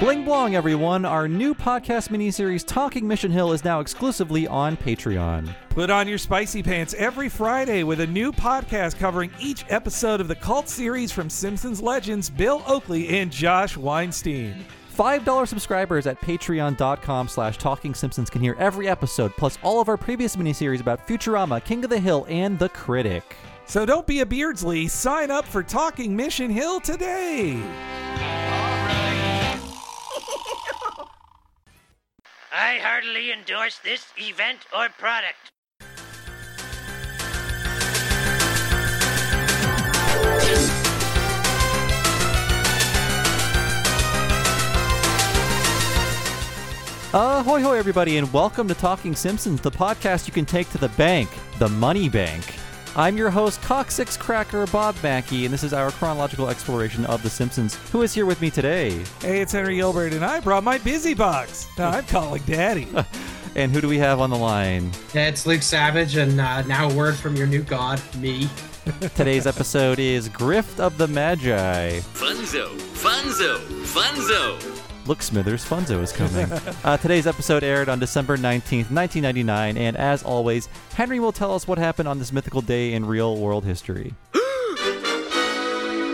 Bling blong, everyone! Our new podcast miniseries, Talking Mission Hill, is now exclusively on Patreon. Put on your spicy pants every Friday with a new podcast covering each episode of the cult series from Simpsons legends Bill Oakley and Josh Weinstein. $5 subscribers at patreon.com slash talking simpsons can hear every episode, plus all of our previous miniseries about Futurama, King of the Hill, and The Critic. So don't be a Beardsley. Sign up for Talking Mission Hill today. I heartily endorse this event or product. Ahoy, hoy, everybody, and welcome to Talking Simpsons, the podcast you can take to the bank, the money bank. I'm your host, Cock6 Cracker Bob Mackey, and this is our chronological exploration of The Simpsons. Who is here with me today? Hey, it's Henry Gilbert, and I brought my busy box. Now I'm calling Daddy. And who do we have on the line? Yeah, it's Luke Savage, and uh, now a word from your new god, me. Today's episode is Grift of the Magi. Funzo, Funzo, Funzo. Look, Smithers, Funzo is coming. uh, today's episode aired on December 19th, 1999, and as always, Henry will tell us what happened on this mythical day in real world history.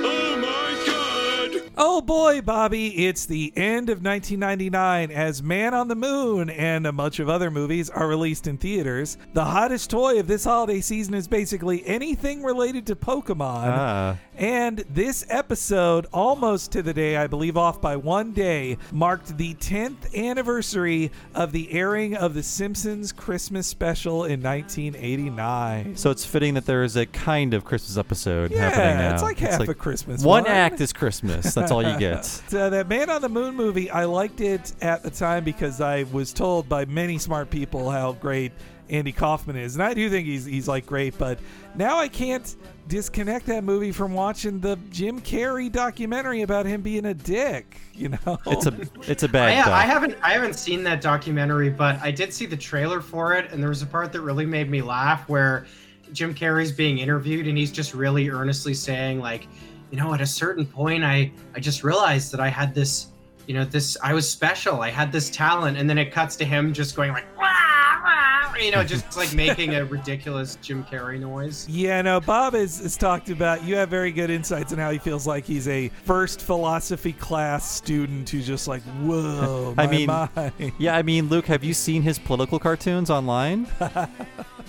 Oh my god! Oh boy, Bobby, it's the end of 1999 as Man on the Moon and a bunch of other movies are released in theaters. The hottest toy of this holiday season is basically anything related to Pokemon. Ah. And this episode, almost to the day, I believe off by one day, marked the 10th anniversary of the airing of The Simpsons Christmas special in 1989. So it's fitting that there is a kind of Christmas episode happening now. Yeah, it's like half a Christmas One one. act is Christmas. That's all you get. So that Man on the Moon movie, I liked it at the time because I was told by many smart people how great Andy Kaufman is, and I do think he's he's like great. But now I can't disconnect that movie from watching the Jim Carrey documentary about him being a dick. You know, It's a it's a I, bad doc. I haven't I haven't seen that documentary, but I did see the trailer for it, and there was a part that really made me laugh where Jim Carrey's being interviewed, and he's just really earnestly saying, like, you know, at a certain point, I I just realized that I had this, you know, this I was special, I had this talent, and then it cuts to him just going like, "Wah, wah," you know, just like making a ridiculous Jim Carrey noise. Yeah, no, Bob has, has talked about you have very good insights on how he feels like he's a first philosophy class student who's just like, whoa, I mean- mind. yeah, I mean, Luke, have you seen his political cartoons online?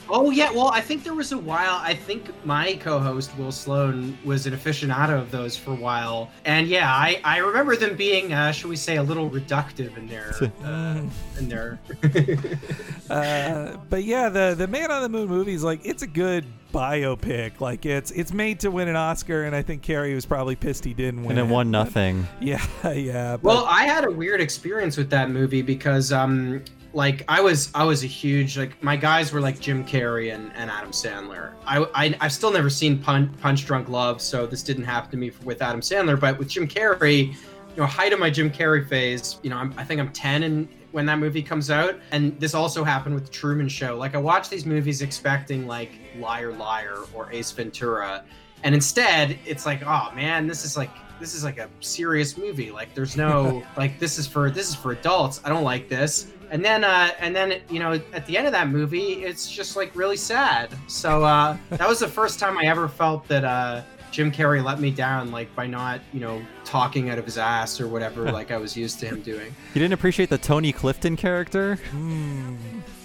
Oh yeah, well I think there was a while. I think my co-host Will Sloan was an aficionado of those for a while, and yeah, I I remember them being, uh, shall we say, a little reductive in their uh, in their. Uh, but yeah, the the Man on the Moon movie is like it's a good biopic. Like it's it's made to win an Oscar, and I think Carrey was probably pissed he didn't win. And it it, won but- nothing. Yeah, yeah. But, well, I had a weird experience with that movie because um like I was I was a huge like my guys were like Jim Carrey and, and Adam Sandler. I, I I've still never seen Punch, Punch Drunk Love, so this didn't happen to me with Adam Sandler. But with Jim Carrey, you know, height of my Jim Carrey phase, you know, I'm, I think I'm 10 and when that movie comes out, and this also happened with the Truman Show. Like I watched these movies expecting like Liar Liar or Ace Ventura, and instead it's like, oh man, this is like this is like a serious movie. Like there's no like this is for this is for adults. I don't like this. And then uh and then you know at the end of that movie it's just like really sad. So uh that was the first time I ever felt that uh Jim Carrey let me down like by not, you know, talking out of his ass or whatever like I was used to him doing. You didn't appreciate the Tony Clifton character? hmm,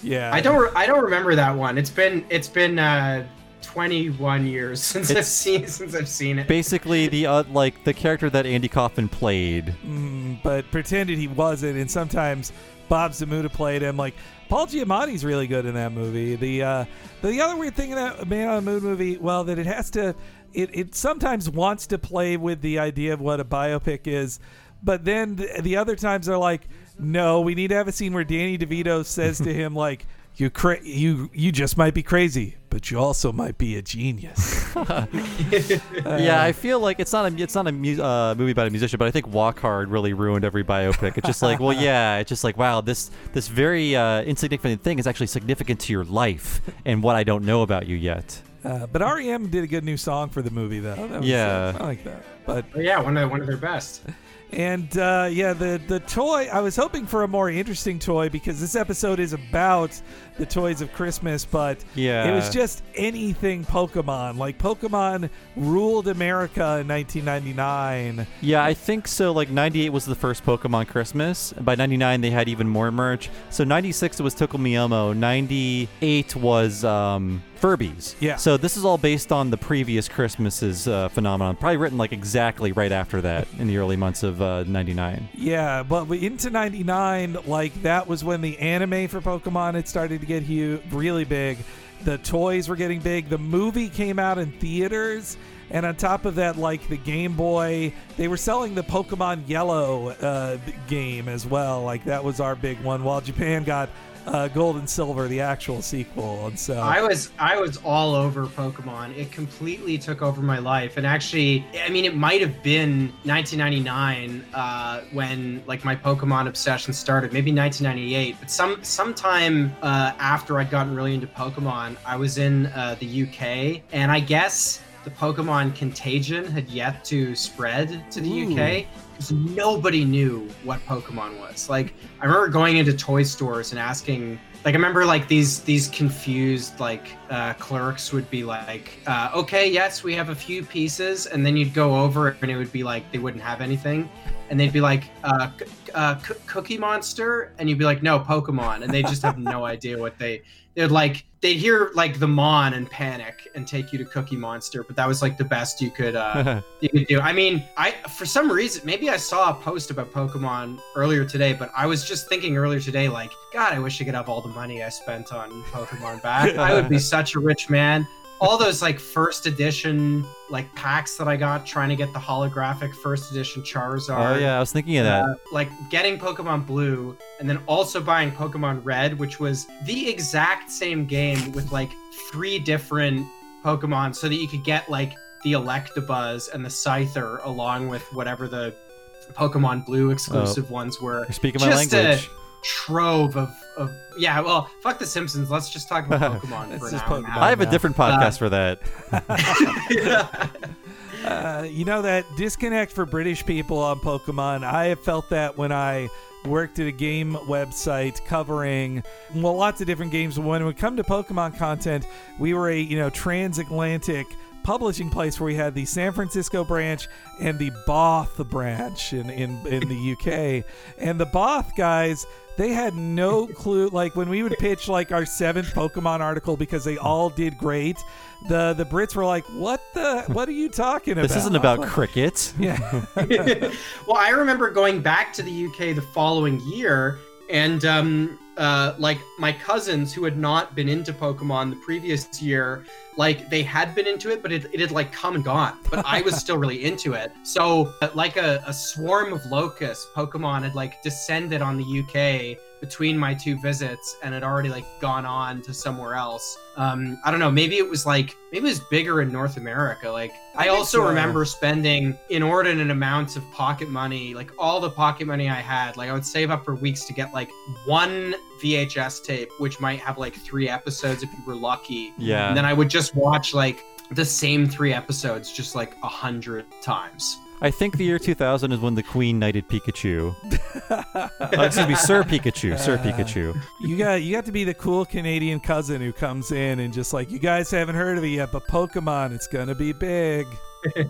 yeah, I don't re- I don't remember that one. It's been it's been uh 21 years since I've seen since I've seen it. Basically, the uh, like the character that Andy Kaufman played. Mm, but pretended he wasn't, and sometimes Bob Zmuda played him. Like Paul Giamatti's really good in that movie. The uh, the other weird thing in that Man on the Moon movie, well, that it has to, it it sometimes wants to play with the idea of what a biopic is, but then the, the other times they're like, no, we need to have a scene where Danny DeVito says to him like. You cra- you you just might be crazy, but you also might be a genius. yeah, I feel like it's not a it's not a mu- uh, movie about a musician, but I think Walk Hard really ruined every biopic. It's just like, well, yeah, it's just like, wow, this this very uh, insignificant thing is actually significant to your life and what I don't know about you yet. Uh, but REM did a good new song for the movie, though. That was, Yeah. uh, I like that. But Oh, yeah, one of one of their best. and uh, yeah, the the toy. I was hoping for a more interesting toy because this episode is about the toys of Christmas, but Yeah. it was just anything Pokemon. Like Pokemon ruled America in 1999. Yeah, I think so. Like 98 was the first Pokemon Christmas. By 99, they had even more merch. So 96 it was Tickle Me Elmo. 98 was um, Furbies. Yeah. So this is all based on the previous Christmas's uh, phenomenon. Probably written like exactly right after that in the early months of uh, 99. Yeah, but into 99, like that was when the anime for Pokemon had started to get huge, really big. The toys were getting big. The movie came out in theaters. And on top of that, like the Game Boy, they were selling the Pokemon Yellow uh, game as well. Like that was our big one. While Japan got uh, Gold and Silver, the actual sequel. And so I was I was all over Pokemon. It completely took over my life, and actually, I mean, it might have been 1999 uh, when like my Pokemon obsession started. Maybe 1998, but some sometime uh, after I'd gotten really into Pokemon, I was in uh, the UK, and I guess the Pokemon contagion had yet to spread to the Ooh. UK. Because nobody knew what Pokemon was. Like, I remember going into toy stores and asking like I remember like these these confused like uh, clerks would be like, uh, okay, yes, we have a few pieces, and then you'd go over and it would be like they wouldn't have anything, and they'd be like, uh, c- uh, c- Cookie Monster, and you'd be like, no, Pokemon, and they just have no idea what they they'd like they'd hear like the Mon and panic and take you to Cookie Monster, but that was like the best you could uh, you could do. I mean, I for some reason maybe I saw a post about Pokemon earlier today, but I was just thinking earlier today, like, God, I wish I could have all the money I spent on Pokemon back. I would be such a rich man. All those like first edition like packs that I got trying to get the holographic first edition Charizard. oh yeah, I was thinking of that. Uh, like getting Pokemon Blue and then also buying Pokemon Red, which was the exact same game with like three different Pokemon so that you could get like the Electabuzz and the Scyther along with whatever the Pokemon Blue exclusive ones were. You're speaking my just a- language. Trove of, of yeah, well, fuck the Simpsons. Let's just talk about Pokemon for just now. and Pokemon. I have a different podcast for that. Uh, you know that disconnect for British people on Pokemon. I have felt that when I worked at a game website covering well lots of different games. When it would come to Pokemon content, we were a you know transatlantic publishing place where we had the San Francisco branch and the Bath branch in in, in the UK. And the Bath guys they had no clue like when we would pitch like our seventh pokemon article because they all did great the the brits were like what the what are you talking about This isn't about cricket. yeah well, I remember going back to the UK the following year, and um, uh, like my cousins who had not been into Pokemon the previous year, like they had been into it, but it, it had like come and gone. But I was still really into it. So, like a, a swarm of locusts, Pokemon had like descended on the UK between my two visits and had already like gone on to somewhere else. Um, I don't know. Maybe it was like maybe it was bigger in North America. Like I, think also so. remember spending inordinate amounts of pocket money, like all the pocket money I had. Like I would save up for weeks to get like one VHS tape, which might have like three episodes if you were lucky. Yeah. And then I would just watch like the same three episodes just like a hundred times. I think the year 2000 is when the Queen knighted Pikachu. oh, excuse me, Sir Pikachu. Sir Pikachu. Uh, you got you got to be the cool canadian cousin who comes in and just like you guys haven't heard of it yet but pokemon it's gonna be big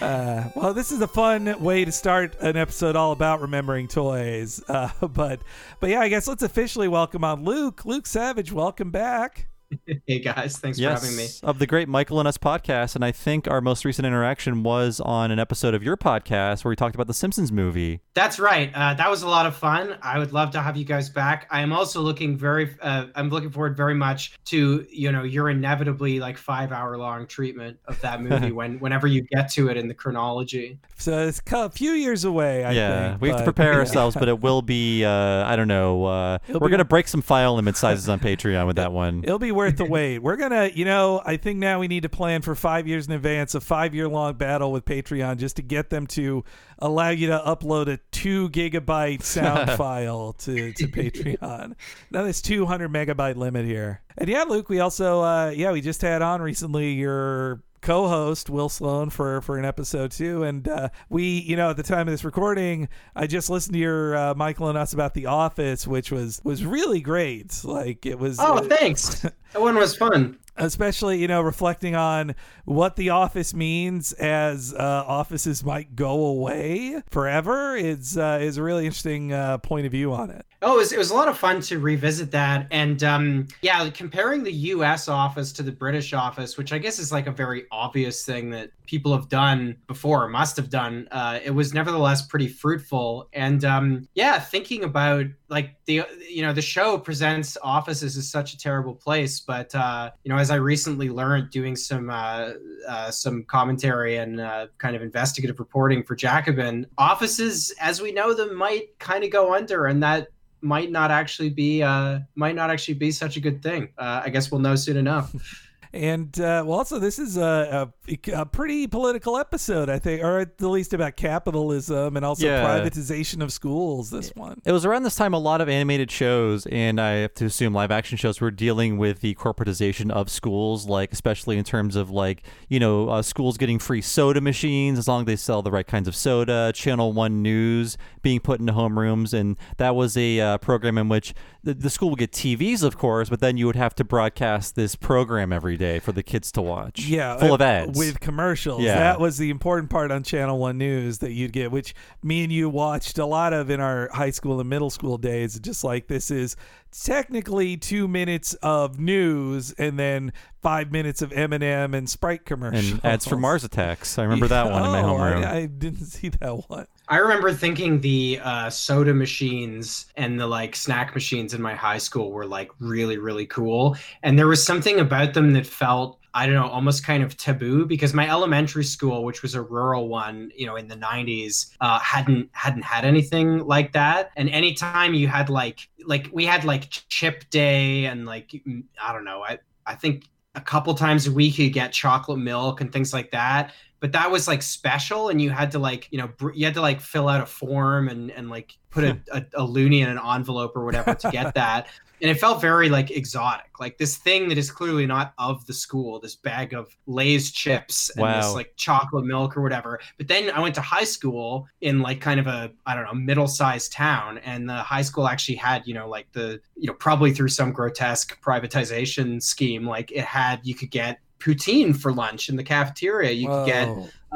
Uh, well, this is a fun way to start an episode all about remembering toys. Uh, but, but yeah, I guess let's officially welcome on Luke. Luke Savage, welcome back. Hey guys, thanks yes, for having me. of the great Michael and Us podcast. And I think our most recent interaction was on an episode of your podcast where we talked about the Simpsons movie. That's right. Uh, that was a lot of fun. I would love to have you guys back. I am also looking very. Uh, I'm looking forward very much to you know your inevitably like five hour long treatment of that movie when whenever you get to it in the chronology. So it's a few years away. I yeah, think, we have to prepare yeah. ourselves, but it will be, uh, I don't know, uh, we're be- going to break some file limit sizes on Patreon with that one. It'll be worth worth the wait. We're gonna, you know, I think now we need to plan for five years in advance, a five year long battle with Patreon just to get them to allow you to upload a two gigabyte sound file to, to Patreon. Now this 200 megabyte limit here. And yeah, Luke, we also, uh, yeah, we just had on recently your co-host Will Sloan for for an episode too, and uh, we, you know, at the time of this recording, I just listened to your uh, Michael and us about The Office, which was was really great. Like it was. Oh, uh, thanks. that one was fun. especially you know reflecting on what the office means as uh, offices might go away forever is uh, is a really interesting uh, point of view on it. Oh, it was, it was a lot of fun to revisit that. And um, yeah, comparing the US office to the British office, which I guess is like a very obvious thing that people have done before, must have done, uh, it was nevertheless pretty fruitful. And um, yeah, thinking about like the, you know, the show presents offices as such a terrible place. But, uh, you know, as I recently learned doing some, uh, uh, some commentary and uh, kind of investigative reporting for Jacobin, offices as we know them might kind of go under. And that, might not actually be uh might not actually be such a good thing. Uh, i guess we'll know soon enough And uh, well, also this is a, a, a pretty political episode, I think, or at the least about capitalism and also Yeah. privatization of schools. This one. It was around this time a lot of animated shows, and I have to assume live action shows were dealing with the corporatization of schools, like especially in terms of like you know uh, schools getting free soda machines as long as they sell the right kinds of soda. Channel One News being put into homerooms, and that was a uh, program in which the, the school would get TVs, of course, but then you would have to broadcast this program every day for the kids to watch. Yeah, full uh, of ads with commercials. Yeah. That was the important part on Channel One News that you'd get, which me and you watched a lot of in our high school and middle school days. Just like this is technically two minutes of news and then five minutes of Eminem and M and Sprite commercials and ads for Mars Attacks. I remember that one in my Oh, homeroom. I, I didn't see that one. i remember thinking the uh, soda machines and the like snack machines in my high school were like really really cool and there was something about them that felt I don't know, almost kind of taboo because my elementary school, which was a rural one, you know, in the 90s, uh, hadn't hadn't had anything like that. And anytime you had like like we had like chip day and like mm, I don't know, I I think a couple times a week you get chocolate milk and things like that. But that was like special, and you had to like you know br- you had to like fill out a form and and like put a, a, a loonie in an envelope or whatever to get that and it felt very like exotic like this thing that is clearly not of the school this bag of lay's chips and Wow. this like chocolate milk or whatever but then i went to high school in like kind of a i don't know middle-sized town and the high school actually had you know like the you know probably through some grotesque privatization scheme like it had you could get poutine for lunch in the cafeteria you could get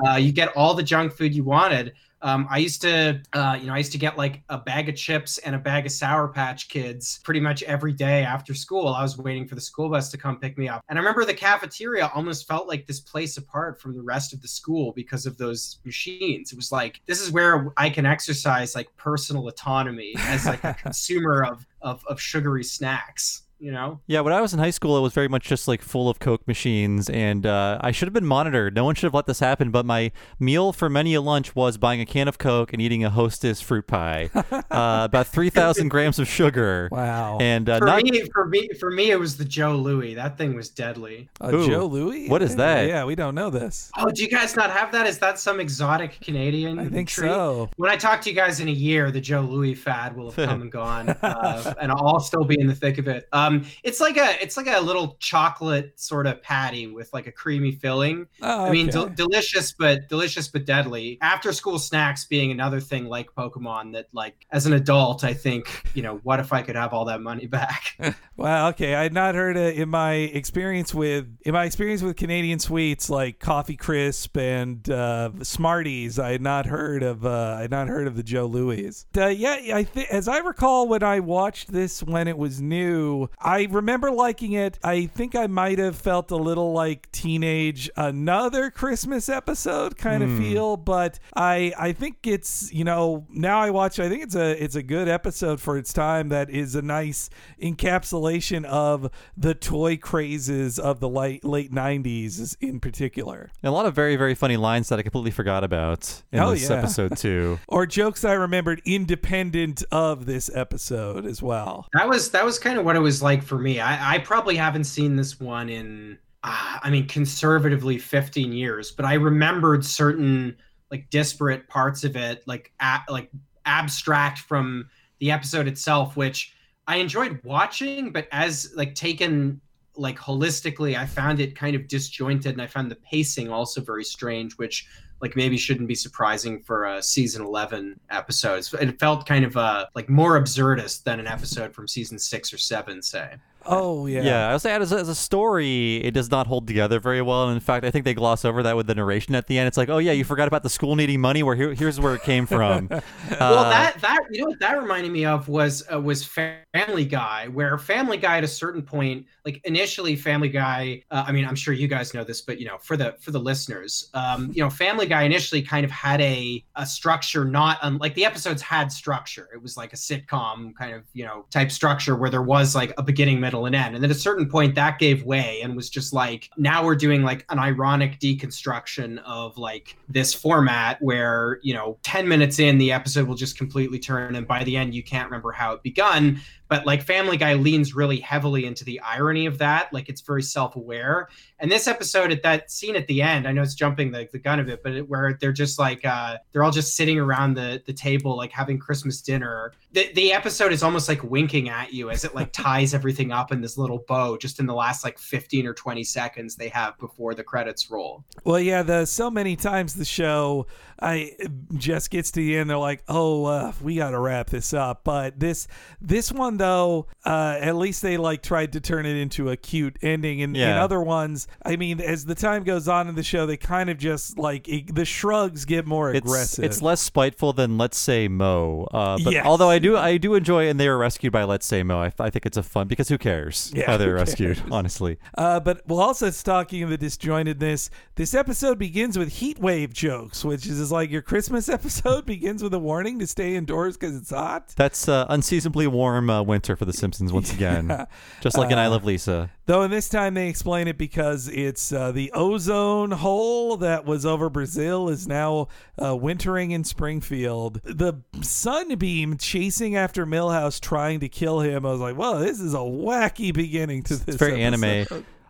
uh, you get all the junk food you wanted. Um, I used to, uh, you know, I used to get like a bag of chips and a bag of Sour Patch Kids pretty much every day after school. I was waiting for the school bus to come pick me up, and I remember the cafeteria almost felt like this place apart from the rest of the school because of those machines. It was like this is where I can exercise like personal autonomy as like a consumer of of, of sugary snacks. You know. Yeah, when I was in high school, it was very much just like full of Coke machines, and uh, I should have been monitored. No one should have let this happen. But my meal for many a lunch was buying a can of Coke and eating a Hostess fruit pie, uh, about three thousand grams of sugar, Wow. and uh, For not me, for me, for me, it was the Joe Louis. That thing was deadly. Uh, Ooh. Joe Louis? What is that? Yeah, we don't know this. Oh, do you guys not have that? Is that some exotic Canadian? I think treat? so. When I talk to you guys in a year, the Joe Louis fad will have come and gone, uh, and I'll still be in the thick of it. Um, it's like a it's like a little chocolate sort of patty with like a creamy filling. Oh, I mean, okay. del- delicious, but delicious but deadly. After school snacks being another thing like Pokemon that, like, as an adult, I think, you know, what if I could have all that money back? Wow. Okay, I had not heard it in my experience with in my experience with Canadian sweets like Coffee Crisp and uh, Smarties. I had not heard of uh, I had not heard of the Joe Louis. Uh, yeah, I th- as I recall when I watched this when it was new, I remember liking it. I think I might have felt a little like teenage another Christmas episode kind of hmm. feel, but I I think it's you know now I watch. I think it's a it's a good episode for its time. That is a nice encapsulation of the toy crazes of the late late '90s in particular, and a lot of very very funny lines that I completely forgot about in Oh, this yeah. episode too. or jokes I remembered independent of this episode as well. that was that was kind of what it was like for me. I, I probably haven't seen this one in, uh, I mean, conservatively 15 years, but I remembered certain like disparate parts of it, like a, like abstract from the episode itself, which I enjoyed watching, but as like taken like holistically, I found it kind of disjointed, and I found the pacing also very strange, which like maybe shouldn't be surprising for a season 11 episodes. It felt kind of uh like more absurdist than an episode from season six or seven, say. Oh yeah. Yeah, I was saying as a, as a story, it does not hold together very well. And in fact, I think they gloss over that with the narration at the end. It's like, oh yeah, you forgot about the school needing money. Where here, here's where it came from. well, Uh, that that you know what that reminded me of was uh, was Family Guy, where Family Guy at a certain point, like initially Family Guy. Uh, I mean, I'm sure you guys know this, but you know, for the for the listeners, um, you know, Family Guy initially kind of had a a structure, not un- like the episodes had structure. It was like a sitcom kind of you know type structure where there was like a beginning, middle, and end. And at a certain point, that gave way and was just like now we're doing like an ironic deconstruction of like this format where you know 10 minutes in the episode will just completely turn and by the end you can't remember how it begun but like family guy leans really heavily into the irony of that like it's very self-aware. And this episode at that scene at the end i know it's jumping the, the gun of it but it, where they're just like uh they're all just sitting around the the table like having christmas dinner. The, the episode is almost like winking at you as it like ties everything up in this little bow just in the last like 15 or 20 seconds they have before the credits roll. Well, yeah, the so many times the show I just gets to the end, they're like, "Oh, uh, we got to wrap this up." But this this one though, uh, at least they like tried to turn it into a cute ending. And in other ones, I mean, as the time goes on in the show, they kind of just like it, the shrugs get more it's aggressive. it's less spiteful than let's say Mo. Uh, but Yes. although I do I do enjoy and they were rescued by let's say Mo. I, I think it's a fun because who cares Yeah, how they're rescued? Honestly, Uh, but while also talking of the disjointedness, this episode begins with heat wave jokes, which is like your Christmas episode begins with a warning to stay indoors because it's hot. that's uh, unseasonably warm uh, winter for the Simpsons once again, just like in I Love Lisa. Though in this time they explain it because it's uh, the ozone hole that was over Brazil is now uh, wintering in Springfield. The sunbeam chasing after Milhouse trying to kill him. I was like, well, this is a wacky beginning to this. It's very anime.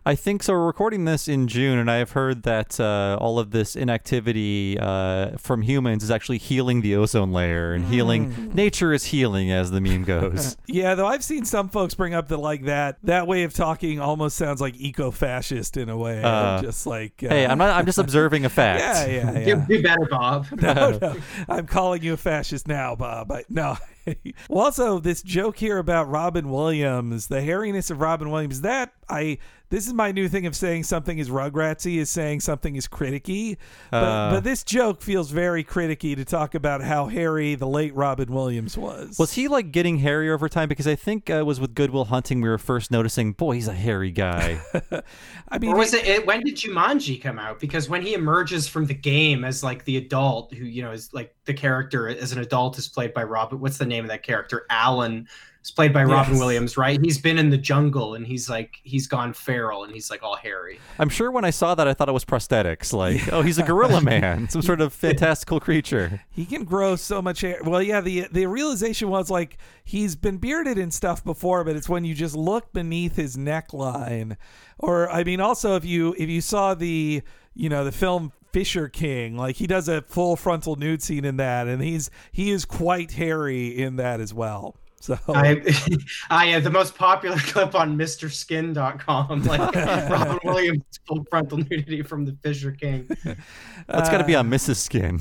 Episode. I think so. We're recording this in June, and I have heard that uh, all of this inactivity uh, from humans is actually healing the ozone layer and Hmm. healing. Nature is healing, as the meme goes. Yeah, though I've seen some folks bring up that like that that way of talking almost sounds like eco-fascist in a way. Uh, just like uh, hey, I'm not. I'm just observing a fact. Yeah, yeah, yeah. do, do better bob no, no. I'm calling you a fascist now, Bob. I, no. well, also this joke here about Robin Williams, the hairiness of Robin Williams. That I this is my new thing of saying something is Rugratsy is saying something is criticky. But, Uh. but this joke feels very criticky to talk about how hairy the late Robin Williams was. Was he like getting hairy over time? Because I think uh, it was with Good Will Hunting we were first noticing. Boy, he's a hairy guy. I mean, or was it, it when did Jumanji come out? Because when he emerges from the game as like the adult who you know is like the character as an adult is played by Robin. What's the name of that character? Alan is played by Robin Yes. Williams, right? He's been in the jungle and he's like he's gone feral and he's like all hairy. I'm sure when I saw that, I thought it was prosthetics. Like, oh, he's a gorilla man, some sort of fantastical creature. He can grow so much hair. Well, yeah, the the realization was like he's been bearded and stuff before, but it's when you just look beneath his neckline. Or I mean also if you if you saw the you know the film Fisher King, like he does a full frontal nude scene in that and he's he is quite hairy in that as well. So I, I uh, the most popular clip on MrSkin.com, like Robin Williams full frontal nudity from the Fisher King. That's got to be on Mrs. Skin.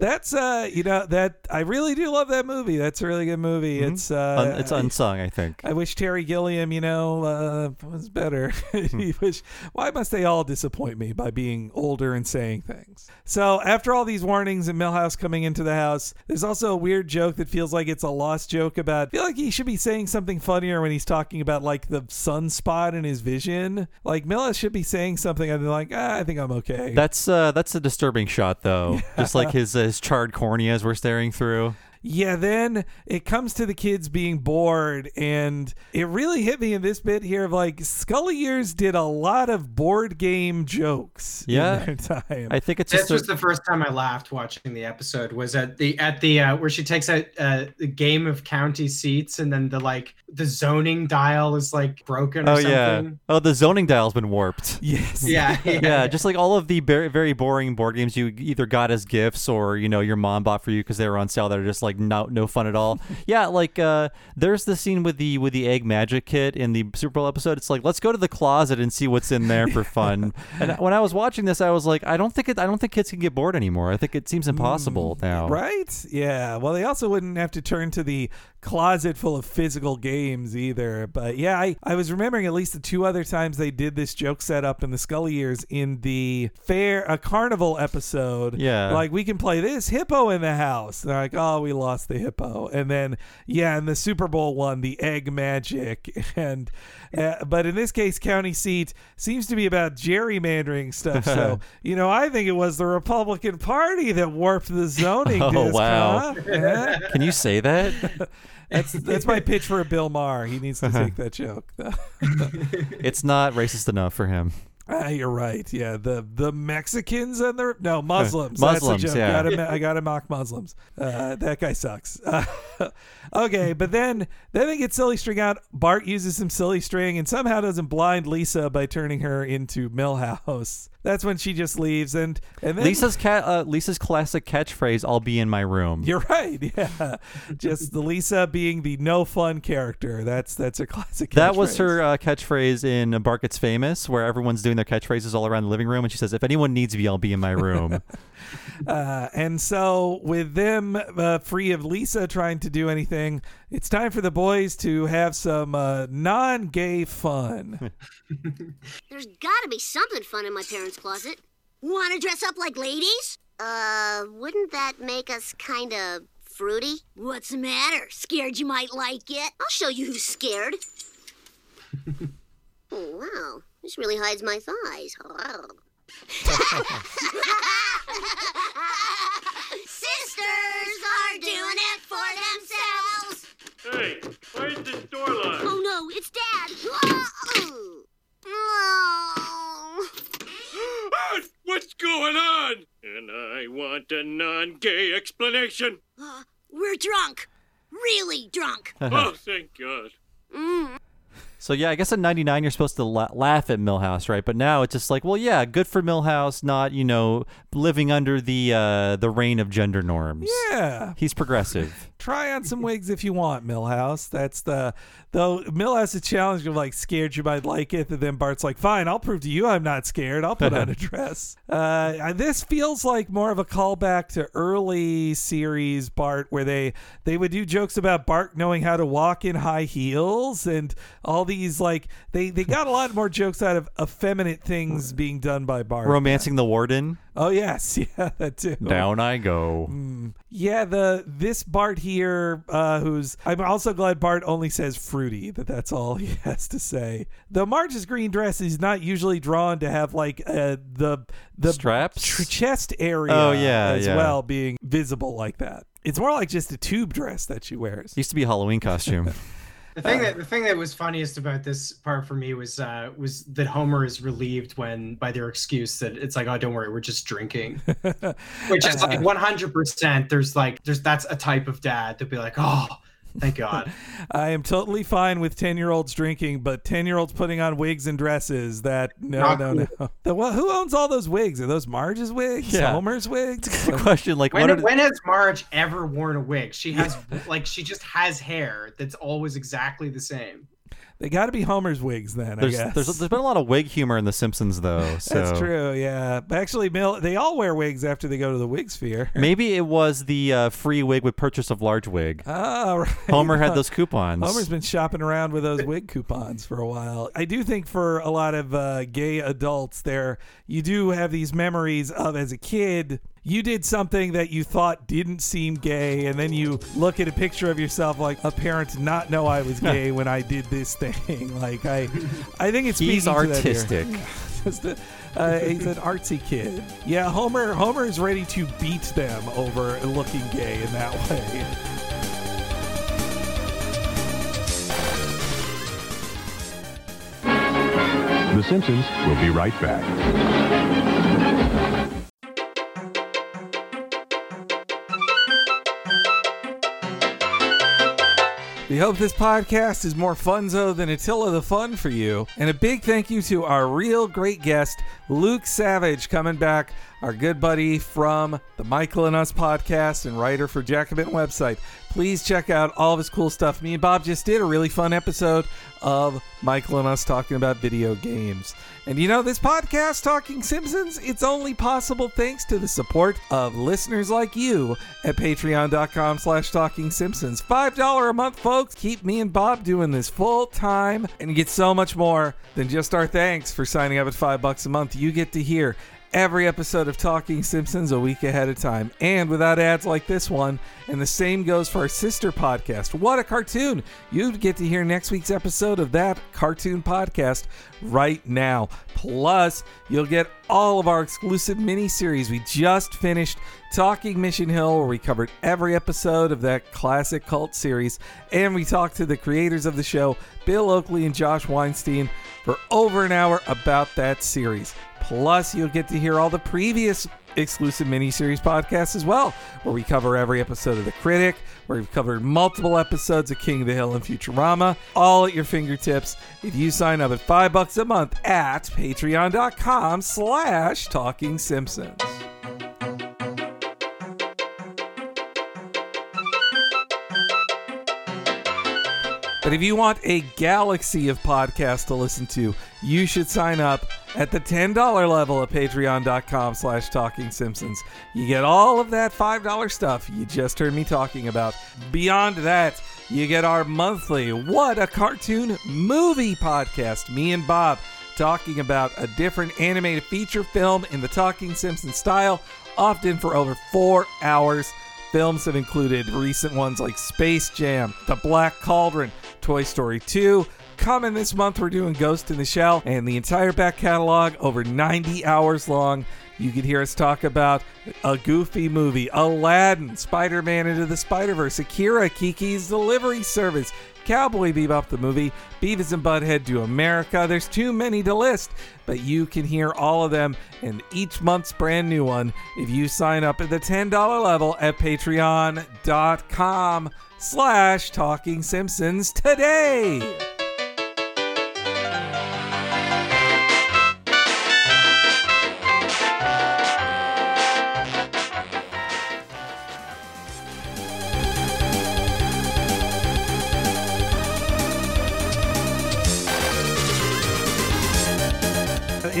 that's uh you know that I really do love that movie. That's a really good movie. It's uh Un- it's unsung, I think. I wish Terry Gilliam, you know, uh, was better. he wish. Why must they all disappoint me by being older and saying things? So after all these warnings and Milhouse coming into the house, there's also a weird joke that feels like it's a lost joke about. I feel like he should be saying something funnier when he's talking about like the sunspot in his vision. Like Milhouse should be saying something and like, ah, I think I'm okay. That's uh, that's a disturbing shot, though. Just like his uh, his charred corneas we're staring through. Yeah, then it comes to the kids being bored, and it really hit me in this bit here of like Scully Years did a lot of board game jokes Yeah. in their time. I think it's This just was a, the first time I laughed watching the episode. Was at the at the uh, where she takes out uh, the game of county seats, and then the like the zoning dial is like broken. Or oh yeah. Oh, the zoning dial's been warped. yes. Yeah, yeah, yeah, just like all of the very, very boring board games you either got as gifts or you know your mom bought for you because they were on sale that are just like no no fun at all. yeah, like uh, there's the scene with the with the egg magic kit in the Super Bowl episode. It's like let's go to the closet and see what's in there for fun. and when I was watching this, I was like, I don't think it. I don't think kids can get bored anymore. I think it seems impossible now. Right? Yeah. Well, they also wouldn't have to turn to the closet full of physical games either. But yeah, I, I was remembering at least the two other times they did this joke setup in the Scully years in the fair, a carnival episode. Yeah. Like, we can play this hippo in the house. They're like, oh, we lost the hippo. And then, yeah, in the Super Bowl one, the egg magic. And, uh, but in this case, county seat seems to be about gerrymandering stuff. So, you know, I think it was the Republican Party that warped the zoning. Oh, disc, wow. huh? Yeah. Can you say that? That's that's my pitch for a Bill Maher. He needs to take that joke. it's not racist enough for him. Ah, you're right. Yeah, the the Mexicans and the no Muslims. That's the Muslims, joke. yeah. Gotta, I gotta mock Muslims. Uh, that guy sucks. Uh, okay, but then then they get silly string out. Bart uses some silly string and somehow doesn't blind Lisa by turning her into Milhouse. That's when she just leaves and and then Lisa's cat. Uh, Lisa's classic catchphrase: "I'll be in my room." You're right. Yeah, just the Lisa being the no fun character. That's that's a classic. That was her uh, catchphrase in Bart Gets Famous, where everyone's doing their catchphrases all around the living room, and she says, "If anyone needs me, I'll be in my room." Uh, and so, with them uh, free of Lisa trying to do anything, it's time for the boys to have some uh, non-gay fun. There's gotta be something fun in my parents' closet. Wanna dress up like ladies? Uh, wouldn't that make us kinda fruity? What's the matter? Scared you might like it? I'll show you who's scared. oh, wow. This really hides my thighs. Oh. Sisters are doing it for themselves. Hey, where's the store line? Oh no, it's Dad. Oh. What's going on? And I want a non-gay explanation. Uh, we're drunk. Really drunk. oh, thank God. Mm. So yeah, I guess in '99 you're supposed to la- laugh at Milhouse, right? But now it's just like, well, yeah, good for Milhouse, not you know living under the uh, the reign of gender norms. Yeah, He's progressive. try on some wigs if you want, Milhouse. That's the though Milhouse is challenged of like scared you might like it, and then Bart's like, fine, I'll prove to you I'm not scared. I'll put on a dress. Uh, this feels like more of a callback to early series Bart, where they they would do jokes about Bart knowing how to walk in high heels and all these like they they got a lot more jokes out of effeminate things being done by Bart. Romancing the warden. Oh yes, yeah, that too. Down I go. Yeah, the this Bart here, uh, who's I'm also glad Bart only says fruity. That that's all he has to say. The Marge's green dress is not usually drawn to have like uh, the the Straps? tr- chest area. Oh, yeah, as yeah. well being visible like that. It's more like just a tube dress that she wears. Used to be a Halloween costume. The thing that the thing that was funniest about this part for me was uh, was that Homer is relieved when by their excuse that it's like oh don't worry we're just drinking, which is like 100. percent There's like there's that's a type of dad to be like oh thank God. I am totally fine with ten year olds drinking, but ten year olds putting on wigs and dresses. That no, Not no, no. The, well, who owns all those wigs? Are those Marge's wigs? Yeah. Homer's wigs? Good question. Like, When, are, when has Marge ever worn a wig? She has like she just has hair that's always exactly the same. They got to be Homer's wigs then. there's, I guess. there's there's been a lot of wig humor in The Simpsons though. So That's true. Yeah, But actually, Mill they all wear wigs after they go to the wig sphere. Maybe it was the uh, free wig with purchase of large wig. Oh, right. Homer had those coupons. Homer's been shopping around with those wig coupons for a while. I do think for a lot of uh, gay adults, there you do have these memories of as a kid you did something that you thought didn't seem gay, and then you look at a picture of yourself like a parent not know I was gay when I did this thing. Like I, I think it's he's artistic. Uh, he's an artsy kid. Yeah, Homer. Homer is ready to beat them over looking gay in that way. The Simpsons will be right back. We hope this podcast is more funzo than Attila the Fun for you. And a big thank you to our real great guest, Luke Savage, coming back, our good buddy from the Michael and Us podcast and writer for Jacobin website. Please check out all of his cool stuff. Me and Bob just did a really fun episode of Michael and Us talking about video games. And you know, this podcast, Talking Simpsons, it's only possible thanks to the support of listeners like you at patreon.com slash talking simpsons. $5 a month, folks. Keep me and Bob doing this full time and get so much more than just our thanks for signing up at five bucks a month. You get to hear every episode of Talking Simpsons a week ahead of time and without ads like this one. And the same goes for our sister podcast, What a Cartoon! You'd get to hear next week's episode of that cartoon podcast right now. Plus, you'll get all of our exclusive mini series. We just finished Talking Mission Hill, where we covered every episode of that classic cult series, and we talked to the creators of the show, Bill Oakley and Josh Weinstein, for over an hour about that series. Plus, you'll get to hear all the previous exclusive miniseries podcasts as well, where we cover every episode of The Critic, where we've covered multiple episodes of King of the Hill and Futurama, all at your fingertips if you sign up at five bucks a month at patreon.com slash talking simpsons. But if you want a galaxy of podcasts to listen to, you should sign up at the $10 level at patreon.com slash talking simpsons. You get all of that $5 stuff you just heard me talking about. Beyond that, you get our monthly What a Cartoon Movie podcast. Me and Bob talking about a different animated feature film in the Talking Simpsons style, often for over four hours. Films have included recent ones like Space Jam, The Black Cauldron, Toy Story 2. Coming this month, we're doing Ghost in the Shell and the entire back catalog over 90 hours long. You can hear us talk about a goofy movie, Aladdin, Spider Man Into the Spider Verse, Akira, Kiki's Delivery Service, Cowboy Bebop the movie, Beavis and Butthead to America. There's too many to list, but you can hear all of them in each month's brand new one if you sign up at the $10 level at patreon.com slash talking simpsons today.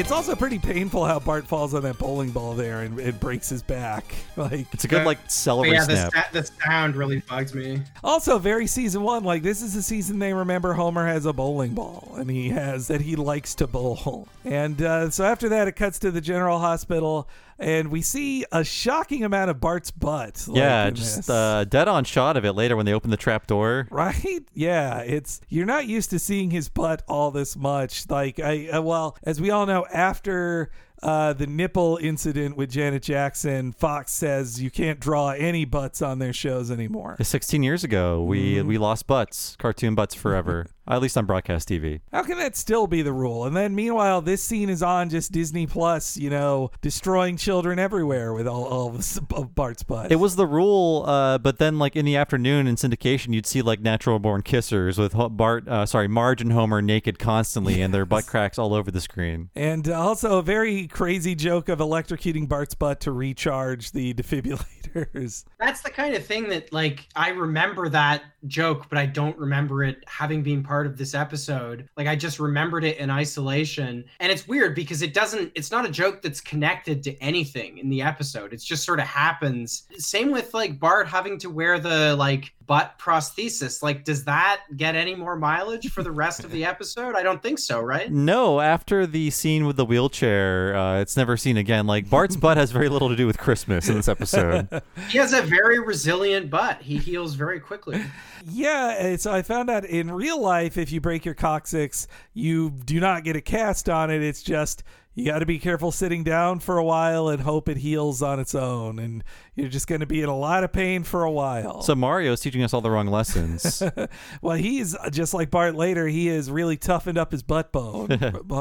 It's also pretty painful how Bart falls on that bowling ball there and it breaks his back. Like It's a good like But celery yeah, the, snap. sa- the sound really bugs me. Also, very season one. Like this is the season they remember Homer has a bowling ball, and he has that he likes to bowl. And uh, so after that, it cuts to the General Hospital, and we see a shocking amount of Bart's butt. like, yeah, just uh, dead on shot of it later when they open the trap door. Right? Yeah, it's you're not used to seeing his butt all this much. Like I, uh, well, as we all know, after uh, the nipple incident with Janet Jackson, Fox says you can't draw any butts on their shows anymore. 16 years ago, we Mm-hmm. we lost butts, cartoon butts forever. At least on broadcast TV. How can that still be the rule? And then meanwhile, this scene is on just Disney Plus, you know, destroying children everywhere with all, all of Bart's butt. It was the rule, uh, but then like in the afternoon in syndication, you'd see like natural born kissers with Bart, uh, sorry, Marge and Homer naked constantly, and their butt cracks all over the screen. And uh, also a very crazy joke of electrocuting Bart's butt to recharge the defibrillators. That's the kind of thing that like I remember that joke, but I don't remember it having been part of this episode. Like I just remembered it in isolation. And it's weird because it doesn't it's not a joke that's connected to anything in the episode. It's just sort of happens. Same with like Bart having to wear the like butt prosthesis. Like does that get any more mileage for the rest of the episode? I don't think so, right? No, after the scene with the wheelchair, uh, it's never seen again. Like Bart's butt has very little to do with Christmas in this episode. He has a very resilient butt. He heals very quickly. Yeah, so I found out in real life, if you break your coccyx, you do not get a cast on it. It's just You got to be careful sitting down for a while and hope it heals on its own. And you're just going to be in a lot of pain for a while. So Mario's teaching us all the wrong lessons. well, he's just like Bart later. He has really toughened up his butt bone.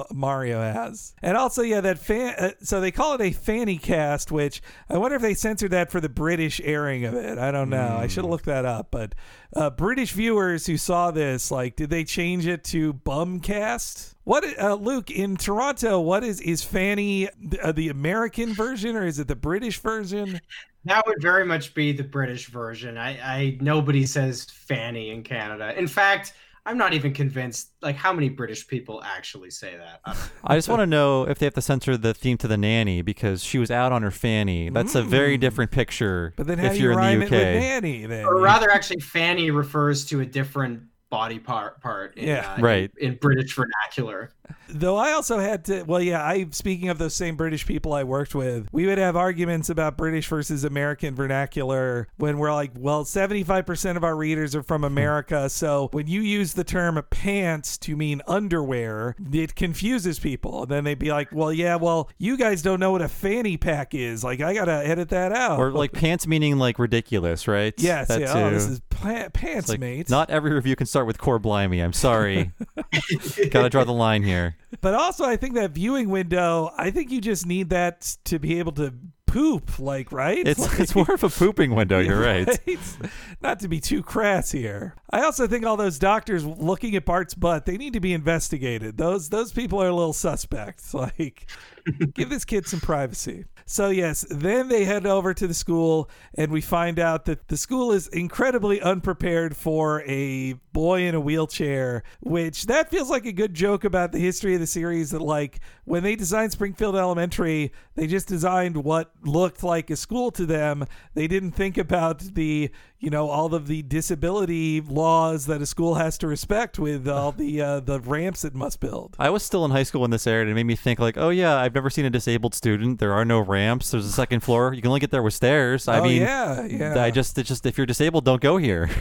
Mario has, and also yeah, that fan. Uh, so they call it a fanny cast, which I wonder if they censored that for the British airing of it. I don't know. I should have looked that up. But uh, British viewers who saw this, like, did they change it to bumcast? What uh, Luke in Toronto? What is is Fanny uh, the American version or is it the British version? That would very much be the British version. I, I nobody says Fanny in Canada. In fact, I'm not even convinced. Like, how many British people actually say that? I. I just want to know if they have to censor the theme to the nanny because she was out on her fanny. That's a very different picture. But then how if do you're you in rhyme the it UK. with nanny? Then or rather, actually, Fanny refers to a different body part. Part. In, Yeah. uh, Right. In, in British vernacular. Though I also had to, well, yeah. I speaking of those same British people I worked with, we would have arguments about British versus American vernacular when we're like, well, seventy-five percent of our readers are from America, so when you use the term pants to mean underwear, it confuses people. And then they'd be like, well, yeah, well, you guys don't know what a fanny pack is. Like, I gotta edit that out. Or like pants meaning like ridiculous, right? yes, That yeah. too. Oh, this is pa- pants, like, mate. Not every review can start with core blimey. I'm sorry. Gotta draw the line here. But also, I think that viewing window, I think you just need that to be able to poop, like, right? It's Like- it's more of a pooping window. You're right. Not to be too crass here. I also think all those doctors looking at Bart's butt, they need to be investigated. Those those people are a little suspect. Like, give this kid some privacy. So yes, then they head over to the school, and we find out that the school is incredibly unprepared for a boy in a wheelchair. Which that feels like a good joke about the history of the series. That like when they designed Springfield Elementary, they just designed what looked like a school to them. They didn't think about the you know all of the disability laws that a school has to respect with all the uh, the ramps it must build. I was still in high school when this aired, and it made me think like, oh yeah, I've never seen a disabled student. There are no ramps. There's a second floor. You can only get there with stairs. I oh mean, yeah, yeah. I just it's just if you're disabled, don't go here.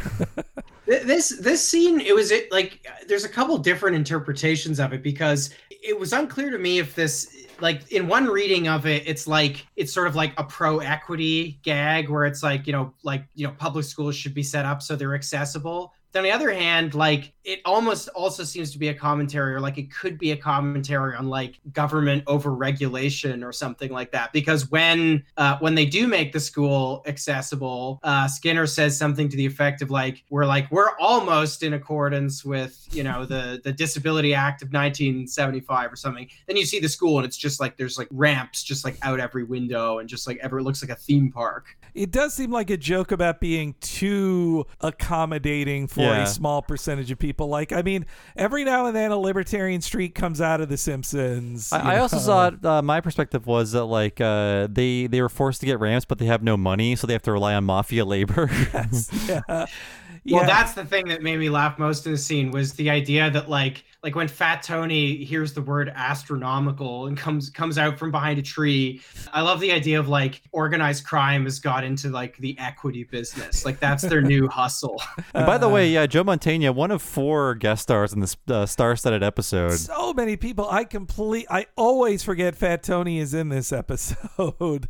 This this scene, it was it like there's a couple different interpretations of it because it was unclear to me if this like in one reading of it, it's like it's sort of like a pro equity gag where it's like you know like you know public schools should be set up so they're accessible. But on the other hand, like it almost also seems to be a commentary, or like it could be a commentary on like government overregulation or something like that. Because when uh, when they do make the school accessible, uh, Skinner says something to the effect of like we're like we're almost in accordance with you know the the Disability Act of 1975 or something. Then you see the school and it's just like there's like ramps just like out every window and just like ever it looks like a theme park. It does seem like a joke about being too accommodating for Yeah. a small percentage of people. Like, I mean, every now and then a libertarian streak comes out of The Simpsons. I, I also saw it. Uh, my perspective was that like uh, they they were forced to get ramps, but they have no money, so they have to rely on mafia labor. yeah. Well, Yeah. that's the thing that made me laugh most in the scene was the idea that like like when Fat Tony hears the word astronomical and comes comes out from behind a tree. I love the idea of like organized crime has got into like the equity business. Like that's their new hustle. and by the way, yeah, Joe Mantegna, one of four guest stars in this uh, star-studded episode. so many people. I complete. I always forget Fat Tony is in this episode.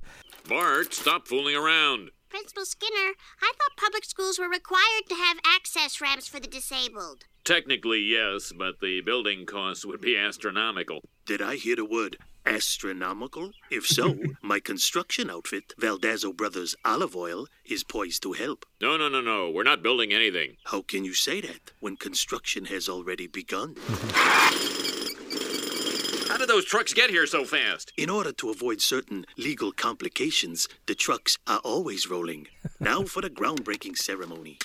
Bart, stop fooling around. Principal Skinner, I thought public schools were required to have access ramps for the disabled. Technically, yes, but the building costs would be astronomical. Did I hear the word astronomical? If so, my construction outfit, Valdazo Brothers Olive Oil, is poised to help. No, no, no, no. We're not building anything. How can you say that when construction has already begun? How did those trucks get here so fast? In order to avoid certain legal complications, the trucks are always rolling. Now for the groundbreaking ceremony.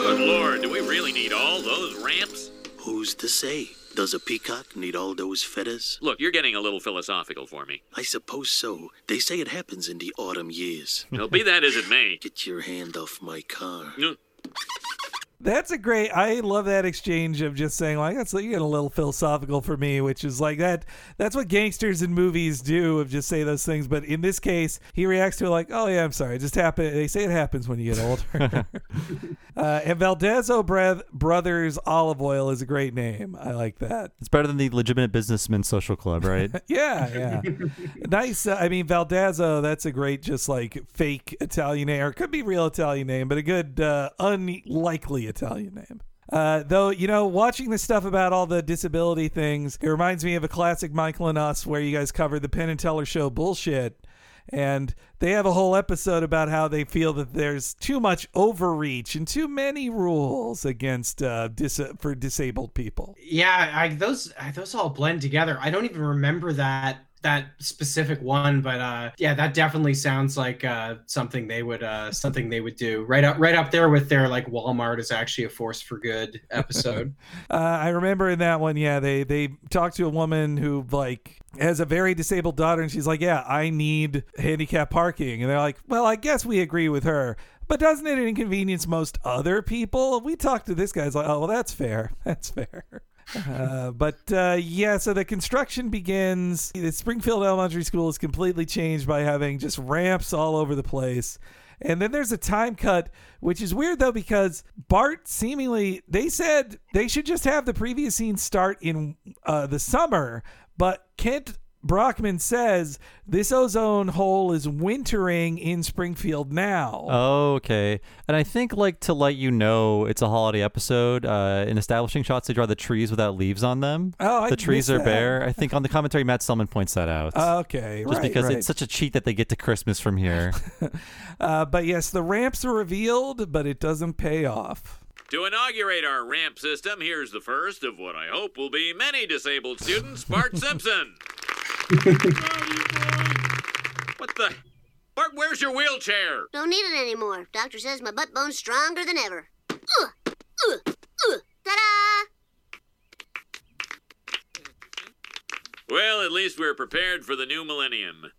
Good lord, do we really need all those ramps? Who's to say? Does a peacock need all those feathers? Look, you're getting a little philosophical for me. I suppose so. They say it happens in the autumn years. Well, be that as it may. Get your hand off my car. That's a great. I love that exchange of just saying like that's you get a little philosophical for me, which is like that. That's what gangsters in movies do of just say those things. But in this case, he reacts to it like, "Oh yeah, I'm sorry, it just happened." They say it happens when you get older. uh, and Valdezo Bre- Brothers Olive Oil is a great name. I like that. It's better than the Legitimate Businessman Social Club, right? Yeah, yeah. nice. Uh, I mean, Valdazzo, that's a great, just like fake Italian name, or it could be real Italian name, but a good, uh, unlikely Italian name. Uh, though, you know, watching this stuff about all the disability things, it reminds me of a classic Michael and Us where you guys covered the Penn and Teller show bullshit. And they have a whole episode about how they feel that there's too much overreach and too many rules against uh, dis- for disabled people. Yeah, I, those those all blend together. I don't even remember that that specific one, but uh, yeah, that definitely sounds like uh, something they would uh, something they would do right up right up there with their like Walmart is actually a force for good episode. uh, I remember in that one, yeah, they they talked to a woman who like has a very disabled daughter, and she's like, "Yeah, I need handicap parking," and they're like, "Well, I guess we agree with her." But doesn't it inconvenience most other people? We talked to this guy's like, oh, well, that's fair. That's fair. Uh, but uh, yeah, so the construction begins. The Springfield Elementary School is completely changed by having just ramps all over the place. And then there's a time cut, which is weird though, because Bart seemingly, they said they should just have the previous scene start in uh, the summer, but Kent Brockman says this ozone hole is wintering in Springfield now. Oh, okay. And I think like to let you know it's a holiday episode. Uh, in establishing shots, they draw the trees without leaves on them. Oh, I the trees are that. bare. I think on the commentary, Matt Selman points that out. okay, just right, because right. it's such a cheat that they get to Christmas from here. Uh, but yes, the ramps are revealed, but it doesn't pay off. To inaugurate our ramp system, here's the first of what I hope will be many disabled students, Bart Simpson. what the? Bart, where's your wheelchair? Don't need it anymore. Doctor says my butt bone's stronger than ever. Ta-da! Well, at least we're prepared for the new millennium.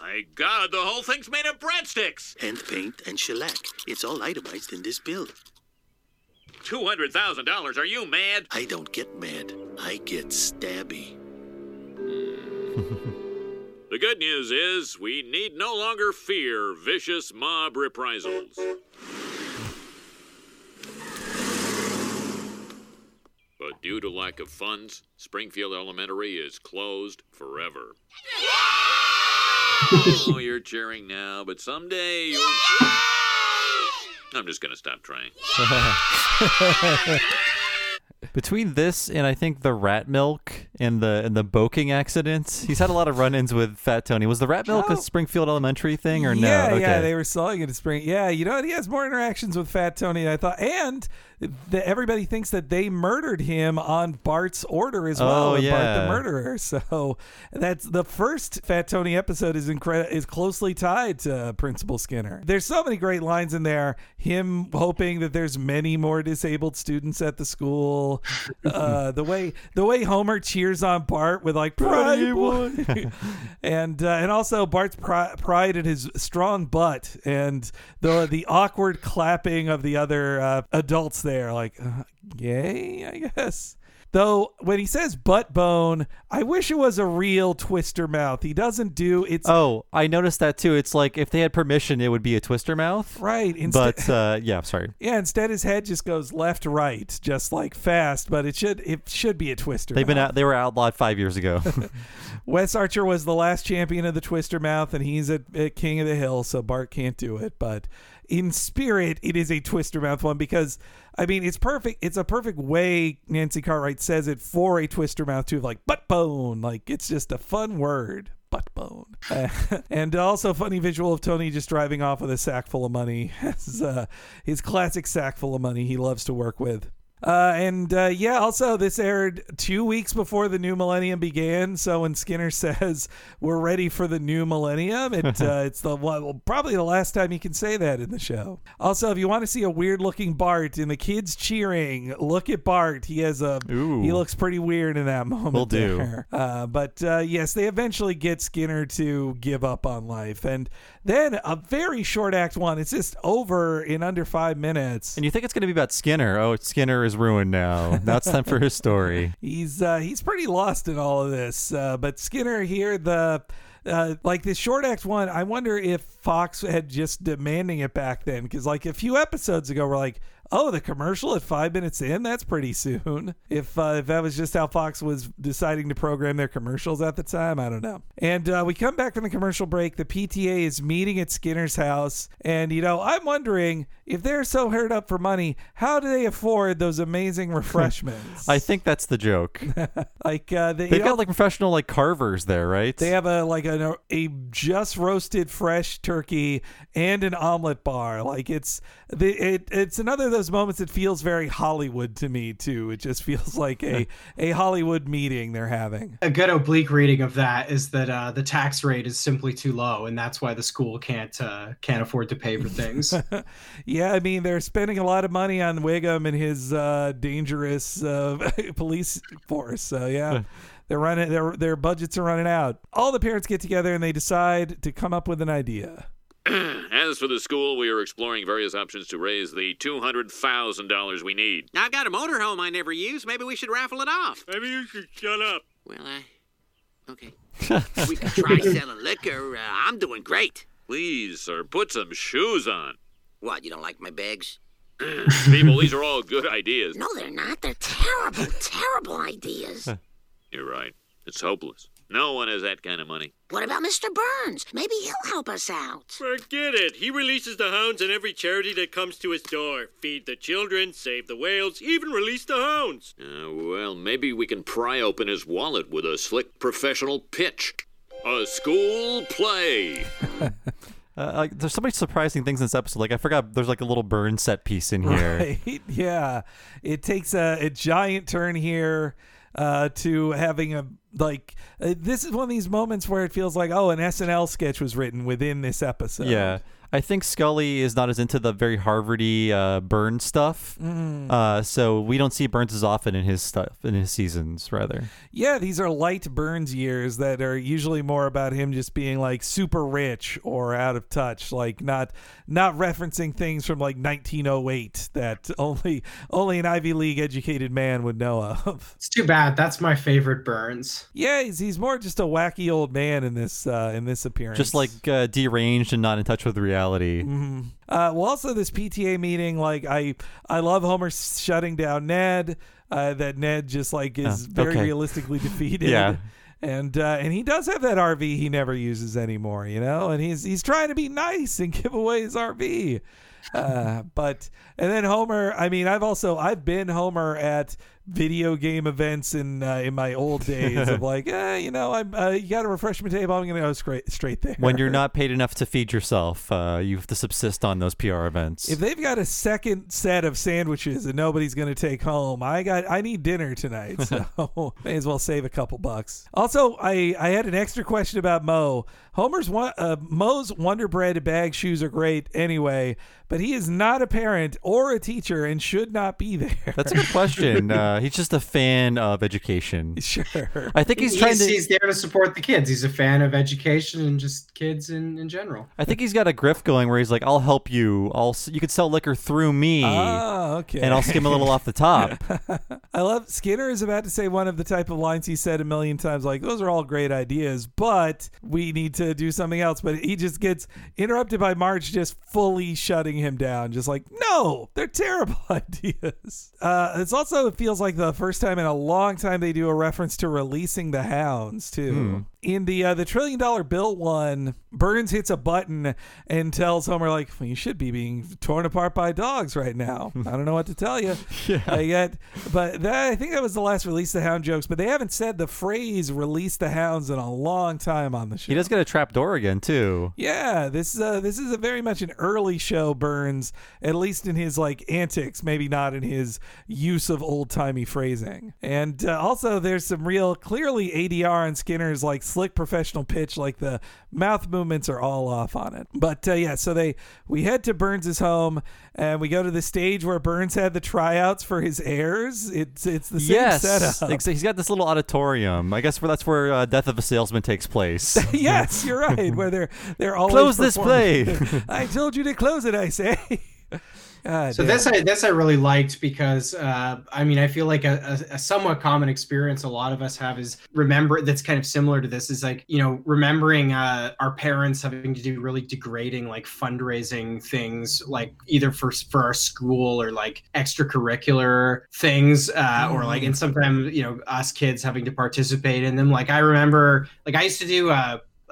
My God, the whole thing's made of breadsticks. And paint and shellac. It's all itemized in this bill. Two hundred thousand dollars? Are you mad? I don't get mad. I get stabby. The good news is we need no longer fear vicious mob reprisals. But due to lack of funds, Springfield Elementary is closed forever. oh, you're cheering now, but someday you'll. I'm just gonna stop trying. Between this and I think the rat milk and the and the boking accident, he's had a lot of run-ins with Fat Tony. Was the rat milk Oh. a Springfield Elementary thing or yeah, no? yeah, Okay. they were selling it at Spring. Yeah, you know what? He has more interactions with Fat Tony than I thought, and the, everybody thinks that they murdered him on Bart's order as well. Oh, and Bart yeah. the murderer. So that's the first Fat Tony episode is incre- is closely tied to Principal Skinner. There's so many great lines in there. Him hoping that there's many more disabled students at the school. Uh, the way the way Homer cheers on Bart with like pride, boy. and uh, and also Bart's pri- pride in his strong butt and the the awkward clapping of the other uh, adults there, like uh, yay, I guess. Though when he says butt bone, I wish it was a real twister mouth. He doesn't do it's Oh, I noticed that too. It's like if they had permission, it would be a twister mouth. right. Instead, But uh, yeah, sorry. yeah, instead his head just goes left right, just like fast. But it should it should be a twister. They've been out. They were outlawed five years ago. Wes Archer was the last champion of the Twister Mouth, and he's a, a king of the hill, so Bart can't do it. But in spirit, it is a Twister Mouth one because I mean it's perfect. It's a perfect way Nancy Cartwright says it for a Twister Mouth too, like butt bone. Like it's just a fun word. Butt bone, and also funny visual of Tony just driving off with a sack full of money. His, uh, his classic sack full of money he loves to work with. Uh, and uh, yeah, also this aired two weeks before the new millennium began. So when Skinner says we're ready for the new millennium, it uh, it's the well, probably the last time you can say that in the show. Also, if you want to see a weird looking Bart and the kids cheering, look at Bart. He has a Ooh. he looks pretty weird in that moment. Will do. Uh, but uh, yes, they eventually get Skinner to give up on life, and then a very short act one. It's just over in under five minutes. And you think it's going to be about Skinner? Oh, Skinner is ruined now. Now it's time for his story. He's uh, he's pretty lost in all of this. Uh, but Skinner here, the uh, like the short act one, I wonder if Fox had just demanding it back then because like a few episodes ago, we're like, oh, the commercial at five minutes in, that's pretty soon. If uh, if that was just how Fox was deciding to program their commercials at the time, I don't know. And uh, we come back from the commercial break. The PTA is meeting at Skinner's house, and you know, I'm wondering if they're so hard up for money, how do they afford those amazing refreshments? I think that's the joke. like uh, they, know, got like professional like carvers there, right? they have a like a, a just roasted fresh turkey and an omelet bar. Like it's the it it's another of those moments it feels very Hollywood to me too. It just feels like a a Hollywood meeting they're having. A good oblique reading of that is that uh, the tax rate is simply too low, and that's why the school can't uh, can't afford to pay for things. Yeah, I mean they're spending a lot of money on Wiggum and his uh, dangerous uh, police force. So yeah. They're running their their budgets are running out. All the parents get together and they decide to come up with an idea. As for the school, we are exploring various options to raise the $200,000 we need. I've got a motorhome I never use. Maybe we should raffle it off. Maybe you should shut up. Well, I. Okay. we could try selling liquor. Uh, I'm doing great. Please, sir, put some shoes on. What, you don't like my bags? People, these are all good ideas. No, they're not. They're terrible, terrible ideas. You're right. It's hopeless. No one has that kind of money. What about Mr. Burns? Maybe he'll help us out. Forget it. He releases the hounds in every charity that comes to his door. Feed the children, save the whales, even release the hounds. Uh, well, maybe we can pry open his wallet with a slick professional pitch. A school play. Uh, like, there's so many surprising things in this episode. Like I forgot there's like a little burn set piece in here. Right? Yeah. It takes a, a giant turn here uh, to having a like uh, this is one of these moments where it feels like oh an SNL sketch was written within this episode. Yeah. I think Scully is not as into the very Harvardy uh, Burn stuff, uh, so we don't see Burns as often in his stuff in his seasons. Rather, Yeah, these are light Burns years that are usually more about him just being like super rich or out of touch, like not not referencing things from like 1908 that only only an Ivy League educated man would know of. it's too bad. That's my favorite Burns. Yeah, he's, he's more just a wacky old man in this uh, in this appearance. just like uh, deranged and not in touch with reality. Uh, well, also this PTA meeting, like I, I love Homer shutting down Ned. Uh, that Ned just like is Oh, very okay. realistically defeated. Yeah. And uh, and he does have that RV he never uses anymore, you know. And he's he's trying to be nice and give away his RV. Uh, but and then Homer. I mean, I've also I've been Homer at video game events in uh, in my old days of like, eh, you know, I'm uh, you got a refreshment table. I'm gonna go straight straight there. When you're not paid enough to feed yourself, uh, you have to subsist on those PR events. If they've got a second set of sandwiches that nobody's going to take home, I got I need dinner tonight, so may as well save a couple bucks. Also, I I had an extra question about Mo. Homer's one, uh, Mo's Wonder Bread bag shoes are great anyway, but he is not a parent or a teacher and should not be there. That's a good question. uh, he's just a fan of education. sure. I think he's trying to. he's there to support the kids. He's a fan of education and just kids in, in general. I think he's got a grift going where he's like, "I'll help you. I'll s- you could sell liquor through me, Ah, okay. and I'll skim a little off the top." I love Skinner is about to say one of the type of lines he said a million times, like those are all great ideas, but we need to do something else. But he just gets interrupted by Marge just fully shutting him down, just like, no, they're terrible ideas. Uh, it's also it feels like the first time in a long time they do a reference to releasing the hounds too. In the uh, the trillion dollar bill one, Burns hits a button and tells Homer like, well, "You should be being torn apart by dogs right now." I don't know what to tell you. Yeah. I get, but that, I think that was the last release the hound jokes. But they haven't said the phrase "release the hounds" in a long time on the show. He does get a trap door again too. Yeah, this uh, this is a very much an early show Burns, at least in his like antics, maybe not in his use of old timey phrasing. And uh, also, there's some real clearly ADR on Skinner's like slick professional pitch, like the mouth movements are all off on it. But uh, yeah, so they we head to Burns's home and we go to the stage where Burns had the tryouts for his heirs. It's it's the same yes, setup. he's got this little auditorium. I guess where that's where uh, Death of a Salesman takes place. yes, you're right. Where they're they're always Close this play. I told you to close it. I say. God So damn. this I this I really liked because uh, I mean I feel like a, a, a somewhat common experience a lot of us have is remember that's kind of similar to this is like you know remembering uh, our parents having to do really degrading like fundraising things like either for for our school or like extracurricular things uh, or like and sometimes you know us kids having to participate in them like I remember like I used to do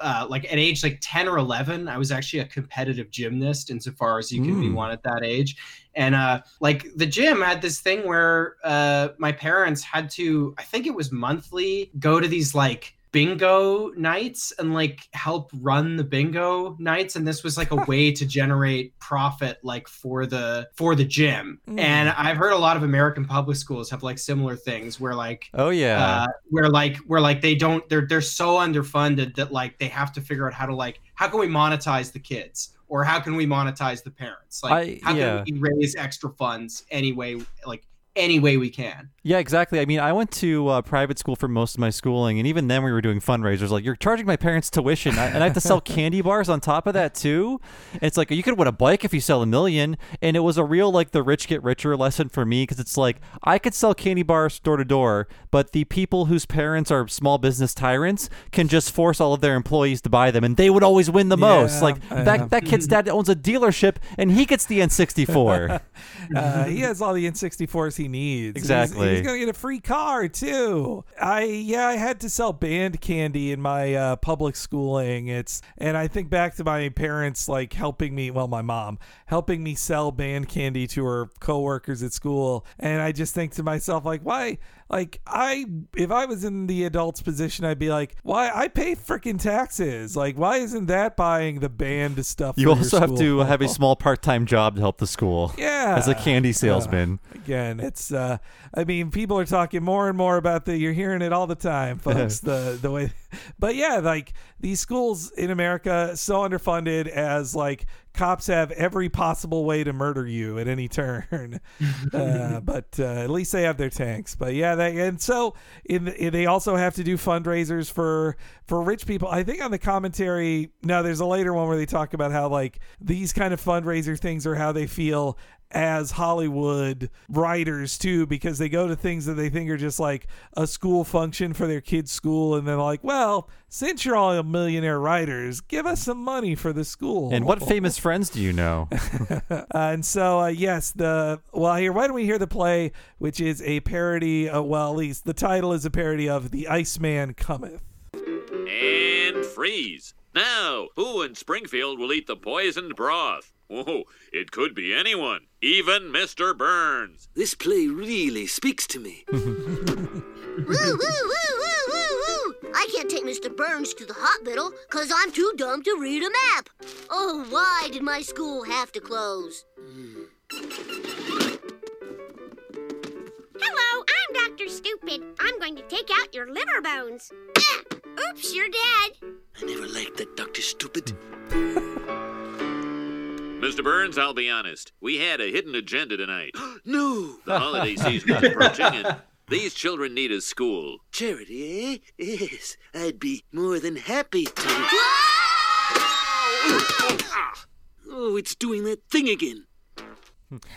uh, like at age like 10 or 11 i was actually a competitive gymnast insofar as you can be Mm. one at that age and uh like the gym had this thing where uh my parents had to i think it was monthly go to these like bingo nights and like help run the bingo nights and this was like a way to generate profit like for the for the gym Mm. and i've heard a lot of american public schools have like similar things where like oh yeah. uh, where like where like they don't they're they're so underfunded that like they have to figure out how to like how can we monetize the kids or how can we monetize the parents like I- how yeah. can we raise extra funds anyway like any way we can Yeah, exactly. I mean, I went to uh, private school for most of my schooling, and even then we were doing fundraisers. Like, you're charging my parents tuition, I, and I have to sell candy bars on top of that too. And it's like you could win a bike if you sell a million, and it was a real like the rich get richer lesson for me because it's like I could sell candy bars door to door, but the people whose parents are small business tyrants can just force all of their employees to buy them, and they would always win the most. Like yeah. that that kid's dad owns a dealership, and he gets the N64. Uh, he has all the N64s he needs. He's- Exactly. He's, gonna get a free car too. I yeah, I had to sell band candy in my uh, public schooling. It's and I think back to my parents like helping me. Well, my mom helping me sell band candy to her coworkers at school, and I just think to myself like, why? Like I, if I was in the adult's position, I'd be like, why? I pay freaking taxes. Like, why isn't that buying the band stuff? You also have to have a small part-time job to help the school. Yeah. as a candy salesman. Again, it's uh I mean, people are talking more and more about the you're hearing it all the time, folks. the the way but yeah, like these schools in America so underfunded as like cops have every possible way to murder you at any turn. uh, but uh, at least they have their tanks. But yeah, they and so in, in they also have to do fundraisers for for rich people. I think on the commentary, no, there's a later one where they talk about how like these kind of fundraiser things are how they feel as Hollywood writers too, because they go to things that they think are just like a school function for their kids' school, and they're like, "Well, since you're all millionaire writers, give us some money for the school." And what famous friends do you know? Uh, and so, uh, yes, the well here. Why don't we hear the play, which is a parody? Uh, well, at least the title is a parody of "The Iceman Cometh." And freeze. Now, who in Springfield will eat the poisoned broth? Oh, it could be anyone, even Mr. Burns. This play really speaks to me. Woo, woo, woo, woo, woo, woo! I can't take Mr. Burns to the hospital because I'm too dumb to read a map. Oh, why did my school have to close? Hello, I'm Dr. Stupid. I'm going to take out your liver bones. Ah, oops, you're dead. I never liked that Dr. Stupid. Mr. Burns, I'll be honest. We had a hidden agenda tonight. no! The holiday season is approaching, and these children need a school. Charity, eh? Yes, I'd be more than happy to. Oh, it's doing that thing again.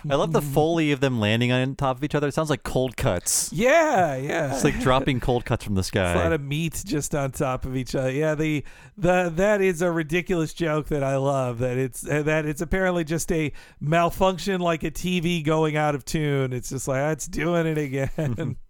I love the foley of them landing on top of each other. It sounds like cold cuts. Yeah, yeah. It's like dropping cold cuts from the It's a lot of meat just on top of each other. Yeah, the the that is a ridiculous joke that I love. That it's uh, that it's apparently just a malfunction, like a TV going out of tune. It's just like "Ah, it's doing it again.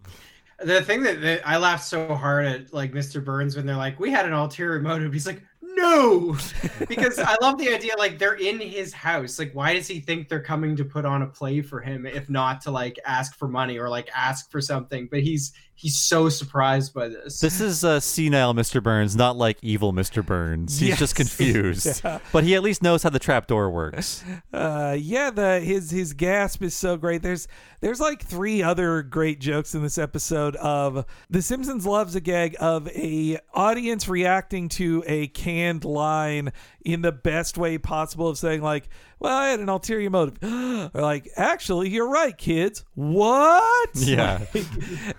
The thing that, that I laughed so hard at, like Mr. Burns, when they're like, "We had an ulterior motive." He's like, "No," because I love the idea. Like they're in his house. Like, why does he think they're coming to put on a play for him, if not to like ask for money or like ask for something? But he's he's so surprised by this. This is uh, senile Mr. Burns, not like evil Mr. Burns. He's Yes. just confused, Yeah. but he at least knows how the trap door works. Uh, yeah, the his his gasp is so great. There's there's like three other great jokes in this episode of The Simpsons loves a gag of a audience reacting to a canned line in the best way possible of saying like, "Well, I had an ulterior motive," or like, "Actually, you're right, kids." What? Yeah. Like,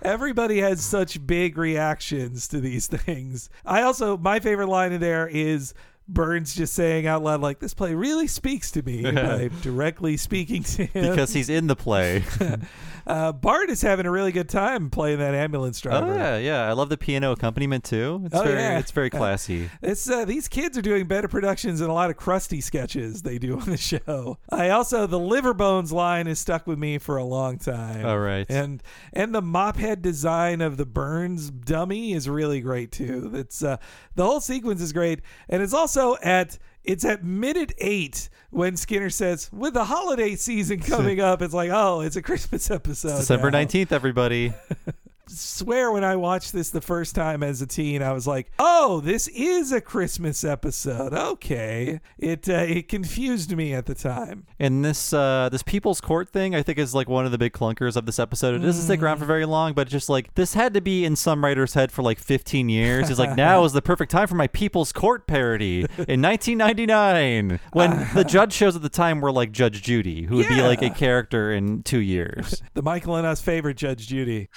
everybody has such big reactions to these things. I also my favorite line in there is. Burns just saying out loud, like, this play really speaks to me by directly speaking to him. because he's in the play. uh, Bart is having a really good time playing that ambulance driver. Oh yeah, yeah. I love the piano accompaniment too. It's Oh, very, yeah. it's very classy. It's uh, these kids are doing better productions than a lot of crusty sketches they do on the show. I also the liver bones line has stuck with me for a long time. All right. and and the mop head design of the Burns dummy is really great too. It's uh, the whole sequence is great, and it's also at it's at minute eight when Skinner says, "With the holiday season coming up, it's like, oh, it's a Christmas episode." December nineteenth, everybody. swear when I watched this the first time as a teen, I was like, "Oh, this is a Christmas episode." Okay, it uh, it confused me at the time. And this uh, this People's Court thing, I think, is like one of the big clunkers of this episode. It doesn't stick around for very long, but it's just like this had to be in some writer's head for like 15 years. It's like now is the perfect time for my People's Court parody in 1999, when the judge shows at the time were like Judge Judy, who would be like a character in two years. The Michael and us favorite Judge Judy.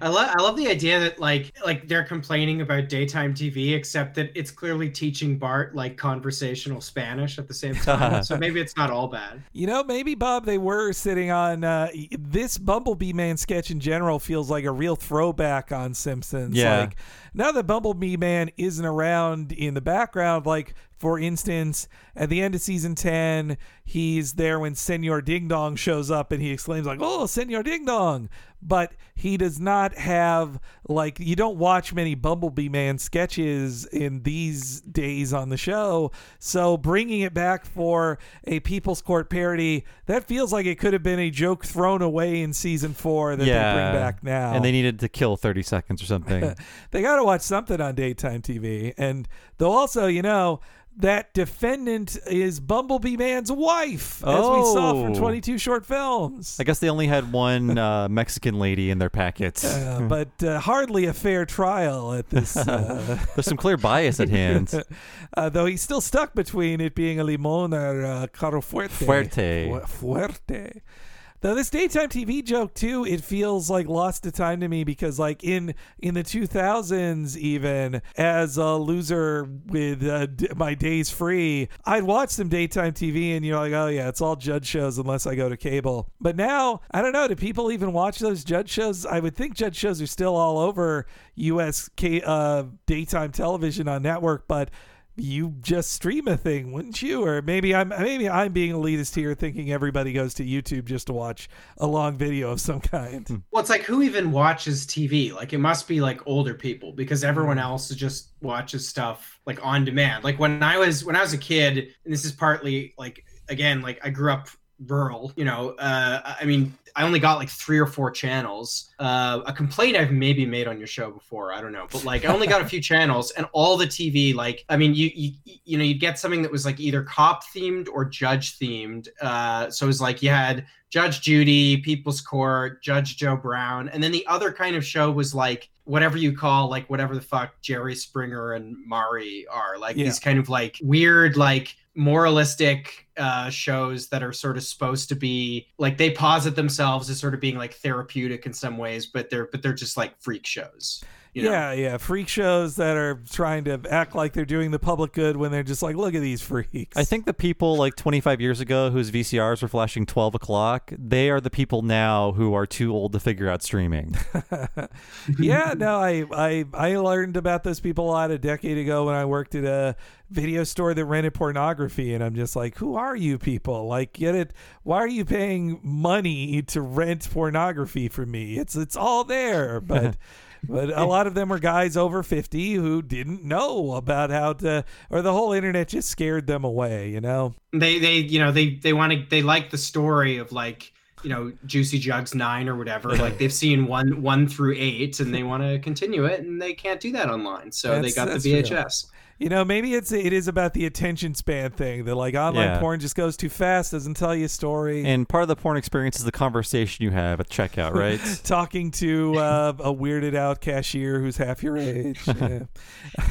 I love I love the idea that like like they're complaining about daytime TV, except that it's clearly teaching Bart like conversational Spanish at the same time. so maybe it's not all bad. You know, maybe Bob, they were sitting on uh, this Bumblebee Man sketch in general feels like a real throwback on Simpsons. Yeah. Like now that Bumblebee Man isn't around in the background, like for instance, at the end of season ten, he's there when Senor Ding Dong shows up and he exclaims like, "Oh, Senor Ding Dong!" But he does not have like you don't watch many Bumblebee Man sketches in these days on the show. So bringing it back for a People's Court parody that feels like it could have been a joke thrown away in season four that yeah, they bring back now. and they needed to kill 30 seconds or something. they got to watch something on daytime TV. And they'll also, you know, that defendant is Bumblebee Man's wife, as we saw from Oh. 22 short films. I guess they only had one uh, Mexican lady in their packets. Uh, but uh, hardly a fair trial at this. Uh, There's some clear bias at hand. uh, though he's still stuck between it being a limon or uh, caro fuerte. Fuerte. Fu- Fuerte. Though this daytime TV joke too, it feels like lost to time to me because like in in the 2000s even as a loser with uh, d- my days free, I'd watch some daytime TV and you're like, oh yeah, it's all judge shows unless I go to cable. But now I don't know, do people even watch those judge shows? I would think judge shows are still all over U.S. K- uh, daytime television on network, but you just stream a thing, wouldn't you? Or maybe I'm maybe I'm being elitist here, thinking everybody goes to YouTube just to watch a long video of some kind. Well, it's like who even watches TV? Like it must be like older people because everyone else just watches stuff like on demand. Like when I was when I was a kid, and this is partly like again like I grew up rural. You know, uh, I mean I only got like three or four channels. Uh, a complaint I've maybe made on your show before, I don't know, but like I only got a few channels, and all the TV, like I mean, you you you know, you'd get something that was like either cop themed or judge themed. Uh, so it was like you had Judge Judy, People's Court, Judge Joe Brown, and then the other kind of show was like whatever you call like whatever the fuck Jerry Springer and Maury are, like Yeah. these kind of like weird like moralistic uh shows that are sort of supposed to be like they posit themselves as sort of being like therapeutic in some ways but they're but they're just like freak shows You know? Yeah, yeah, freak shows that are trying to act like they're doing the public good when they're just like, look at these freaks. I think the people like 25 years ago whose VCRs were flashing 12 o'clock, they are the people now who are too old to figure out streaming. yeah, no, I, I I learned about those people a lot a decade ago when I worked at a video store that rented pornography, and I'm just like, who are you people? Like, get it? Why are you paying money to rent pornography for me? It's it's all there, but. But a lot of them were guys over 50 who didn't know about how to, or the whole internet just scared them away, you know? They they you know they they want to they like the story of like you know Juicy Jugs nine or whatever. like they've seen one one through eight and they want to continue it and they can't do that online, so they got the that's. VHS. You know, maybe it's it is about the attention span thing. That like online Yeah. porn just goes too fast, doesn't tell you a story. and part of the porn experience is the conversation you have at checkout, right? Talking to uh, a weirded out cashier who's half your age. Yeah.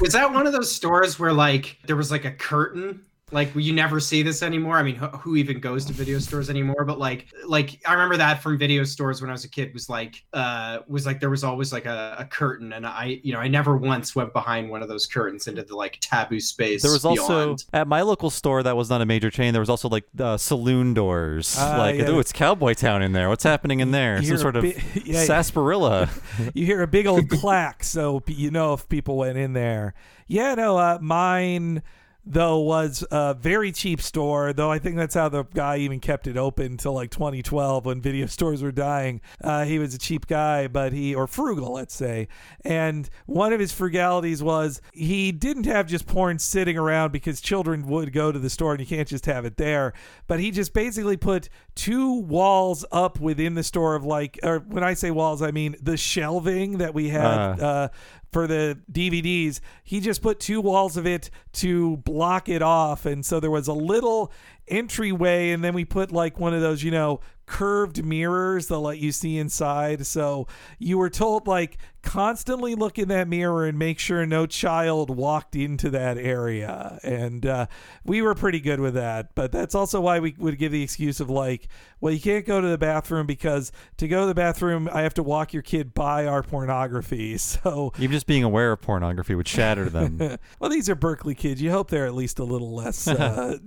Was that one of those stores where like there was like a curtain? Like you never see this anymore. I mean, who, who even goes to video stores anymore? But like, like I remember that from video stores when I was a kid. Was like, uh, was like there was always like a, a curtain, and I, you know, I never once went behind one of those curtains into the like taboo space. There was also at my local store that was not a major chain. There was also like uh, saloon doors. Ah, like, yeah. ooh, it's Cowboy Town in there. What's happening in there? You Some hear a sort of bi- yeah. sarsaparilla. you hear a big old clack, so you know if people went in there. Yeah, no, uh, mine though was a very cheap store. Though I think that's how the guy even kept it open until like 2012 when video stores were dying. Uh, he was a cheap guy, but he or frugal, let's say. And one of his frugalities was he didn't have just porn sitting around because children would go to the store and you can't just have it there. But he just basically put two walls up within the store of like, or when I say walls, I mean the shelving that we had. Ah. Uh, for the DVDs, he just put two walls of it to block it off. And so there was a little entryway, and then we put like one of those, you know, curved mirrors that let you see inside. So you were told, like, constantly look in that mirror and make sure no child walked into that area. And uh, we were pretty good with that. But that's also why we would give the excuse of, like, well, you can't go to the bathroom because to go to the bathroom, I have to walk your kid by our pornography. So Even just being aware of pornography would shatter them. well, these are Berkeley kids. You hope they're at least a little less, uh,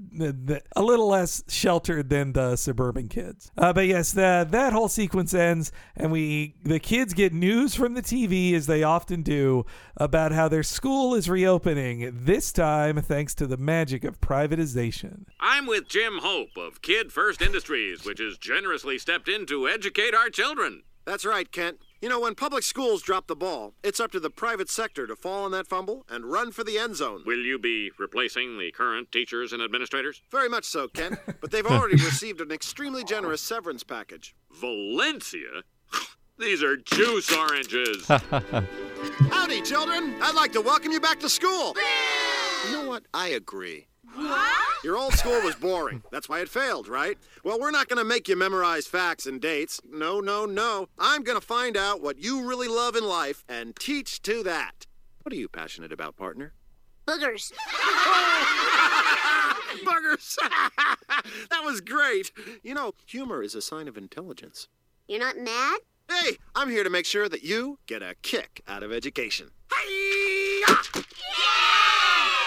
a little less sheltered than the suburban kids. Uh, Uh, but yes, that that whole sequence ends, and we the kids get news from the TV as they often do about how their school is reopening. This time, thanks to the magic of privatization. I'm with Jim Hope of Kid First Industries, which has generously stepped in to educate our children. That's right, Kent. You know, when public schools drop the ball, it's up to the private sector to fall on that fumble and run for the end zone. Will you be replacing the current teachers and administrators? Very much so, Kent. But they've already received an extremely generous severance package. Valencia? These are juice oranges. Howdy, children. I'd like to welcome you back to school. You know what? I agree. Your old school was boring. That's why it failed, right? Well, we're not going to make you memorize facts and dates. No, no, no. I'm going to find out what you really love in life and teach to that. What are you passionate about, partner? Boogers. Buggers! that was great. You know, humor is a sign of intelligence. You're not mad? Hey, I'm here to make sure that you get a kick out of education.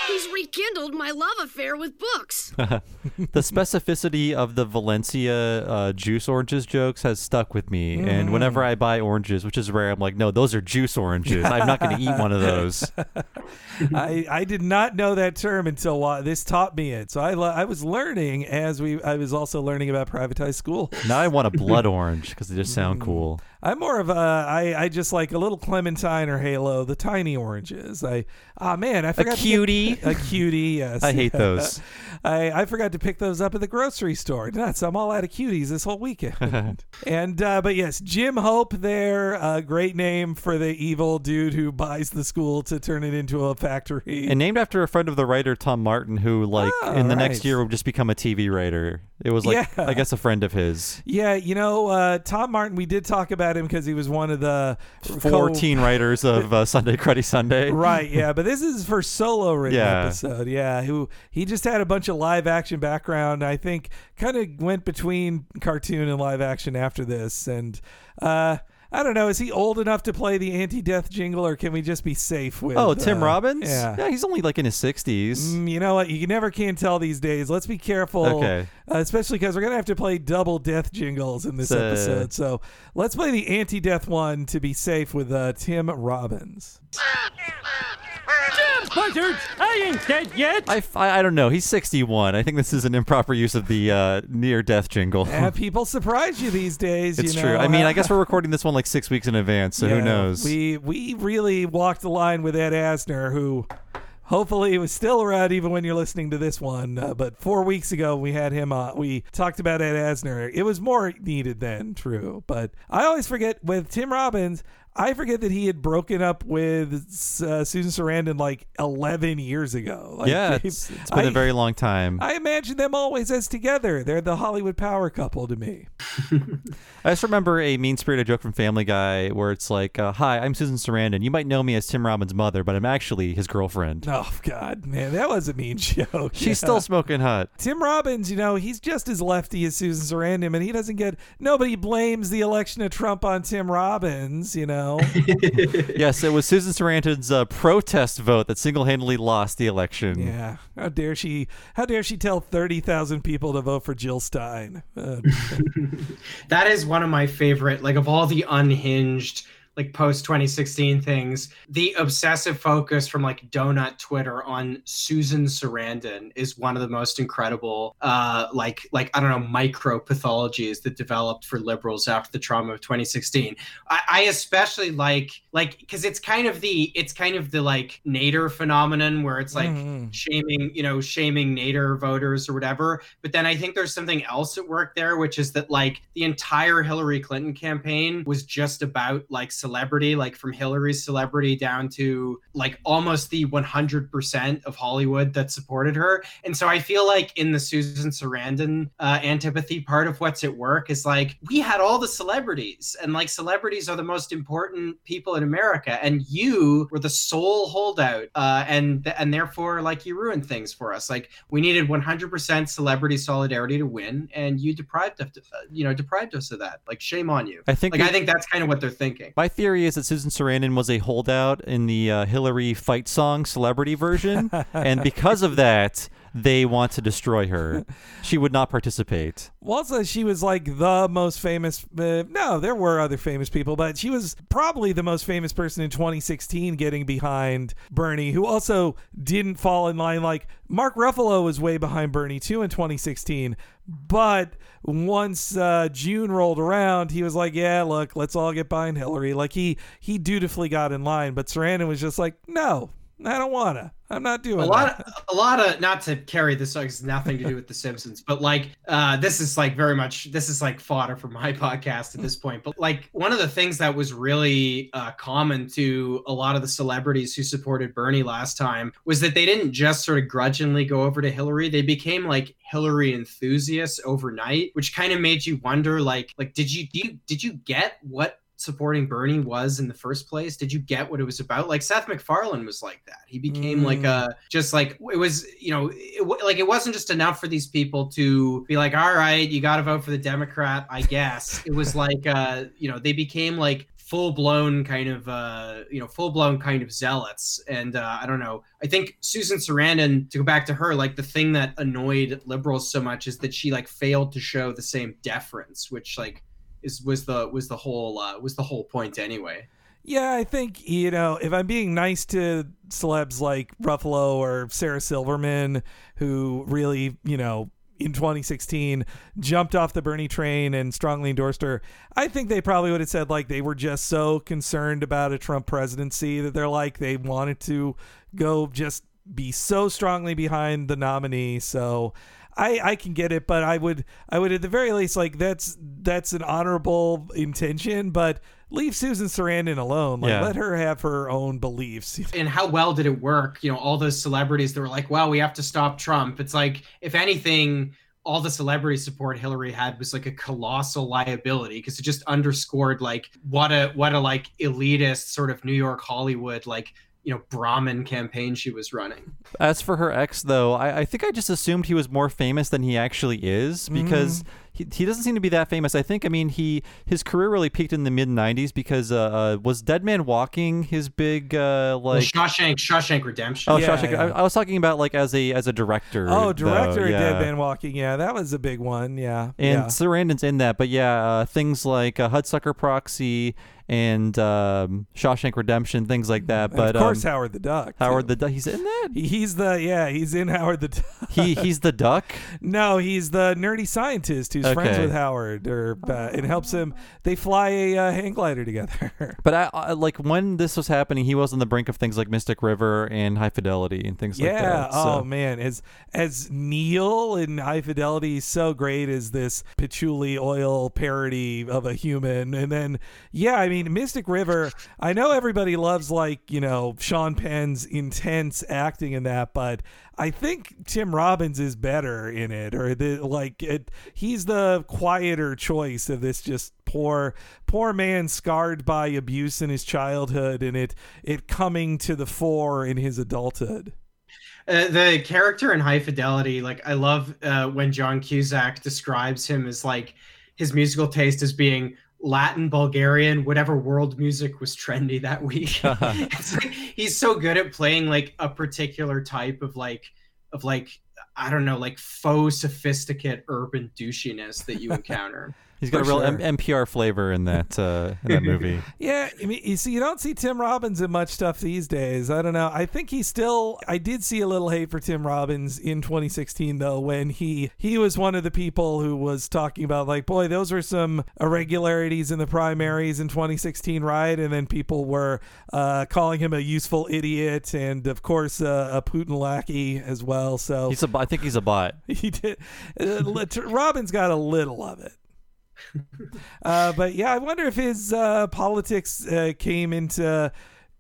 He's rekindled my love affair with books. the specificity of the Valencia uh, juice oranges jokes has stuck with me. And whenever mm. I buy oranges, which is rare, I'm like, no, those are juice oranges. I'm not going to eat one of those. I, I did not know that term until wa- this taught me it. So I, le- I was learning as we I was also learning about privatized school. Now I want a blood orange because they just sound mm. cool. I'm more of a I, I just like a little clementine or halo, the tiny oranges. I ah man, I forgot get- cutie? a cutie. Yes, I hate those. I, I forgot to pick those up at the grocery store. Nuts! I'm all out of cuties this whole weekend. and uh, but yes, Jim Hope there, a great name for the evil dude who buys the school to turn it into a factory. And named after a friend of the writer Tom Martin, who like Ah, in the right. next year would just become a TV writer. It was like Yeah. I guess a friend of his. Yeah, you know, uh, Tom Martin, we did talk about him because he was one of the 14 co- writers of uh, Sunday Cruddy Sunday. Right, yeah, but this is for solo written Yeah. episode. Yeah, who he just had a bunch of live action background. I think kind of went between cartoon and live action after this, and uh, I don't know. Is he old enough to play the anti-death jingle, or can we just be safe with? Oh, Tim uh, Robbins? Yeah. he's only like in his 60s. Mm, you know what? You never can tell these days. Let's be careful, Okay. uh, especially because we're gonna have to play double death jingles in this So- episode. So let's play the anti-death one to be safe with uh, Tim Robbins. Buzzards, I ain't dead yet. I I don't know. He's 61. I think this is an improper use of the uh, near death jingle. Have people surprise you these days? it's you true. I mean, I guess we're recording this one like six weeks in advance, so who knows? We we really walked the line with Ed Asner, who hopefully was still around even when you're listening to this one. Uh, but four weeks ago, we had him. Uh, we talked about Ed Asner. It was more needed then, true. But I always forget with Tim Robbins. I forget that he had broken up with uh, Susan Sarandon like 11 years ago. Like, yeah, it's, it's been I- a very long time. I imagine them always as together. They're the Hollywood power couple to me. I just remember a mean spirited joke from Family Guy where it's like, uh, "Hi, I'm Susan Sarandon. You might know me as Tim Robbins' mother, but I'm actually his girlfriend." Oh God, man, that was a mean joke. She's Yeah. still smoking hot. Tim Robbins, you know, he's just as lefty as Susan Sarandon, and he doesn't get. Nobody blames the election of Trump on Tim Robbins, you know. yes, it was Susan Sarandon's uh, protest vote that single-handedly lost the election. yeah, how dare she? How dare she tell thirty thousand people to vote for Jill Stein? Uh, That is one of my favorite, like of all the unhinged, like post 2016 things, the obsessive focus from like Donut Twitter on Susan Sarandon is one of the most incredible, uh, like like I don't know, micro pathologies that developed for liberals after the trauma of 2016. I, I especially like like because it's kind of the it's kind of the like Nader phenomenon where it's like Mhm. shaming you know shaming Nader voters or whatever. But then I think there's something else at work there, which is that like the entire Hillary Clinton campaign was just about like celebrity, like from Hillary's celebrity down to like almost the 100% of Hollywood that supported her. And so I feel like in the Susan Sarandon uh, antipathy part of what's at work is like we had all the celebrities, and like celebrities are the most important people in America, and you were the sole holdout, uh, and and therefore like you ruined things for us. Like we needed 100% celebrity solidarity to win, and you deprived of uh, you know deprived us of that. Like shame on you. I think like we- I think that's kind of what they're thinking. Theory is that Susan Sarandon was a holdout in the uh, Hillary fight song celebrity version, and because of that, they want to destroy her. She would not participate. Well, also, she was like the most famous. Uh, no, there were other famous people, but she was probably the most famous person in 2016 getting behind Bernie, who also didn't fall in line. Like Mark Ruffalo was way behind Bernie too in 2016, but once uh, June rolled around, he was like, "Yeah, look, let's all get behind Hillary." Like he he dutifully got in line, but Sarandon was just like, "No, I don't wanna. I'm not doing a lot that." of, a lot of not to carry this it's nothing to do with the simpsons but like uh this is like very much this is like fodder for my podcast at this point but like one of the things that was really uh common to a lot of the celebrities who supported bernie last time was that they didn't just sort of grudgingly go over to hillary they became like hillary enthusiasts overnight which kind of made you wonder like like did you, do you did you get what supporting Bernie was in the first place? Did you get what it was about? Like Seth MacFarlane was like that. He became like Mm. a just like it was, you know, it, like it wasn't just enough for these people to be like, all right, you got to vote for the Democrat, I guess. it was like, uh, you know, they became like full blown kind of uh you know full blown kind of zealots and uh i don't know i think susan sarandon to go back to her like the thing that annoyed liberals so much is that she like failed to show the same deference which like is was the was the whole uh was the whole point anyway Yeah, I think you know if I'm being nice to celebs like Ruffalo or Sarah Silverman, who really you know in 2016 jumped off the Bernie train and strongly endorsed her, I think they probably would have said like they were just so concerned about a Trump presidency that they're like they wanted to go just be so strongly behind the nominee. So I, I can get it, but I would I would at the very least like that's that's an honorable intention, but leave Susan Sarandon alone. Like Yeah. let her have her own beliefs. and how well did it work you know all those celebrities that were like wow we have to stop trump it's like if anything all the celebrity support hillary had was like a colossal liability because it just underscored like what a what a like elitist sort of new york hollywood like you know brahmin campaign she was running As for her ex, though, I, I think I just assumed he was more famous than he actually is because he, he doesn't seem to be that famous. I think I mean he his career really peaked in the mid '90s because uh, uh, was Dead Man Walking his big uh, Well, like Shawshank, Shawshank Redemption. oh Shawshank. I, I was talking about like as a as a director. Oh, though, director of yeah. Dead Man Walking. Yeah, that was a big one. Yeah. And yeah. Sarandon's in that, but yeah, uh, things like uh, Hudsucker Proxy and um, Shawshank Redemption, things like that. And But of course, um, Howard the Duck. Howard the Duck, he's in that. He's the yeah. He's in Howard the Duck. He he's the duck. No, he's the nerdy scientist who's friends Okay. with Howard, or uh, and helps him. They fly a uh, hang glider together. But I, I like when this was happening, he was on the brink of things like Mystic River and High Fidelity and things like yeah. that. so- Oh man, as as Neil in High Fidelity, is so great as this patchouli oil parody of a human, and then yeah, I mean Mystic River. I know everybody loves like you know Sean Penn's intense acting in that, but I think Tim Robbins is better in it, or the like. It, he's the quieter choice of this just poor poor man scarred by abuse in his childhood, and it it coming to the fore in his adulthood. Uh, the character in High Fidelity, like I love uh, when John Cusack describes him as like his musical taste as being Latin, Bulgarian, whatever world music was trendy that week. it's like, he's so good at playing like a particular type of like of like I don't know, like faux sophisticate urban douchiness that you encounter. He's got a real sure. M- NPR flavor in that uh, in that movie. Yeah, I mean, you see, you don't see Tim Robbins in much stuff these days. I don't know. I think he's still. I did see a little hate for Tim Robbins in 2016, though, when he he was one of the people who was talking about like, boy, those were some irregularities in the primaries in 2016, right? And then people were uh, calling him a useful idiot, and of course, uh, a Putin lackey as well. So He's a, I think he's a bot. he did. Uh, Robbins got a little of it. Uh, but yeah, I wonder if his uh, politics uh, came into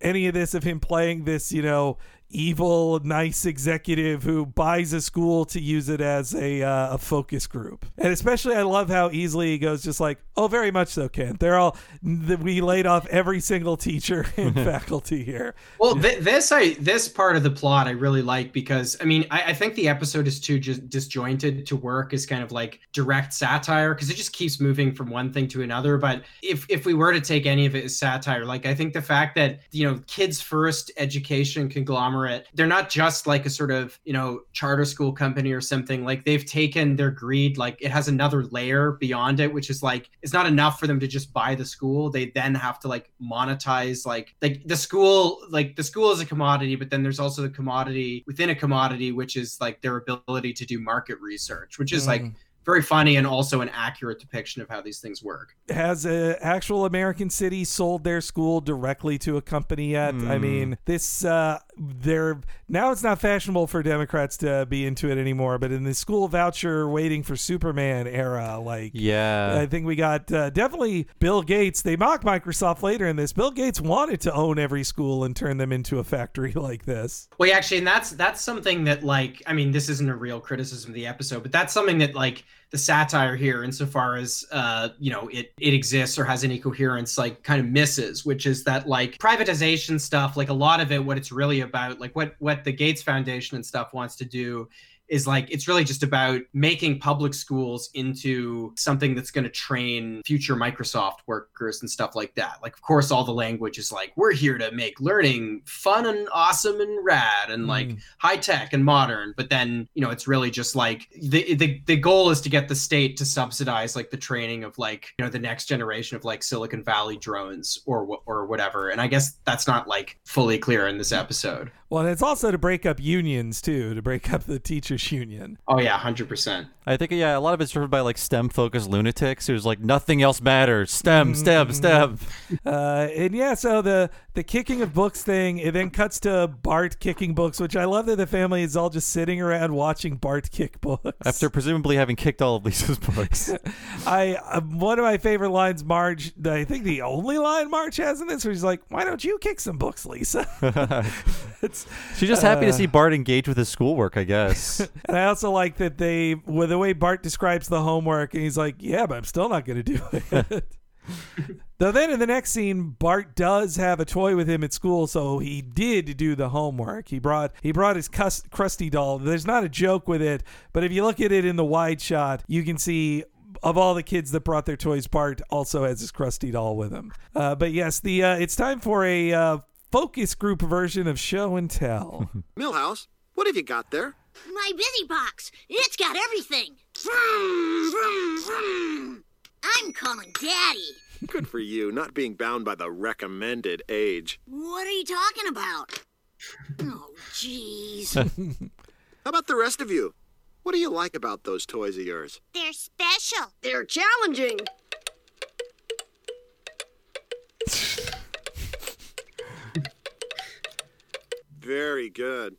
any of this of him playing this, you know, evil, nice executive who buys a school to use it as a, uh, a focus group. And especially, I love how easily he goes, just like, oh, very much so, Kent. They're all, th- we laid off every single teacher and faculty here. Well, th- this I this part of the plot I really like because I mean I, I think the episode is too just disjointed to work as kind of like direct satire because it just keeps moving from one thing to another. But if if we were to take any of it as satire, like I think the fact that you know kids first education conglomerate, they're not just like a sort of you know charter school company or something. Like they've taken their greed, like it has another layer beyond it, which is like it's not enough for them to just buy the school. They then have to like monetize like like the school like the school is a commodity, but then there's also the commodity within a commodity, which is like their ability to do market research, which is like Mm. Very funny and also an accurate depiction of how these things work. has a actual American city sold their school directly to a company yet? I Hmm. mean, this uh they're now it's not fashionable for Democrats to be into it anymore, but in the school voucher waiting for Superman era, like Yeah. I think we got uh, definitely Bill Gates. They mock Microsoft later in this. Bill Gates wanted to own every school and turn them into a factory like this. Well, actually, and that's that's something that like I mean, this isn't a real criticism of the episode, but that's something that like the satire here, insofar as uh, you know, it it exists or has any coherence, like kind of misses, which is that like privatization stuff, like a lot of it, what it's really about, like what what the Gates Foundation and stuff wants to do is like it's really just about making public schools into something that's going to train future Microsoft workers and stuff like that. Like, of course, all the language is like, we're here to make learning fun and awesome and rad and like Mm. high tech and modern. But then, you know, it's really just like the, the the goal is to get the state to subsidize like the training of like you know the next generation of like Silicon Valley drones or or whatever. And I guess that's not like fully clear in this episode. Well, and it's also to break up unions too, to break up the teachers union. Oh yeah, hundred percent. I think yeah, a lot of it's driven by like STEM focused lunatics who's like nothing else matters. STEM, STEM, STEM. Uh, and yeah, so the the kicking of books thing, it then cuts to Bart kicking books, which I love that the family is all just sitting around watching Bart kick books. After presumably having kicked all of Lisa's books. I uh, one of my favorite lines, Marge. I think the only line Marge has in this, where she's like, "Why don't you kick some books, Lisa?" it's She's just happy to uh, see Bart engage with his schoolwork, I guess. And I also like that they, with the way Bart describes the homework, and he's like, "Yeah, but I'm still not going to do it." Though then in the next scene, Bart does have a toy with him at school, so he did do the homework. He brought he brought his cus- Krusty doll. There's not a joke with it, but if you look at it in the wide shot, you can see of all the kids that brought their toys, Bart also has his Krusty doll with him. Uh, but yes, the uh, it's time for a uh, focus group version of show and tell. Milhouse, what have you got there? My busy box. It's got everything. Vroom, vroom, vroom. I'm calling Daddy. Good for you, not being bound by the recommended age. What are you talking about? Oh, jeez. How about the rest of you? What do you like about those toys of yours? They're special. They're challenging. Very good.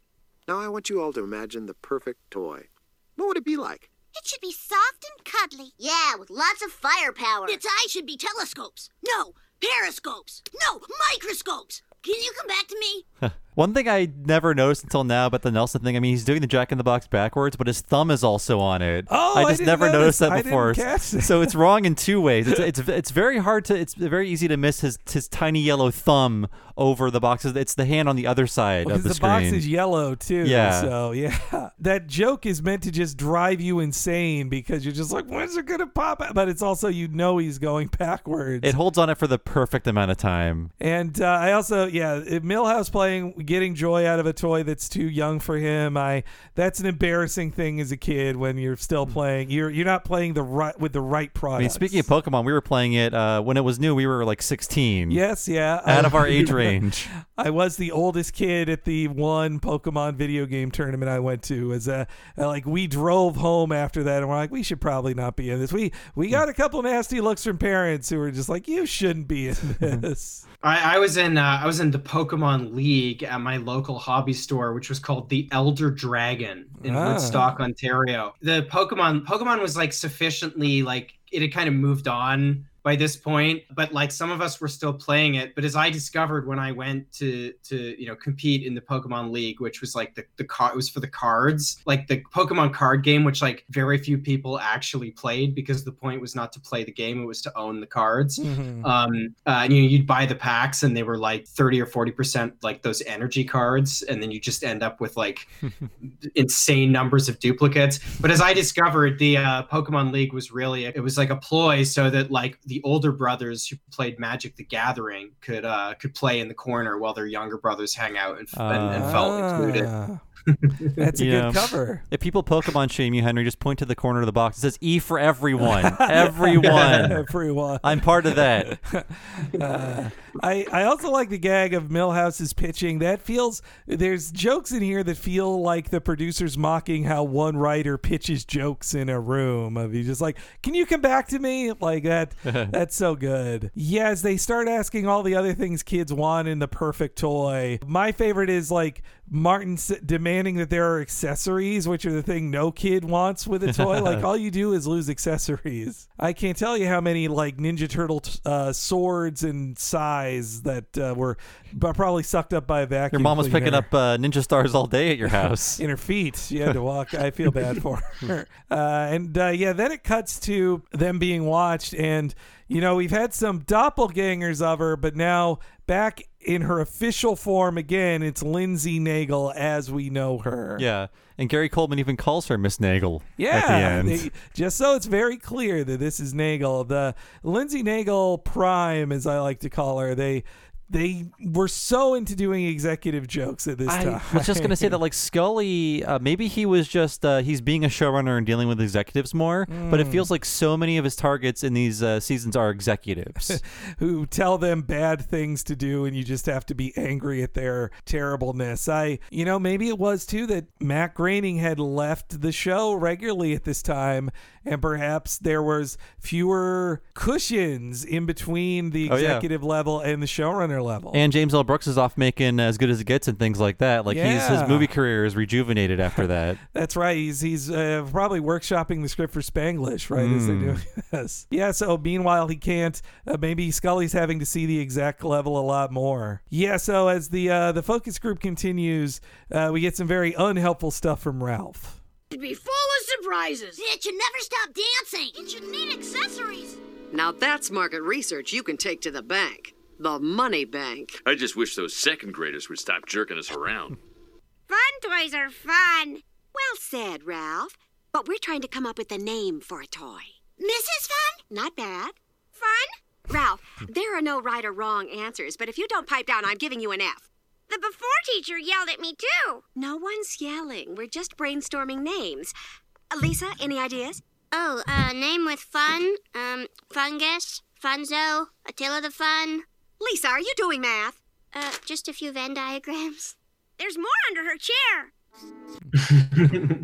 Now I want you all to imagine the perfect toy. What would it be like? It should be soft and cuddly. Yeah, with lots of firepower. Its eyes should be telescopes. No, periscopes. No, microscopes. Can you come back to me? One thing I never noticed until now about the Nelson thing, I mean, he's doing the Jack in the Box backwards, but his thumb is also on it. Oh, I I just didn't never notice. noticed that I before. that. So it's wrong in two ways. It's, it's it's very hard to. It's very easy to miss his his tiny yellow thumb over the boxes. It's the hand on the other side Because of the, the, screen. box is yellow too. Yeah. So yeah, that joke is meant to just drive you insane because you're just like, when's it gonna pop out? But it's also you know he's going backwards. It holds on it for the perfect amount of time. And uh, I also, yeah, Milhouse playing, getting joy out of a toy that's too young for him. I that's an embarrassing thing as a kid when you're still playing. You're you're not playing the right with the right I product. mean, speaking of Pokemon, we were playing it uh, when it was new. We were like 16. Yes, yeah. Out of our age range. I was the oldest kid at the one Pokemon video game tournament I went to. As a like, we drove home after that, and we're like, we should probably not be in this. We we got a couple nasty looks from parents who were just like, you shouldn't be in this. I, I was in uh, I was in the Pokemon League at my local hobby store, which was called the Elder Dragon in Ah. Woodstock, Ontario. The Pokemon Pokemon was like sufficiently like it had kind of moved on by this point, but like some of us were still playing it. But as I discovered when I went to to you know compete in the Pokemon League, which was like the the car it was for the cards, like the Pokemon card game, which like very few people actually played because the point was not to play the game; it was to own the cards Mhm. um uh, and you know you'd buy the packs and they were like 30 or 40 percent like those energy cards and then you just end up with like insane numbers of duplicates but as i discovered the uh, pokemon league was really it was like a ploy so that like the older brothers who played magic the gathering could uh could play in the corner while their younger brothers hang out and, and, and felt included Ah. That's a You good cover. If people Pokemon shame you, Henry, just point to the corner of the box. It says E for everyone. everyone. Everyone. I'm part of that. Uh, I I also like the gag of Milhouse's pitching. That feels there's jokes in here that feel like the producers mocking how one writer pitches jokes in a room. Of you just like, can you come back to me like that? that's so good. Yes, they start asking all the other things kids want in the perfect toy. My favorite is like Martin s- demanding that there are accessories, which are the thing no kid wants with a toy. like all you do is lose accessories. I can't tell you how many like Ninja Turtle t- uh, swords and that uh, were b- probably sucked up by a vacuum. Your mom was picking up uh, Ninja Stars all day at your house. in her feet. She had to walk. I feel bad for her. Uh, and uh, yeah, then it cuts to them being watched, and you know we've had some doppelgangers of her, but now back in her official form again, it's Lindsey Naegle as we know her. Yeah. And Gary Coleman even calls her Miss Naegle Yeah, at the end. they- just so it's very clear that this is Naegle, the Lindsey Naegle Prime, as I like to call her. They they were so into doing executive jokes at this I time. I was just gonna say that, like Scully, uh, maybe he was just uh, he's being a showrunner and dealing with executives more. But it Mm. feels like so many of his targets in these uh, seasons are executives. who tell them bad things to do and you just have to be angry at their terribleness. I, you know, maybe it was too that Matt Groening had left the show regularly at this time and perhaps there was fewer cushions in between the Oh, yeah. executive level and the showrunner level. and James L. Brooks is off making as good as it gets and things like that. Like he's his movie career is rejuvenated after that. That's right. He's he's uh, probably workshopping the script for Spanglish, right? As they're Mm. doing this. Yeah. So meanwhile, he can't. Uh, maybe Scully's having to see the exec level a lot more. Yeah. So as the uh, the focus group continues, uh, we get some very unhelpful stuff from Ralph. It'd be full of surprises. It should never stop dancing. It should need accessories. Now that's market research you can take to the bank. The money bank. I just wish those second graders would stop jerking us around. Fun toys are fun. Well said, Ralph. But we're trying to come up with a name for a toy. Mrs. Fun? Not bad. Fun? Ralph, there are no right or wrong answers, but if you don't pipe down, I'm giving you an F. The before teacher yelled at me too. No one's yelling. We're just brainstorming names. Uh, Lisa, any ideas? Oh, uh, name with fun? Um, fungus? Funzo? Attila the Fun? Lisa, are you doing math? Uh, just a few Venn diagrams. There's more under her chair.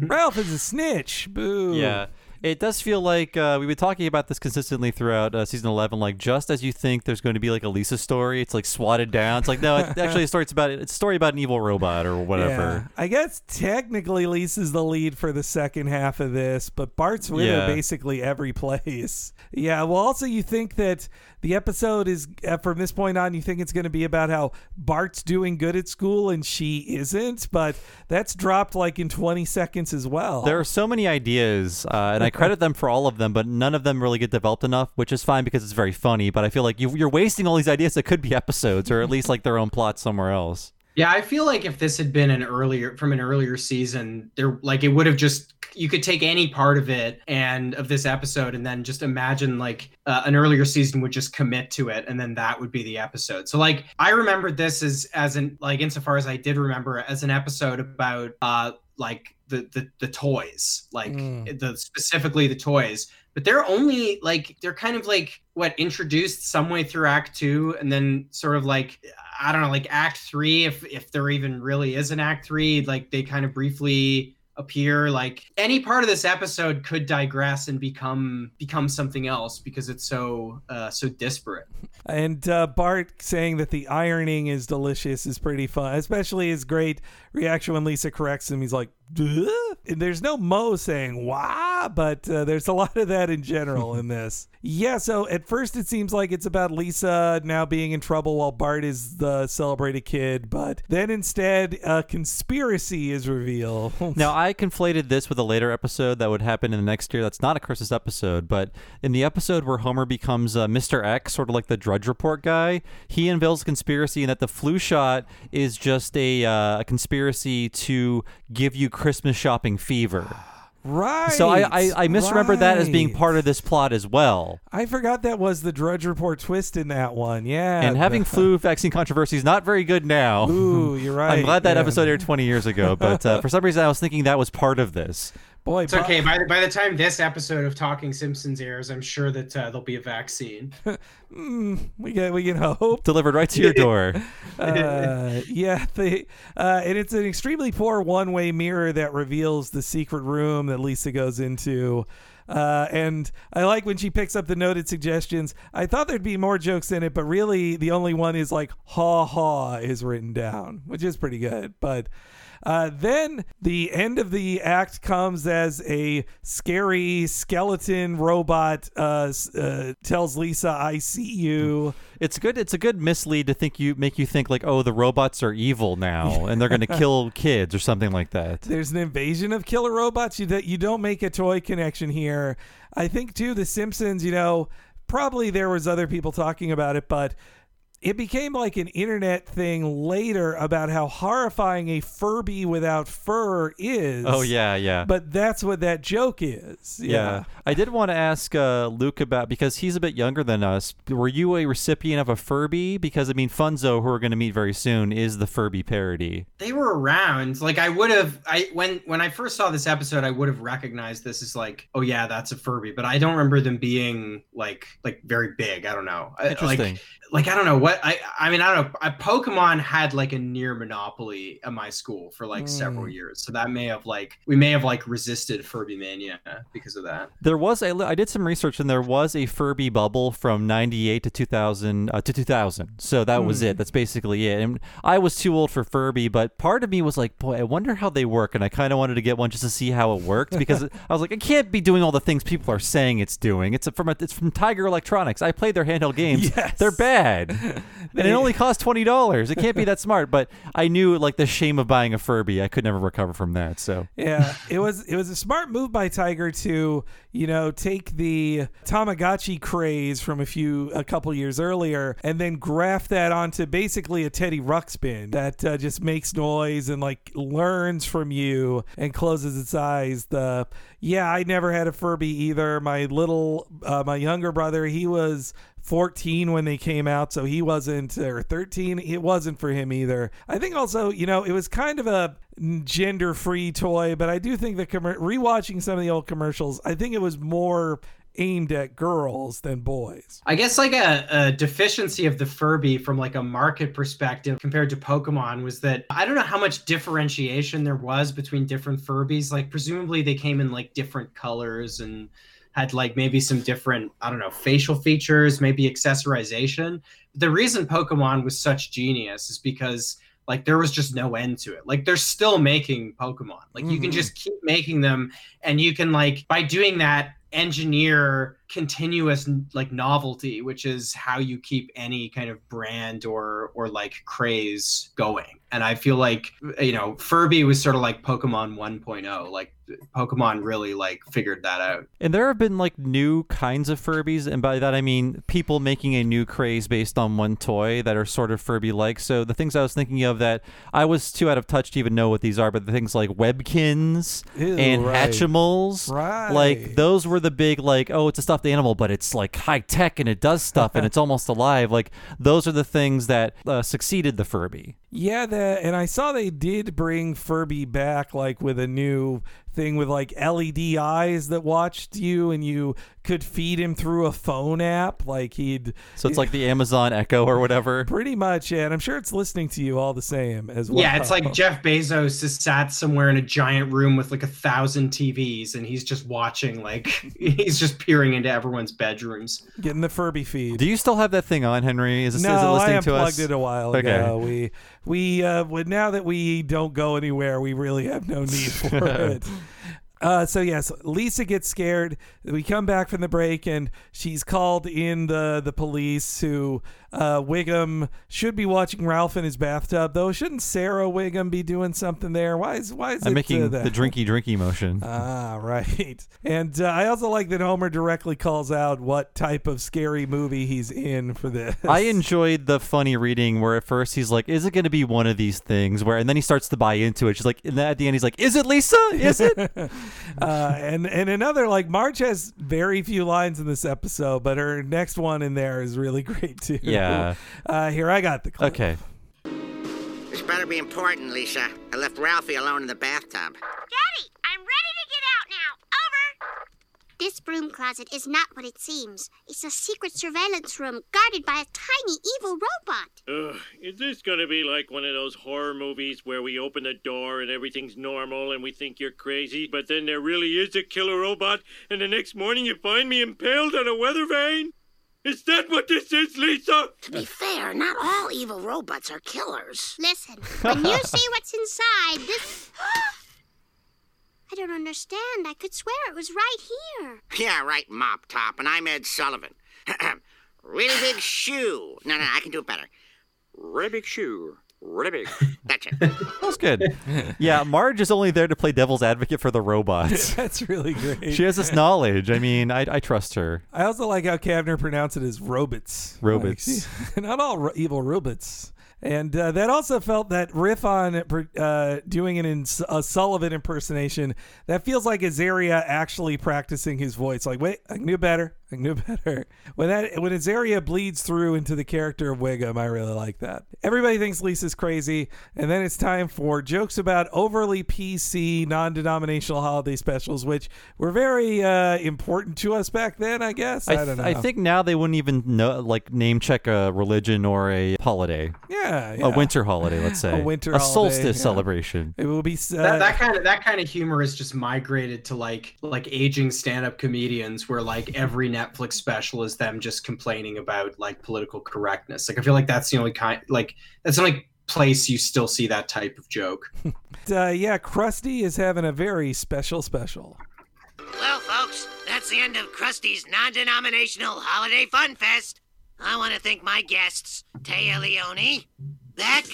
Ralph is a snitch. Boo. Yeah. It does feel like uh, we've been talking about this consistently throughout uh, season 11. Like, just as you think there's going to be like a Lisa story, it's like swatted down. It's like, no, it, actually, a story, it's, about, it's a story about an evil robot or whatever. Yeah. I guess technically Lisa's the lead for the second half of this, but Bart's with Yeah. her basically every place. Yeah. Well, also, you think that the episode is, uh, from this point on, you think it's going to be about how Bart's doing good at school and she isn't, but that's dropped like in 20 seconds as well. There are so many ideas, uh, and I credit them for all of them, but none of them really get developed enough, which is fine because it's very funny. But I feel like you, you're wasting all these ideas that could be episodes, or at least like their own plot somewhere else. Yeah, I feel like if this had been an earlier from an earlier season, there like it would have just you could take any part of it and of this episode and then just imagine like uh, an earlier season would just commit to it and then that would be the episode. So like I remembered this as as an like insofar as I did remember as an episode about uh like the the, the toys, like Mm. the specifically the toys. But they're only like they're kind of like what introduced some way through Act Two, and then sort of like I don't know, like Act Three, if if there even really is an Act Three, like they kind of briefly appear. Like any part of this episode could digress and become become something else because it's so uh, so disparate. And uh, Bart saying that the ironing is delicious is pretty fun, especially his great reaction when Lisa corrects him. He's like? And there's no Mo saying wah, but uh, there's a lot of that in general in this. Yeah, so at first it seems like it's about Lisa now being in trouble while Bart is the celebrated kid, but then instead a conspiracy is revealed. Now, I conflated this with a later episode that would happen in the next year. That's not a Christmas episode, but in the episode where Homer becomes uh, Mr. X, sort of like the Drudge Report guy, he unveils a conspiracy and that the flu shot is just a, uh, a conspiracy to give you Christmas shopping fever. Right. So I, I, I misremembered that as being part of this plot as well. I forgot that was the Drudge Report twist in that one. Yeah. and having flu vaccine controversy is not very good now. Ooh, you're right. I'm glad that yeah. episode aired 20 years ago, but uh, for some reason I was thinking that was part of this. Boy, It's okay. By the, by the time this episode of Talking Simpsons airs, I'm sure that uh, there'll be a vaccine. Mm, we get we can hope. Delivered right to your door. uh, yeah, the uh, and it's an extremely poor one-way mirror that reveals the secret room that Lisa goes into. Uh, and I like when she picks up the noted suggestions. I thought there'd be more jokes in it, but really the only one is like "ha ha" is written down, which is pretty good. But uh, then the end of the act comes as a scary skeleton robot uh, uh, tells Lisa, "I see you." It's good. It's a good mislead to think you make you think like, oh, the robots are evil now and they're going to kill kids or something like that. There's an invasion of killer robots. You that you don't make a toy connection here. I think too. The Simpsons. You know, probably there was other people talking about it, but it became like an internet thing later about how horrifying a Furby without fur is. Oh yeah, yeah. But that's what that joke is. yeah. I did want to ask uh, Luke about because he's a bit younger than us. Were you a recipient of a Furby? Because I mean, Funzo, who we're going to meet very soon, is the Furby parody. they were around like i would have i when when i first saw this episode i would have recognized this as like oh yeah that's a furby but i don't remember them being like like very big i don't know Interesting. like like i don't know what i i mean i don't know I, pokemon had like a near monopoly at my school for like several Mm. years so that may have like we may have like resisted furby mania because of that There was a I did some research and there was a Furby bubble from 98 to 2000 uh, to 2000. So that was Hmm. it. That's basically it. And I was too old for Furby, but part of me was like, boy, I wonder how they work and I kind of wanted to get one just to see how it worked because I was like, it can't be doing all the things people are saying it's doing. It's from a, it's from Tiger Electronics. I played their handheld games. Yes. They're bad. Bad, and it only cost twenty dollars. It can't be that smart. But I knew like the shame of buying a Furby. I could never recover from that. So yeah, it was it was a smart move by Tiger to you know take the Tamagotchi craze from a few a couple years earlier and then graft that onto basically a Teddy Ruxpin that uh, just makes noise and like learns from you and closes its eyes. The yeah, I never had a Furby either. My little uh, my younger brother, he was 14 when they came out, so he wasn't, or 13, it wasn't for him either. I think also, you know, it was kind of a gender free toy, but I do think that com- rewatching some of the old commercials, I think it was more aimed at girls than boys. I guess like a, a, deficiency of the Furby from like a market perspective compared to Pokemon was that I don't know how much differentiation there was between different Furbies. Like presumably they came in like different colors and had like maybe some different i don't know facial features maybe accessorization the reason pokemon was such genius is because like there was just no end to it like they're still making pokemon like mm-hmm. you can mm-hmm. just keep making them and you can like by doing that engineer continuous like novelty which is how you keep any kind of brand or or like craze going and i feel like you know furby was sort of like pokemon 1.0 like pokemon really like figured that out and there have been like new kinds of furbies and by that i mean people making a new craze based on one toy that are sort of furby like so the things i was thinking of that i was too out of touch to even know what these are but the things like Webkinz Ew, and right. hatchimals right. like those were the big like oh it's a stuffed animal, but it's like high tech and it does stuff and it's almost alive. Like those are the things that uh, succeeded the Furby. Yeah, the, and I saw they did bring Furby back like with a new thing with like LED eyes that watched you and you could feed him through a phone app like he'd So it's like the Amazon Echo or whatever. Pretty much, yeah. And I'm sure it's listening to you all the same as well. Yeah, it's like Jeff Bezos is sat somewhere in a giant room with like a thousand TVs and he's just watching like he's just peering into everyone's bedrooms. Getting the Furby feed. Do you still have that thing on, Henry? Is, no, is it listening I to unplugged us? it a while okay. ago. We we uh now that we don't go anywhere, we really have no need for it. Uh, so yes, Lisa gets scared. We come back from the break, and she's called in the the police. Who uh, Wiggum should be watching Ralph in his bathtub, though. Shouldn't Sarah Wiggum be doing something there? Why is why is I'm it making uh, the drinky drinky motion? Ah, right. And uh, I also like that Homer directly calls out what type of scary movie he's in for this. I enjoyed the funny reading where at first he's like, "Is it going to be one of these things?" Where and then he starts to buy into it. She's like, and then at the end he's like, "Is it Lisa? Is it?" uh, and and another like Marge has very few lines in this episode, but her next one in there is really great too. Yeah. Uh, here I got the clip. Okay. This better be important, Lisa. I left Ralphie alone in the bathtub. Daddy, I'm ready to get out now. Over. This broom closet is not what it seems. It's a secret surveillance room guarded by a tiny evil robot. Ugh, is this gonna be like one of those horror movies where we open the door and everything's normal and we think you're crazy, but then there really is a killer robot and the next morning you find me impaled on a weather vane? Is that what this is, Lisa? To be fair, not all evil robots are killers. Listen, when you see what's inside, this. I don't understand. I could swear it was right here. Yeah, right, Mop Top, and I'm Ed Sullivan. really big shoe. No, no, I can do it better. Really big shoe. Really big. That's it. That was good. Yeah, Marge is only there to play devil's advocate for the robots. That's really great. She has this knowledge. I mean, I, I trust her. I also like how Kavner pronounced it as robots. Robots. Like, not all ro- evil robots. And uh, that also felt that riff on uh, doing an ins- a Sullivan impersonation. That feels like Azaria actually practicing his voice. Like, wait, I can do better. I can do better. When that when Azaria bleeds through into the character of Wiggum, I really like that. Everybody thinks Lisa's crazy, and then it's time for jokes about overly PC non-denominational holiday specials, which were very uh, important to us back then. I guess I, th- don't know. I think now they wouldn't even know, like name check a religion or a holiday. Yeah, yeah. A winter holiday, let's say. A winter a holiday, solstice yeah. celebration. It will be uh, that, that kind of that kind of humor is just migrated to like like aging stand-up comedians where like every Netflix special is them just complaining about like political correctness. Like I feel like that's the only kind like that's the only place you still see that type of joke. uh, yeah, Krusty is having a very special special. Well, folks, that's the end of Krusty's non denominational holiday fun fest. I want to thank my guests, Téa Leoni, Beck,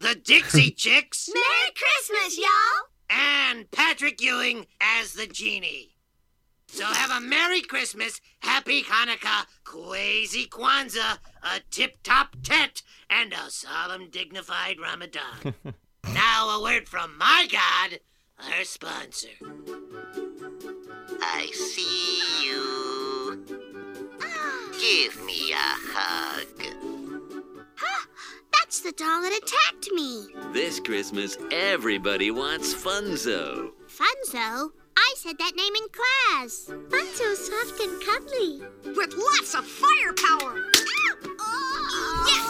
the Dixie Chicks, Merry Christmas, y'all! and Patrick Ewing as the genie. So have a Merry Christmas, Happy Hanukkah, Kwazy Kwanzaa, a tip-top tet, and a solemn, dignified Ramadan. now a word from my God, our sponsor. I see you. Give me a hug. That's the doll that attacked me. This Christmas, everybody wants Funzo. Funzo? I said that name in class. Funzo's soft and cuddly. With lots of firepower. Yes!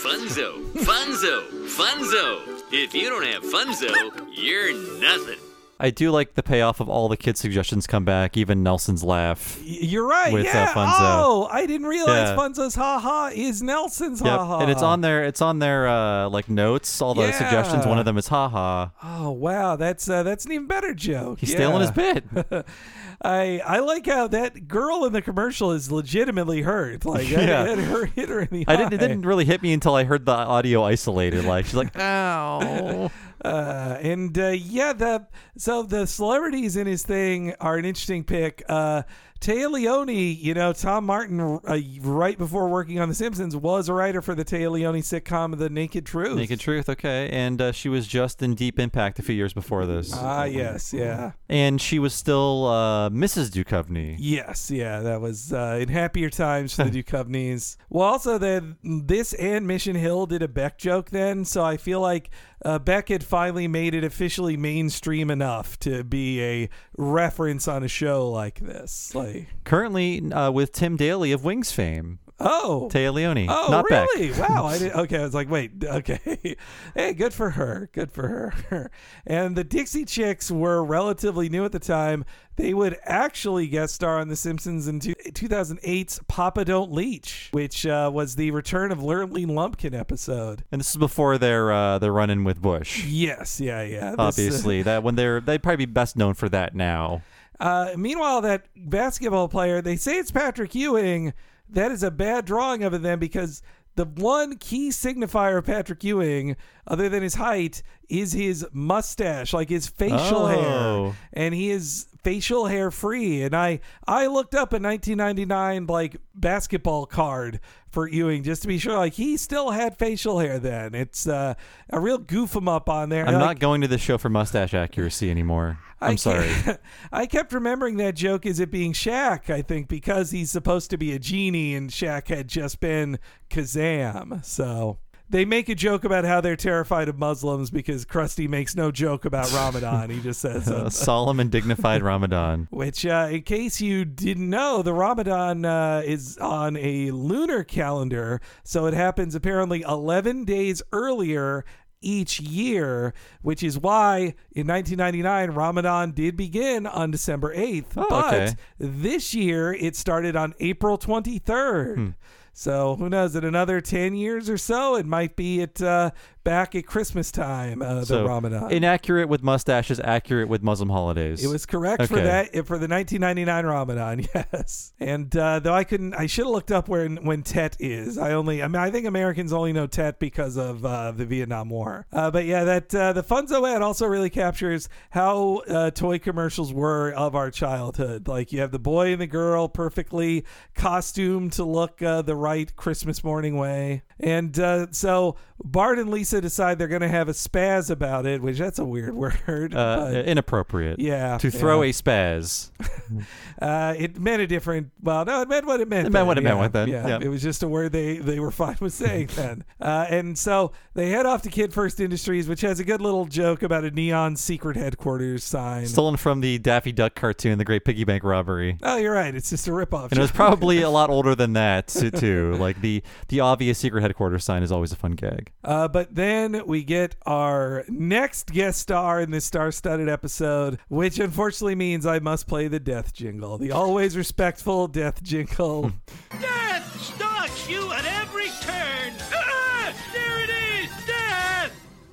Funzo, Funzo, Funzo. If you don't have Funzo, you're nothing. I do like the payoff of all the kid suggestions come back, even Nelson's laugh. You're right. With, uh, yeah. Funzo. Oh, I didn't realize Yeah. Funzo's ha ha is Nelson's Yep. ha ha. And it's on their it's on their uh like notes, all the Yeah. suggestions. One of them is haha. Oh wow, that's uh, that's an even better joke. He's stealing his Yeah. bit. I I like how that girl in the commercial is legitimately hurt. Like Yeah. it hurt, hit her in the I eye. didn't it didn't really hit me until I heard the audio isolated. Like she's like, ow. Uh, and uh, yeah, the so the celebrities in his thing are an interesting pick. Uh, Leoni, you know, Tom Martin, uh, right before working on The Simpsons, was a writer for the Téa Leoni sitcom The Naked Truth. Naked Truth, okay. And uh, she was just in Deep Impact a few years before this. Ah, yes, yeah. And she was still uh, Mrs. Duchovny. Yes, yeah, that was uh, in happier times for the Duchovnys. Well, also then this and Mission Hill did a Beck joke then, so I feel like uh, Beck had finally made it officially mainstream enough to be a reference on a show like this. Like, Currently uh, with Tim Daly of Wings fame. Oh, Téa Leoni. Oh, not Beck. really? Wow. I did, okay, I was like, wait, okay. hey, good for her. Good for her. And the Dixie Chicks were relatively new at the time. They would actually guest star on The Simpsons in two- 2008's Papa Don't Leech, which uh, was the return of Lurleen Lumpkin episode. And this is before their uh, their run in with Bush. Yes, yeah, yeah. This, uh, Obviously, that when they're they'd probably be best known for that now. Uh, meanwhile, that basketball player, they say it's Patrick Ewing. That is a bad drawing of it then because the one key signifier of Patrick Ewing, other than his height, is his mustache, like his facial Oh. hair. And he is facial hair free. And I I looked up a 1999 like basketball card for Ewing just to be sure like he still had facial hair then. It's uh, a real goof him up on there. I'm Like, not going to the show for mustache accuracy anymore. I'm I sorry. I kept remembering that joke as it being Shaq, I think, because he's supposed to be a genie and Shaq had just been Kazam. So they make a joke about how they're terrified of Muslims because Krusty makes no joke about Ramadan. he just says, A uh, solemn and dignified Ramadan. which, uh, in case you didn't know, the Ramadan uh, is on a lunar calendar. So it happens apparently 11 days earlier each year, which is why in 1999, Ramadan did begin on December 8th. Oh, but okay. this year, it started on April 23rd. Hmm. So who knows? In another 10 years or so, it might be at uh, back at Christmas time, uh, the so Ramadan. inaccurate with mustaches, accurate with Muslim holidays. It was correct for that for the 1999 Ramadan, yes. And uh, though I couldn't, I should have looked up where when Tet is. I only, I mean, I think Americans only know Tet because of uh, the Vietnam War. Uh, but yeah, that uh, the Funzo ad also really captures how uh, toy commercials were of our childhood. Like you have the boy and the girl perfectly costumed to look uh, the right Christmas morning way. And uh, so Bart and Lisa decide they're going to have a spaz about it, which that's a weird word. uh, but- inappropriate. Yeah, To throw yeah. a spaz. uh, it meant a different. Well, no, it meant what it meant. It meant then. what it meant Yeah, with then. Yeah, Yeah. it was just a word they they were fine with saying then. Uh, and so they head off to Kid First Industries, which has a good little joke about a neon secret headquarters sign. Stolen from the Daffy Duck cartoon, The Great Piggy Bank Robbery. oh, you're right. It's just a ripoff. And it was probably a lot older than that too. too. Like the the obvious secret headquarters sign is always a fun gag. Uh, but then we get our next guest star in this star-studded episode, which unfortunately means I must play the death jingle, the always respectful death jingle. Death stalks you at every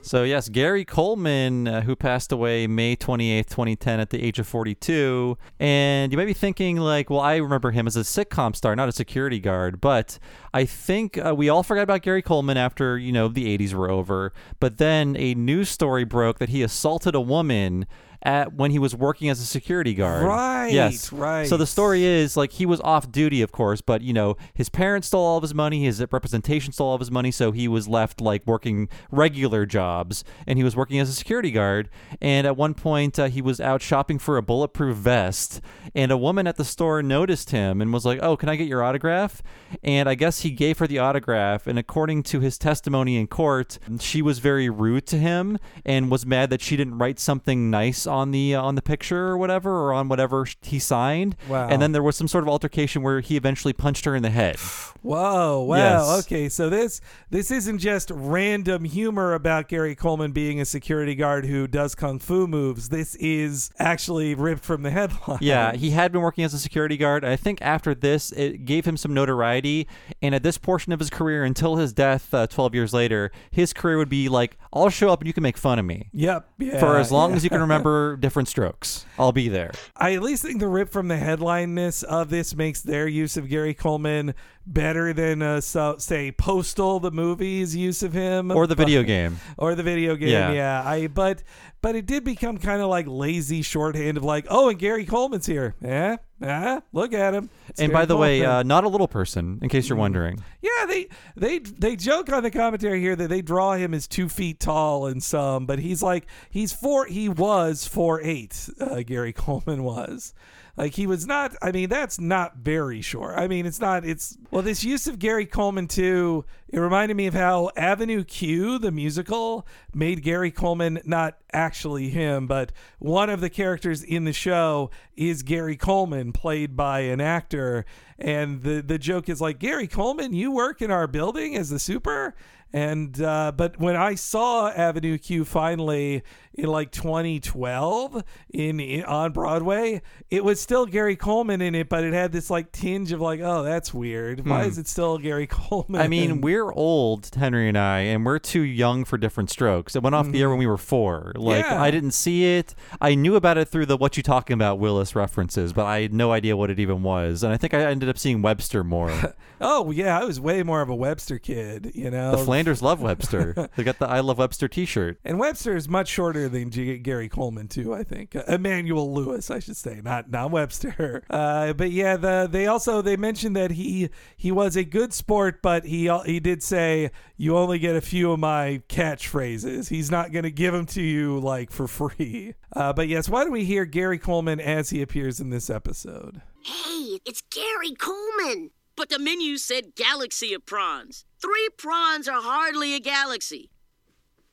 So, yes, Gary Coleman, uh, who passed away May 28th, 2010, at the age of 42. And you might be thinking, like, well, I remember him as a sitcom star, not a security guard. But I think uh, we all forgot about Gary Coleman after, you know, the 80s were over. But then a news story broke that he assaulted a woman at when he was working as a security guard. Right, Yes. right. So the story is like he was off duty, of course, but you know his parents stole all of his money, his representation stole all of his money, so he was left like working regular jobs, and he was working as a security guard. And at one point, uh, he was out shopping for a bulletproof vest, and a woman at the store noticed him and was like, "Oh, can I get your autograph?" And I guess he gave her the autograph, and according to his testimony in court, she was very rude to him and was mad that she didn't write something nice on the uh, on the picture or whatever or on whatever he signed. Wow. And then there was some sort of altercation where he eventually punched her in the head. Whoa! Wow. Yes. Okay, so this this isn't just random humor about Gary Coleman being a security guard who does kung fu moves. This is actually ripped from the headline. Yeah, he had been working as a security guard. I think after this, it gave him some notoriety. And at this portion of his career, until his death uh, 12 years later, his career would be like, I'll show up and you can make fun of me. Yep. Yeah. For as long yeah. as you can remember different strokes, I'll be there. I at least think the rip from the headlineness of this makes their use of Gary Coleman better than, uh, so, say, Postal, the movie's use of him, Or the video But- game. or the video game. Yeah. Yeah, I but but it did become kind of like lazy shorthand of like, oh, and Gary Coleman's here. Yeah, yeah, look at him. It's and Gary by the way, uh, not a little person, in case you're wondering. Yeah, they they they joke on the commentary here that they draw him as two feet tall and some, but he's like he's four. He was four eight. Uh, Gary Coleman was. Like he was not. I mean, that's not very sure. I mean, it's not. It's well, this use of Gary Coleman too. It reminded me of how Avenue Q, the musical, made Gary Coleman not actually him, but one of the characters in the show is Gary Coleman, played by an actor. And the the joke is like, Gary Coleman, you work in our building as the super. And uh, but when I saw Avenue Q finally in like 2012 in, in on Broadway, it was still Gary Coleman in it, but it had this like tinge of like, oh, that's weird. Why Hmm. is it still Gary Coleman? I mean, we're old, Henry and I, and we're too young for different strokes. It went off the air when we were four. Like, Mm-hmm. Yeah. I didn't see it. I knew about it through the "What You Talking About" Willis references, but I had no idea what it even was. And I think I ended up seeing Webster more. oh yeah, I was way more of a Webster kid. You know, the Flanders love Webster. they got the "I Love Webster" T-shirt. And Webster is much shorter than G- Gary Coleman too. I think uh, Emmanuel Lewis, I should say, not not Webster. Uh, but yeah, the they also they mentioned that he he was a good sport, but he al- he did say you only get a few of my catchphrases. He's not going to give them to you like for free. Uh, but yes, why don't we hear Gary Coleman as he appears in this episode? Hey, it's Gary Coleman. But the menu said galaxy of prawns. Three prawns are hardly a galaxy.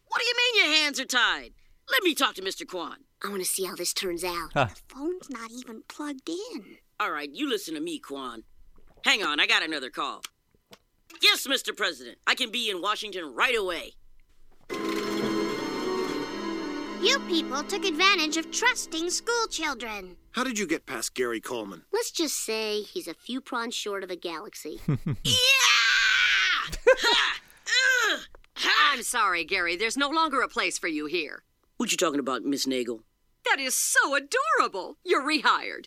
What do you mean your hands are tied? Let me talk to Mr. Kwan. I want to see how this turns out. Huh. Phone's not even plugged in. All right, you listen to me, Kwan. Hang on, I got another call. Yes, Mr. President, I can be in Washington right away. You people took advantage of trusting school children. How did you get past Gary Coleman? Let's just say he's a few prawns short of a galaxy. Yeah! I'm sorry, Gary. There's no longer a place for you here. What you talking about, Miss Naegle? That is so adorable. You're rehired.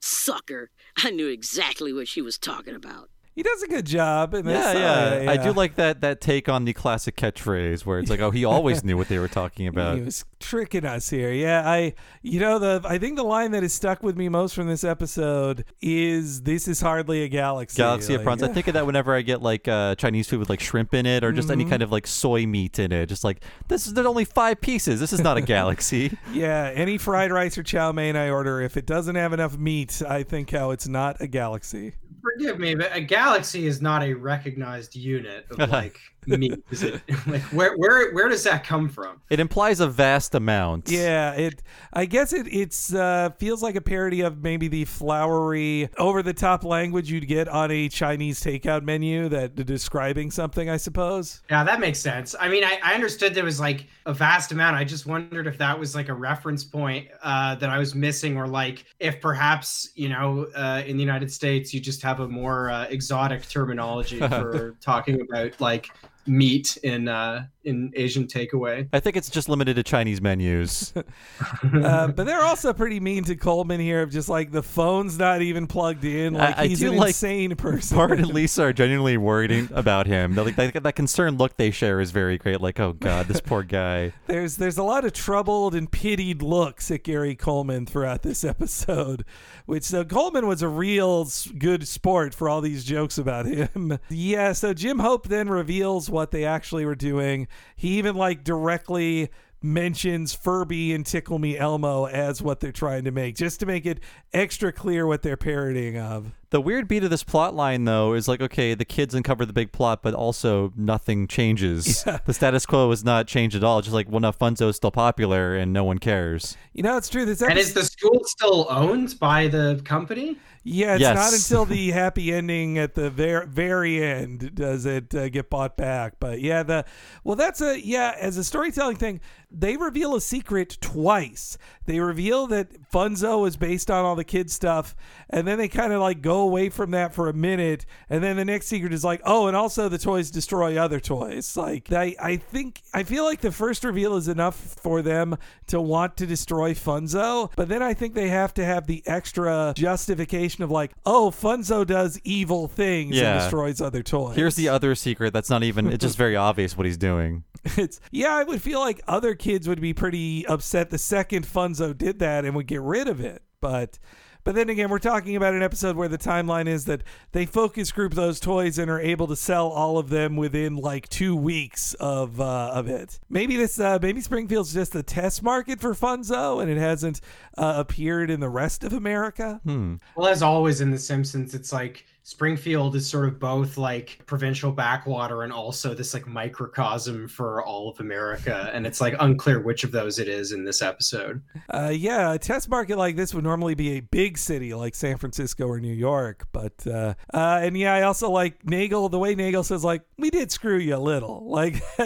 Sucker. I knew exactly what she was talking about. He does a good job. In this, Yeah, uh, yeah, I do like that that take on the classic catchphrase where it's like, oh, he always knew what they were talking about. He was tricking us here. Yeah, I you know the I think the line that has stuck with me most from this episode is this is hardly a galaxy. Galaxy of prawns. I think of that whenever I get like uh, Chinese food with like shrimp in it, or just any Mhm. kind of like soy meat in it. Just like this is there's only five pieces. This is not a galaxy. Yeah, any fried rice or chow mein I order, if it doesn't have enough meat, I think how it's not a galaxy. Forgive me, but a galaxy is not a recognized unit of like meat. Is it? Like where where where does that come from? It implies a vast amount. Yeah, it. I guess it. It's uh, feels like a parody of maybe the flowery, over-the-top language you'd get on a Chinese takeout menu that describing something. I suppose. Yeah, that makes sense. I mean, I, I understood there was like a vast amount. I just wondered if that was like a reference point uh, that I was missing, or like if perhaps you know uh, in the United States you just have a more uh, exotic terminology for talking about like meat in uh, in Asian takeaway. I think it's just limited to Chinese menus. uh, but they're also pretty mean to Coleman here of just like the phone's not even plugged in. Like I, I he's do an like insane person. Bart and Lisa are genuinely worried about him. They're like that, that concerned look they share is very great. Like, oh god, this poor guy. There's there's a lot of troubled and pitied looks at Gary Coleman throughout this episode, which so Coleman was a real good sport for all these jokes about him. yeah, so Jim Hope then reveals what they actually were doing. He even like directly mentions Furby and Tickle Me Elmo as what they're trying to make, just to make it extra clear what they're parodying of. The weird beat of this plot line, though, is like, okay, the kids uncover the big plot, but also nothing changes. Yeah. The status quo is not changed at all. It's just like, well, no, Funzo is still popular and no one cares. You know, it's true. This And is the school still owned by the company? Yeah, it's Yes. not until the happy ending at the very very end does it uh, get bought back. But yeah, the well, that's a yeah. As a storytelling thing, they reveal a secret twice. They reveal that Funzo is based on all the kids stuff, and then they kind of like go away from that for a minute, and then the next secret is like, oh, and also the toys destroy other toys. Like I, I think I feel like the first reveal is enough for them to want to destroy Funzo, but then I think they have to have the extra justification of like, oh, Funzo does evil things Yeah. and destroys other toys. Here's the other secret that's not even, it's just very obvious what he's doing. it's yeah, I would feel like other kids would be pretty upset the second Funzo did that and would get rid of it. But but then again, we're talking about an episode where the timeline is that they focus group those toys and are able to sell all of them within like two weeks of uh, of it. Maybe this uh, maybe Springfield's just a test market for Funzo and it hasn't uh, appeared in the rest of America. Hmm. Well, as always in The Simpsons, it's like Springfield is sort of both like provincial backwater and also this like microcosm for all of America. And it's like unclear which of those it is in this episode. Uh, yeah, a test market like this would normally be a big city like San Francisco or New York, but uh, uh, and yeah, I also like Naegle. The way Naegle says like we did screw you a little, like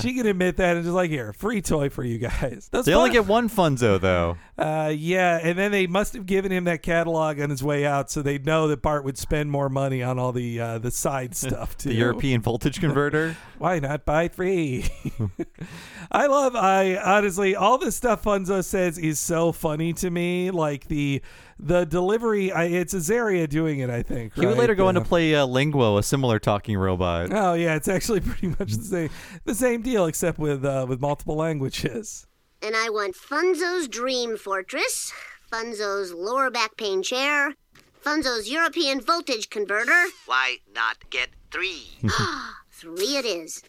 she can admit that and just like here, free toy for you guys. Those They only get one Funzo, though. uh, yeah, and then they must have given him that catalog on his way out, so they'd know that Bart would spend more money on all the uh, the side stuff too. The European voltage converter. Why not buy three? I love. I honestly, all the stuff Funzo says is so funny to me. Like the the delivery. I, it's Azaria doing it. I think. He would later go on to play uh, Linguo, a similar talking robot. Oh yeah, it's actually pretty much the same the same deal, except with uh, with multiple languages. And I want Funzo's Dream Fortress, Funzo's lower back pain chair, Funzo's European voltage converter. Why not get three? Three it is.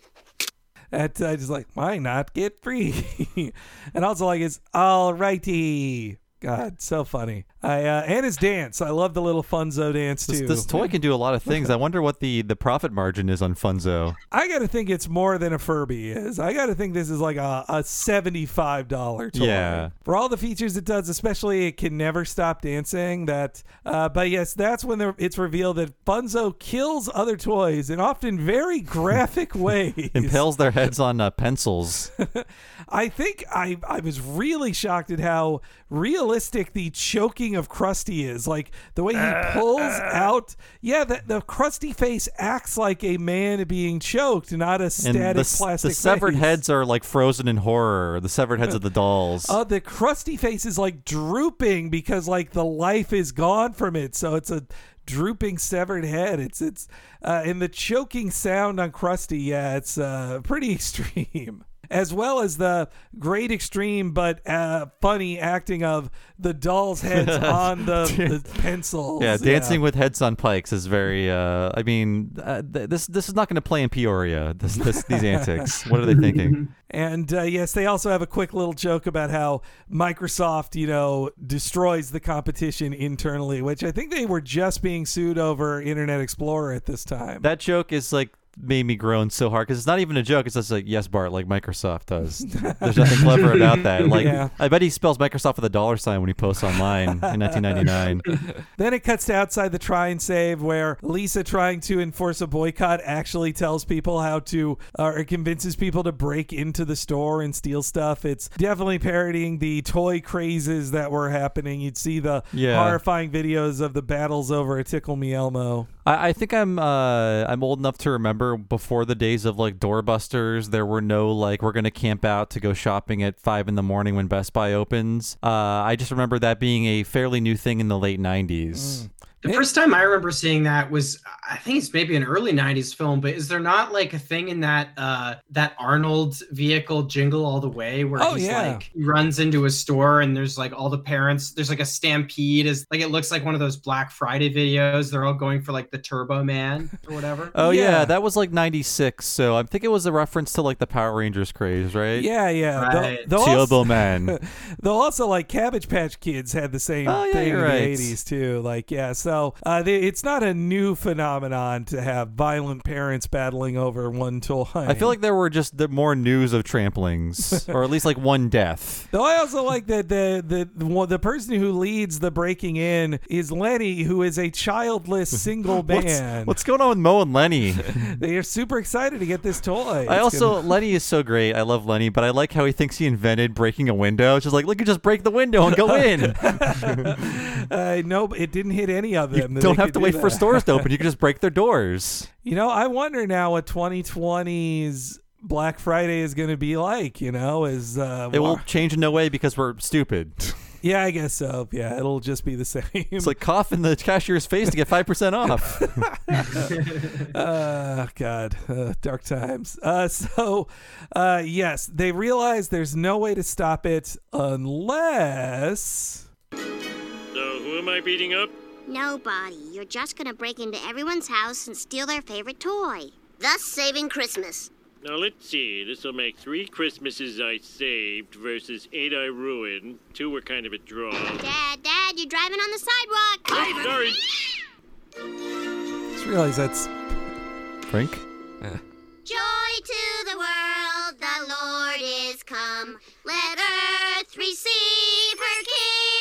At uh, just like why not get free, and also like it's all righty. God, so funny. I uh, and his dance. I love the little Funzo dance too. this toy can do a lot of things. I wonder what the, the profit margin is on Funzo. I got to think it's more than a Furby is. I got to think this is like a, a $75 toy. Yeah. For all the features it does, especially it can never stop dancing. That, uh, But yes, that's when it's revealed that Funzo kills other toys in often very graphic ways. Impales their heads on uh, pencils. I think I, I was really shocked at how realistic the choking of Krusty is. Like the way he pulls out. Yeah, the, the Krusty face acts like a man being choked, not a And static the, plastic the severed face. heads are like frozen in horror. The severed heads of the dolls. Uh, the Krusty face is like drooping because like the life is gone from it. So it's a drooping severed head. It's it's uh, and the choking sound on Krusty. Yeah, it's uh, pretty extreme. As well as the great extreme but uh, funny acting of the dolls' heads on the, the pencils. yeah, dancing with heads on pikes is very. Uh, I mean, uh, th- this this is not going to play in Peoria. This, this these antics. What are they thinking? And uh, yes, they also have a quick little joke about how Microsoft, you know, destroys the competition internally, which I think they were just being sued over Internet Explorer at this time. That joke is like made me groan so hard because it's not even a joke. It's just like yes, Bart, like Microsoft does. There's nothing clever about that. Like Yeah. I bet he spells Microsoft with a dollar sign when he posts online in 1999. Then it cuts to outside the Try-N-Save where Lisa trying to enforce a boycott actually tells people how to uh, or convinces people to break into the store and steal stuff. It's definitely parodying the toy crazes that were happening. You'd see the Yeah. horrifying videos of the battles over a Tickle Me Elmo. I, I think I'm uh, I'm old enough to remember before the days of like doorbusters. There were no like we're gonna camp out to go shopping at five in the morning when Best Buy opens. Uh, I just remember that being a fairly new thing in the late '90s. The first time I remember seeing that was, I think it's maybe an early '90s film. But is there not like a thing in that uh, that Arnold vehicle Jingle All the Way where Oh, he's yeah. like he runs into a store and there's like all the parents. There's like a stampede. Is like it looks like one of those Black Friday videos. They're all going for like the Turbo Man or whatever. Oh yeah. that was like '96. So I think it was a reference to like the Power Rangers craze, right? Yeah, yeah. They'll- Right. they'll Turbo also- Man. Though also like Cabbage Patch Kids had the same Oh, yeah, thing in right. the '80s too. Like yeah, so uh, they, it's not a new phenomenon to have violent parents battling over one toy. I feel like there were just the more news of tramplings, or at least like one death. Though I also like that the the the, the person who leads the breaking in is Lenny, who is a childless single What's, man. what's going on with Moe and Lenny? they are super excited to get this toy. I It's also gonna- Lenny is so great. I love Lenny, but I like how he thinks he invented breaking a window. It's just like, look, you just break the window and go in. uh, no, it didn't hit any of them. that Don't have to do wait for stores to open. You can just break their doors. You know, I wonder now what 2020's Black Friday is going to be like. You know, is uh, It will war- change in no way because we're stupid. yeah, I guess so. Yeah, it'll just be the same. It's like cough in the cashier's face to get five percent off. uh, God, uh, dark times. Uh, so, uh, yes, they realize there's no way to stop it unless. So who am I beating up? Nobody. You're just gonna break into everyone's house and steal their favorite toy. Thus saving Christmas. Now let's see. This will make three Christmases I saved versus eight I ruined. Two were kind of a draw. Dad, Dad, you're driving on the sidewalk. I'm sorry. Just realize that's. Frank. Eh. Joy to the world, the Lord is come. Let earth receive her King.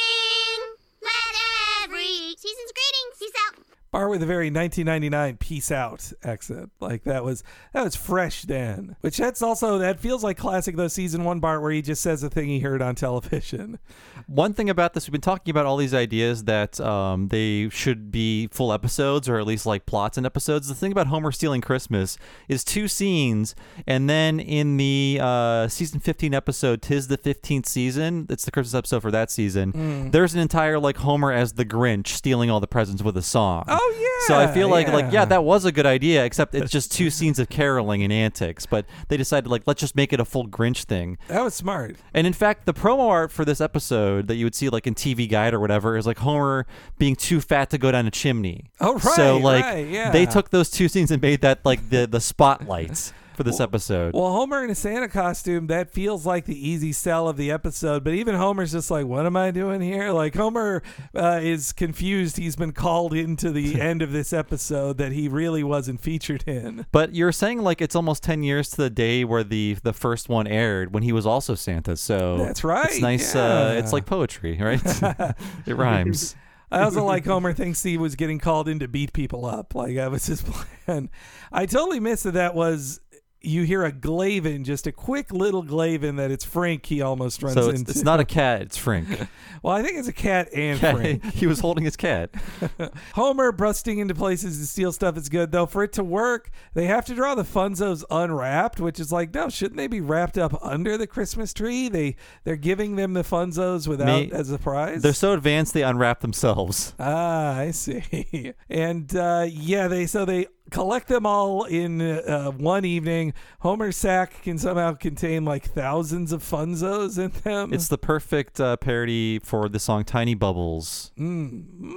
Season's greetings. Peace out. Bart with a very 1999 peace out accent. Like that was that was fresh then. Which that's also that feels like classic though season one Bart where he just says a thing he heard on television. One thing about this, we've been talking about all these ideas that um, they should be full episodes or at least like plots and episodes. The thing about Homer stealing Christmas is two scenes, and then in the uh, season 15 episode, Tis the 15th season, it's the Christmas episode for that season, Mm. there's an entire like Homer as the Grinch stealing all the presents with a song. Oh yeah. So I feel like like yeah. yeah, that was a good idea, except it's just two scenes of caroling and antics. But they decided like let's just make it a full Grinch thing. That was smart. And in fact, the promo art for this episode that you would see like in TV Guide or whatever is like Homer being too fat to go down a chimney. Oh, right. So like right, yeah. they took those two scenes and made that like the the spotlight for this episode. Well, Homer in a Santa costume, that feels like the easy sell of the episode. But even Homer's just like, what am I doing here? Like, Homer uh, is confused. He's been called into the end of this episode that he really wasn't featured in. But you're saying like it's almost ten years to the day where the the first one aired when he was also Santa. So That's right, It's nice. Uh, it's like poetry, right? it rhymes. I also like Homer thinks he was getting called in to beat people up. Like that was his plan. I totally missed that that was. You hear a Glavin, just a quick little Glavin that it's Frank he almost runs So it's, into. it's not a cat. It's Frank. well, I think it's a cat and Cat- Frank. he was holding his cat. Homer busting into places to steal stuff is good, though. For it to work, they have to draw the Funzos unwrapped, which is like, no, shouldn't they be wrapped up under the Christmas tree? They they're giving them the Funzos without May- as a prize. They're so advanced they unwrap themselves. Ah, I see. And uh, yeah, they so they collect them all in uh, one evening. Homer's sack can somehow contain like thousands of Funzos in them. It's the perfect uh, parody for the song "Tiny Bubbles." Mm.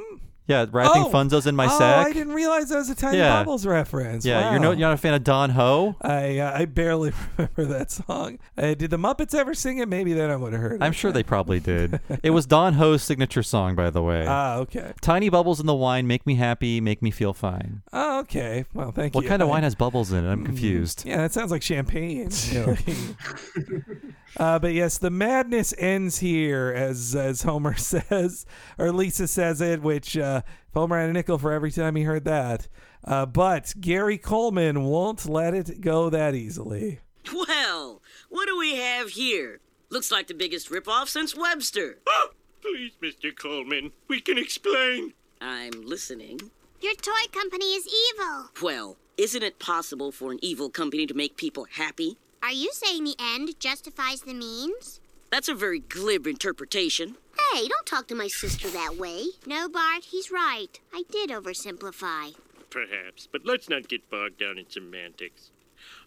Yeah, wrapping Oh! funzos in my oh, sack. I didn't realize that was a Tiny Yeah. Bubbles reference. Yeah, Wow. you're no, you're not a fan of Don Ho. I uh, I barely remember that song. Uh, did the Muppets ever sing it? Maybe then I would have heard. I'm it. sure they probably did. it was Don Ho's signature song, by the way. Ah, okay. Tiny bubbles in the wine make me happy, make me feel fine. Oh, okay. Well, thank you. What you. kind of wine has bubbles in it? I'm confused. Yeah, that sounds like champagne. uh, but yes, the madness ends here, as as Homer says, or Lisa says it, which uh, if Homer had a nickel for every time he heard that. Uh, but Gary Coleman won't let it go that easily. Well, what do we have here? Looks like the biggest ripoff since Webster. Oh, Please, Mr. Coleman, we can explain. I'm listening. Your toy company is evil. Well, isn't it possible for an evil company to make people happy? Are you saying the end justifies the means? That's a very glib interpretation. Hey, don't talk to my sister that way. No, Bart, he's right. I did oversimplify. Perhaps, but let's not get bogged down in semantics.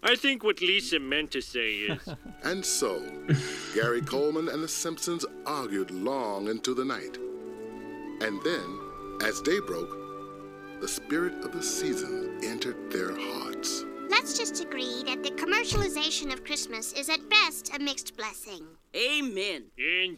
I think what Lisa meant to say is. And so, Gary Coleman and the Simpsons argued long into the night. And then, as day broke, the spirit of the season entered their hearts. Let's just agree that the commercialization of Christmas is at best a mixed blessing. Amen. Amen.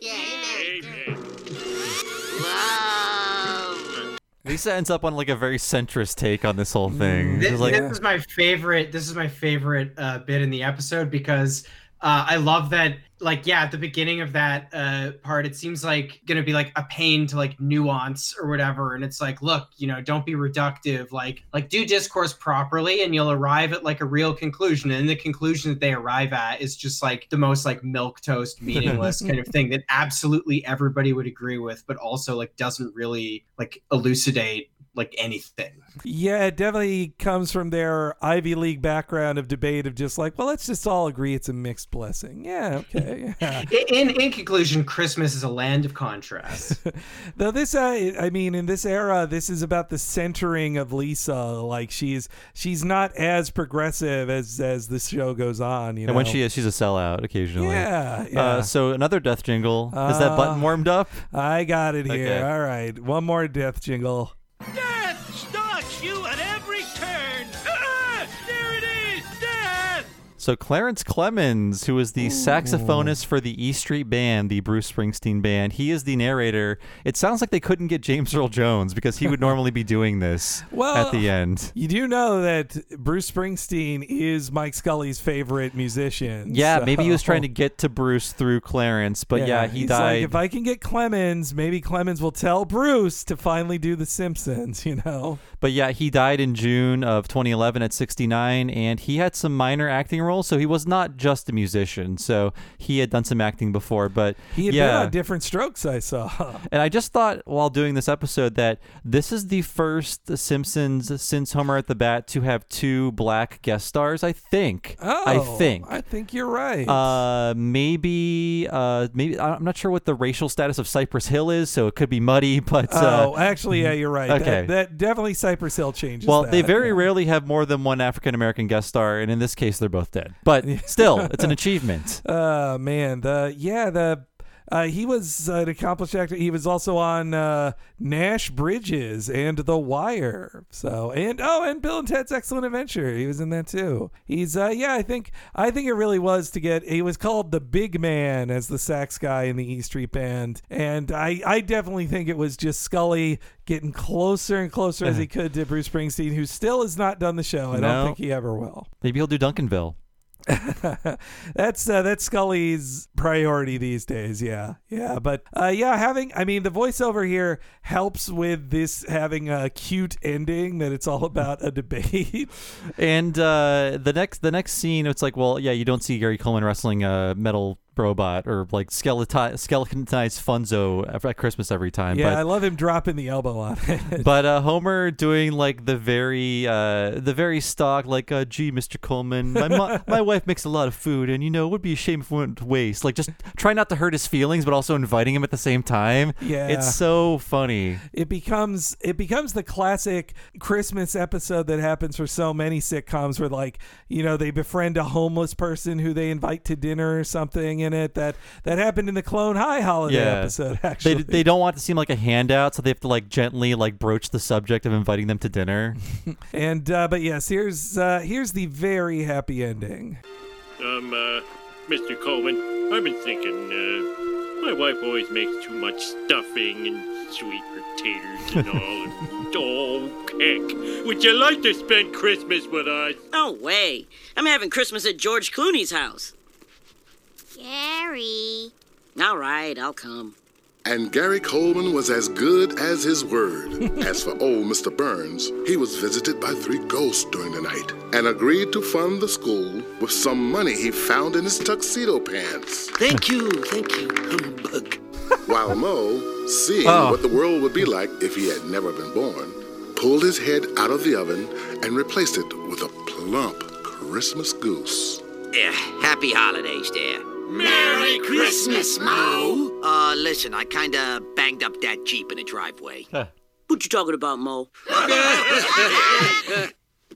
Love. Lisa ends up on like a very centrist take on this whole thing. This, like, this is my favorite. This is my favorite uh, bit in the episode because uh, I love that. Like, yeah, at the beginning of that uh, part, it seems like gonna be like a pain to like nuance or whatever, and it's like, look, you know, don't be reductive. Like, like do discourse properly, and you'll arrive at like a real conclusion. And the conclusion that they arrive at is just like the most like milquetoast, meaningless kind of thing that absolutely everybody would agree with, but also like doesn't really like elucidate like anything. Yeah, it definitely comes from their Ivy League background of debate of just like, well, let's just all agree it's a mixed blessing. Yeah, okay. Yeah. In in conclusion, Christmas is a land of contrast. Though this, uh, I mean, in this era, this is about the centering of Lisa. Like she's she's not as progressive as as the show goes on. You know, and when she is, she's a sellout occasionally. Yeah, yeah. Uh, so another death jingle. is that button Uh, warmed up? I got it here. Okay. All right, one more death jingle. Death So Clarence Clemons, who is the saxophonist for the E Street Band, the Bruce Springsteen band, he is the narrator. It sounds like they couldn't get James Earl Jones because he would normally be doing this Well, at the end. You do know that Bruce Springsteen is Mike Scully's favorite musician. Yeah, maybe he was trying to get to Bruce through Clarence, but yeah, he he's died. Like, if I can get Clemons, maybe Clemens will tell Bruce to finally do The Simpsons. You know. But yeah, he died in June of 2011 at 69, and he had some minor acting roles, so he was not just a musician. So he had done some acting before, but He had yeah. been on Diff'rent Strokes. I saw. And I just thought while doing this episode that this is the first Simpsons since Homer at the Bat to have two black guest stars. I think. Oh, I think. I think you're right. Uh, maybe, uh, maybe I'm not sure what the racial status of Cypress Hill is, so it could be muddy. But uh, oh, actually, yeah, you're right. Okay. That, that definitely Cypress Hill changes. well, they that. very rarely have more than one African American guest star, and in this case, they're both dead. But still, it's an achievement. Uh man, the yeah the. Uh, he was an accomplished actor. He was also on uh, Nash Bridges and The Wire. So and oh, and Bill and Ted's Excellent Adventure. He was in that too. He's uh, yeah. I think I think it really was to get. He was called the Big Man as the sax guy in the E Street Band, and I I definitely think it was just Scully getting closer and closer as he could to Bruce Springsteen, who still has not done the show. I No. don't think he ever will. Maybe he'll do Duncanville. that's uh, that's Scully's priority these days. Yeah, yeah, but uh, yeah, having I mean the voiceover here helps with this having a cute ending that it's all about a debate. And uh, the next the next scene, it's like, well, yeah, you don't see Gary Coleman wrestling a metal robot or like skeleti- skeletonized Funzo at Christmas every time. yeah, but I love him dropping the elbow on it. but uh, Homer doing like the very uh, the very stock like uh, gee Mr. Coleman my mo- my wife makes a lot of food and you know it would be a shame if we went to waste like just try not to hurt his feelings but also inviting him at the same time Yeah. it's so funny it becomes it becomes the classic Christmas episode that happens for so many sitcoms where like you know they befriend a homeless person who they invite to dinner or something in it that that happened in the Clone High holiday episode actually they, they don't want to seem like a handout so they have to like gently like broach the subject of inviting them to dinner and uh, but yes here's uh, here's the very happy ending Um, uh, Mr. Coleman, I've been thinking, uh, my wife always makes too much stuffing and sweet potatoes and all. and, oh, heck. Would you like to spend Christmas with us? No way. I'm having Christmas at George Clooney's house. Gary. All right, I'll come. And Gary Coleman was as good as his word. as for old Mr. Burns, he was visited by three ghosts during the night and agreed to fund the school with some money he found in his tuxedo pants. Thank you, thank you, humbug. While Moe, seeing Oh. what the world would be like if he had never been born, pulled his head out of the oven and replaced it with a plump Christmas goose. Yeah, happy holidays there. Merry Christmas, Moe. Uh, listen, I kinda banged up that Jeep in the driveway. What you talking about, Moe?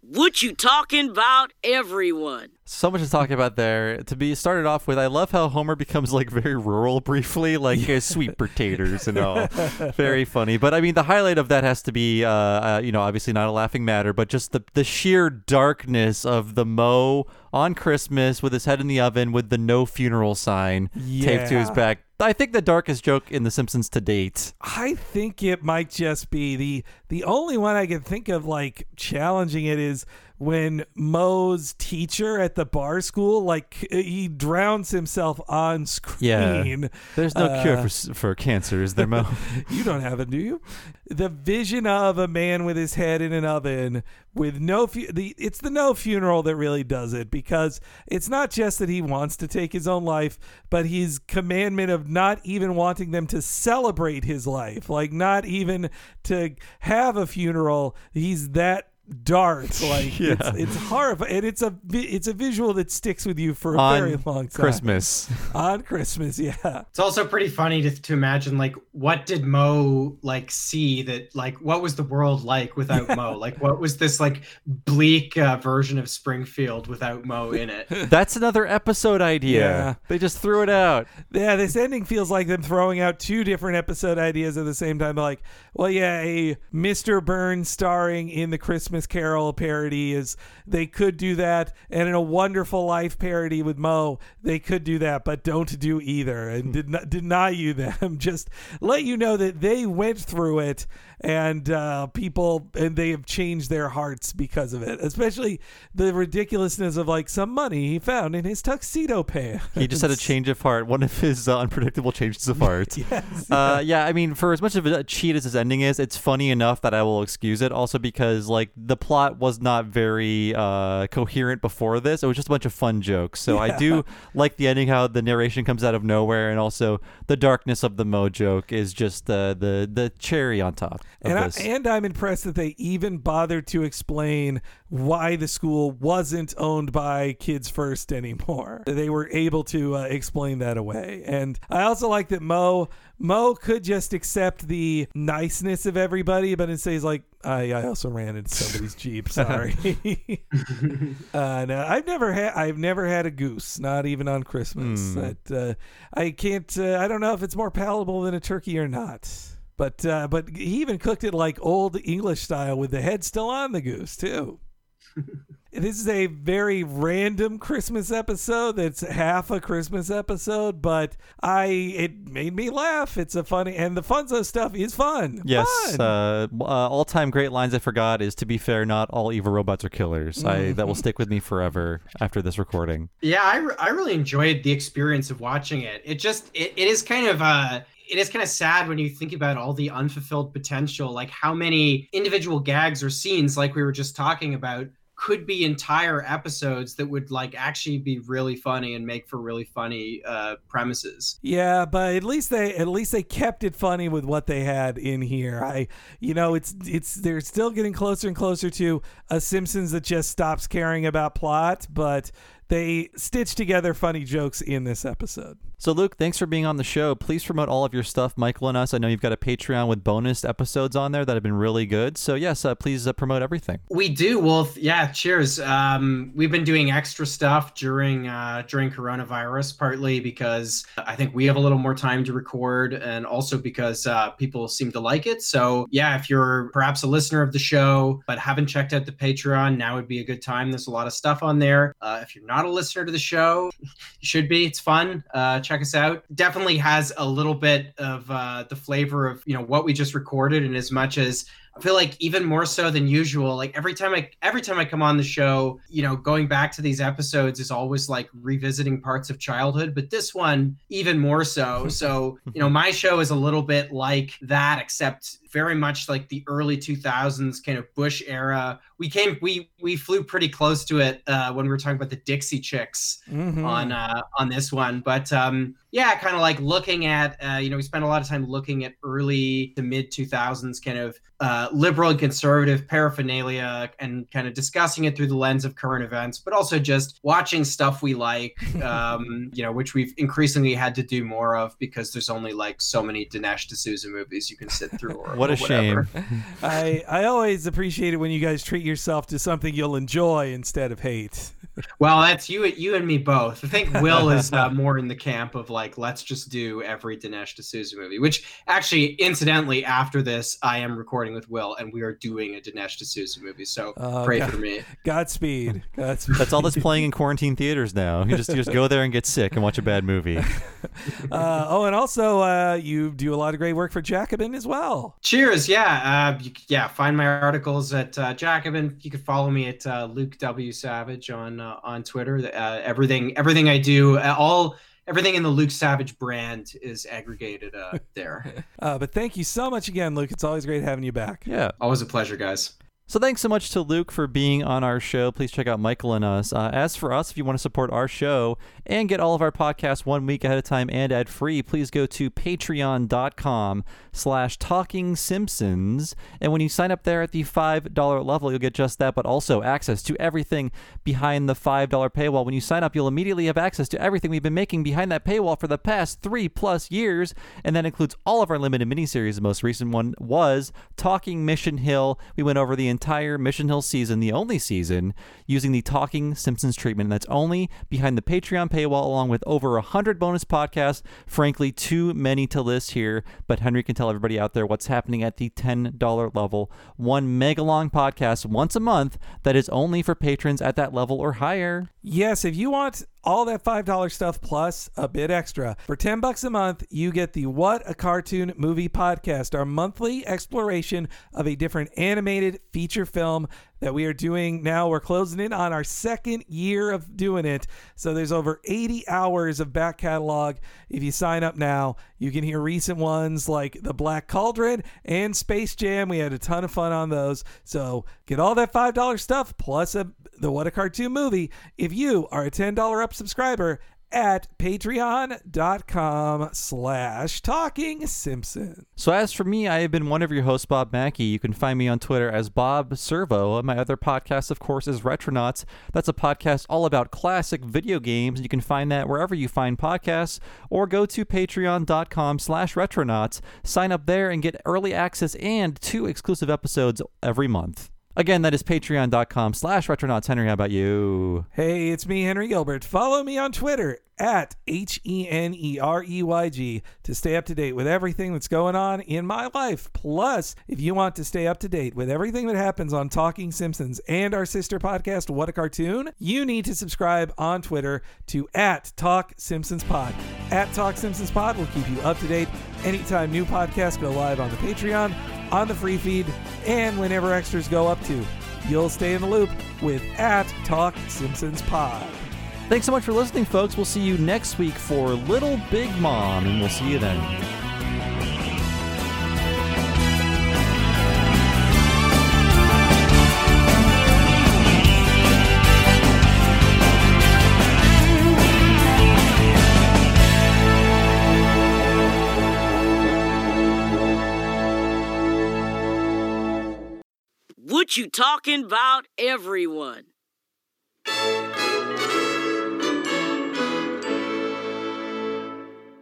what you talking about, everyone? So much to talk about there. To be started off with, I love how Homer becomes like very rural briefly, like uh, sweet potatoes and all. very funny. But I mean, the highlight of that has to be, uh, uh, you know, obviously not a laughing matter, but just the the sheer darkness of the Moe on Christmas with his head in the oven with the no funeral sign taped to his back. I think the darkest joke in The Simpsons to date. I think it might just be the the only one I can think of like challenging it is when Moe's teacher at the bar school like he drowns himself on screen. Yeah. There's no cure Uh, for for cancer, is there, Moe? you don't have it, do you? The vision of a man with his head in an oven with no fu- the it's the no funeral that really does it because it's not just that he wants to take his own life, but his commandment of not even wanting them to celebrate his life, like not even to have a funeral. He's that dark like Yeah. it's, it's horrifying and it's a it's a visual that sticks with you for a On very long time Christmas. on christmas yeah It's also pretty funny to, to imagine like what did Moe like see that like what was the world like without Moe? Like what was this like bleak uh, version of Springfield without Moe in it? That's another episode idea. Yeah. They just threw it out. Yeah, this ending feels like them throwing out two different episode ideas at the same time. Like, well, yeah, a Mr. Burns starring in the Christmas Carol parody is they could do that, and in a Wonderful Life parody with Moe, they could do that, but don't do either, and did not deny you them. Just let you know that they went through it, and uh, people and they have changed their hearts because of it. Especially the ridiculousness of like some money he found in his tuxedo pants. He just had a change of heart. One of his uh, unpredictable changes of heart. yes. Uh, yeah, I mean, for as much of a cheat as this ending is, it's funny enough that I will excuse it. Also, because like the plot was not very uh, coherent before this. It was just a bunch of fun jokes. So I do like the ending, how the narration comes out of nowhere, and also the darkness of the Moe joke is just uh, the the cherry on top and, I, and I'm impressed that they even bothered to explain why the school wasn't owned by Kids First anymore. They were able to uh, explain that away. And I also like that Moe Moe could just accept the niceness of everybody, but instead he's like, I, I also ran into somebody's Jeep. Sorry. uh, no, I've never had I've never had a goose, not even on Christmas. Hmm. That uh, I can't. Uh, I don't know if it's more palatable than a turkey or not. But uh, but he even cooked it like old English style with the head still on the goose too. This is a very random Christmas episode. That's half a Christmas episode, but I it made me laugh. It's a funny and the Funzo stuff is fun. Yes, Fun. uh, uh, all-time great lines I forgot is to be fair, not all evil robots are killers. I that will stick with me forever after this recording. Yeah, I, re- I really enjoyed the experience of watching it. It just it, it is kind of uh it is kind of sad when you think about all the unfulfilled potential, like how many individual gags or scenes, like we were just talking about, could be entire episodes that would like actually be really funny and make for really funny uh, premises. Yeah, but at least they at least they kept it funny with what they had in here. I you know, it's it's they're still getting closer and closer to a Simpsons that just stops caring about plot, but they stitch together funny jokes in this episode. So, Luke, thanks for being on the show. Please promote all of your stuff, Michael and us. I know you've got a Patreon with bonus episodes on there that have been really good. So, yes, uh, please uh, promote everything. We do. Well, th- yeah. Cheers. Um, we've been doing extra stuff during uh, during coronavirus, partly because I think we have a little more time to record, and also because uh, people seem to like it. So, yeah, if you're perhaps a listener of the show but haven't checked out the Patreon, now would be a good time. There's a lot of stuff on there. Uh, if you're not a listener to the show, you should be. It's fun. Uh, check us out. Definitely has a little bit of uh, the flavor of you know what we just recorded, and as much as I feel like even more so than usual. Like every time I every time I come on the show, you know, going back to these episodes is always like revisiting parts of childhood, but this one even more so. So, you know, my show is a little bit like that except very much like the early 2000s kind of Bush era. We came we we flew pretty close to it uh when we were talking about the Dixie Chicks Mhm. on uh on this one, but um yeah, kind of like looking at, uh, you know, we spent a lot of time looking at early to mid 2000s kind of uh, liberal and conservative paraphernalia and kind of discussing it through the lens of current events, but also just watching stuff we like, um, you know, which we've increasingly had to do more of because there's only like so many Dinesh D'Souza movies you can sit through. Or, What a or shame. I I always appreciate it when you guys treat yourself to something you'll enjoy instead of hate. Well, that's you, you and me both. I think Will is uh, more in the camp of like, let's just do every Dinesh D'Souza movie. Which actually, incidentally, after this, I am recording with Will, and we are doing a Dinesh D'Souza movie. So Oh, pray God- for me. Godspeed. Godspeed. That's all that's playing in quarantine theaters now. You just you just go there and get sick and watch a bad movie. Uh, oh, and also uh, you do a lot of great work for Jacobin as well. Cheers! Yeah, uh, you, yeah. Find my articles at uh, Jacobin. You can follow me at uh, Luke W Savage on uh, on Twitter. Uh, everything everything I do, uh, all everything in the Luke Savage brand is aggregated uh, there. Uh, but thank you so much again, Luke. It's always great having you back. Yeah. Always a pleasure, guys. So thanks so much to Luke for being on our show. Please check out Michael and us. Uh, as for us, if you want to support our show and get all of our podcasts one week ahead of time and ad free, please go to patreon.com slash talking simpsons. And when you sign up there at the $5 level, you'll get just that, but also access to everything behind the $5 paywall. When you sign up, you'll immediately have access to everything we've been making behind that paywall for the past three plus years. And that includes all of our limited miniseries. The most recent one was Talking Mission Hill. We went over the entire Mission Hill season, the only season, using the Talking Simpsons treatment. That's only behind the Patreon paywall, along with over 100 bonus podcasts. Frankly, too many to list here, but Henry can tell everybody out there what's happening at the $10 level. One mega long podcast once a month that is only for patrons at that level or higher. Yes, if you want all that $5 stuff plus a bit extra, for 10 bucks a month, you get the What a Cartoon Movie podcast, our monthly exploration of a different animated feature film that we are doing now. We're closing in on our second year of doing it. So there's over 80 hours of back catalog. If you sign up now, you can hear recent ones like The Black Cauldron and Space Jam. We had a ton of fun on those. So get all that $5 stuff plus a, the What a Cartoon Movie if you are a $10 up subscriber at patreon.com slash talking simpson So as for me, I have been one of your hosts, Bob Mackey. You can find me on Twitter as Bob Servo. My other podcast, of course, is Retronauts. That's a podcast all about classic video games. You can find that wherever you find podcasts, or go to patreon.com slash retronauts. Sign up there and get early access and two exclusive episodes every month. Again, that is patreon.com slash retronauts. Henry, how about you? Hey, it's me, Henry Gilbert. Follow me on Twitter at H E N E R E Y G to stay up to date with everything that's going on in my life. Plus, if you want to stay up to date with everything that happens on Talking Simpsons and our sister podcast, What a Cartoon, you need to subscribe on Twitter to at Talk Simpsons Pod. At Talk Simpsons Pod will keep you up to date anytime new podcasts go live on the Patreon, on the free feed, and whenever extras go up too. You'll stay in the loop with at Talk Simpsons Pod. Thanks so much for listening, folks. We'll see you next week for Little Big Mom, and we'll see you then. What you talking about, everyone?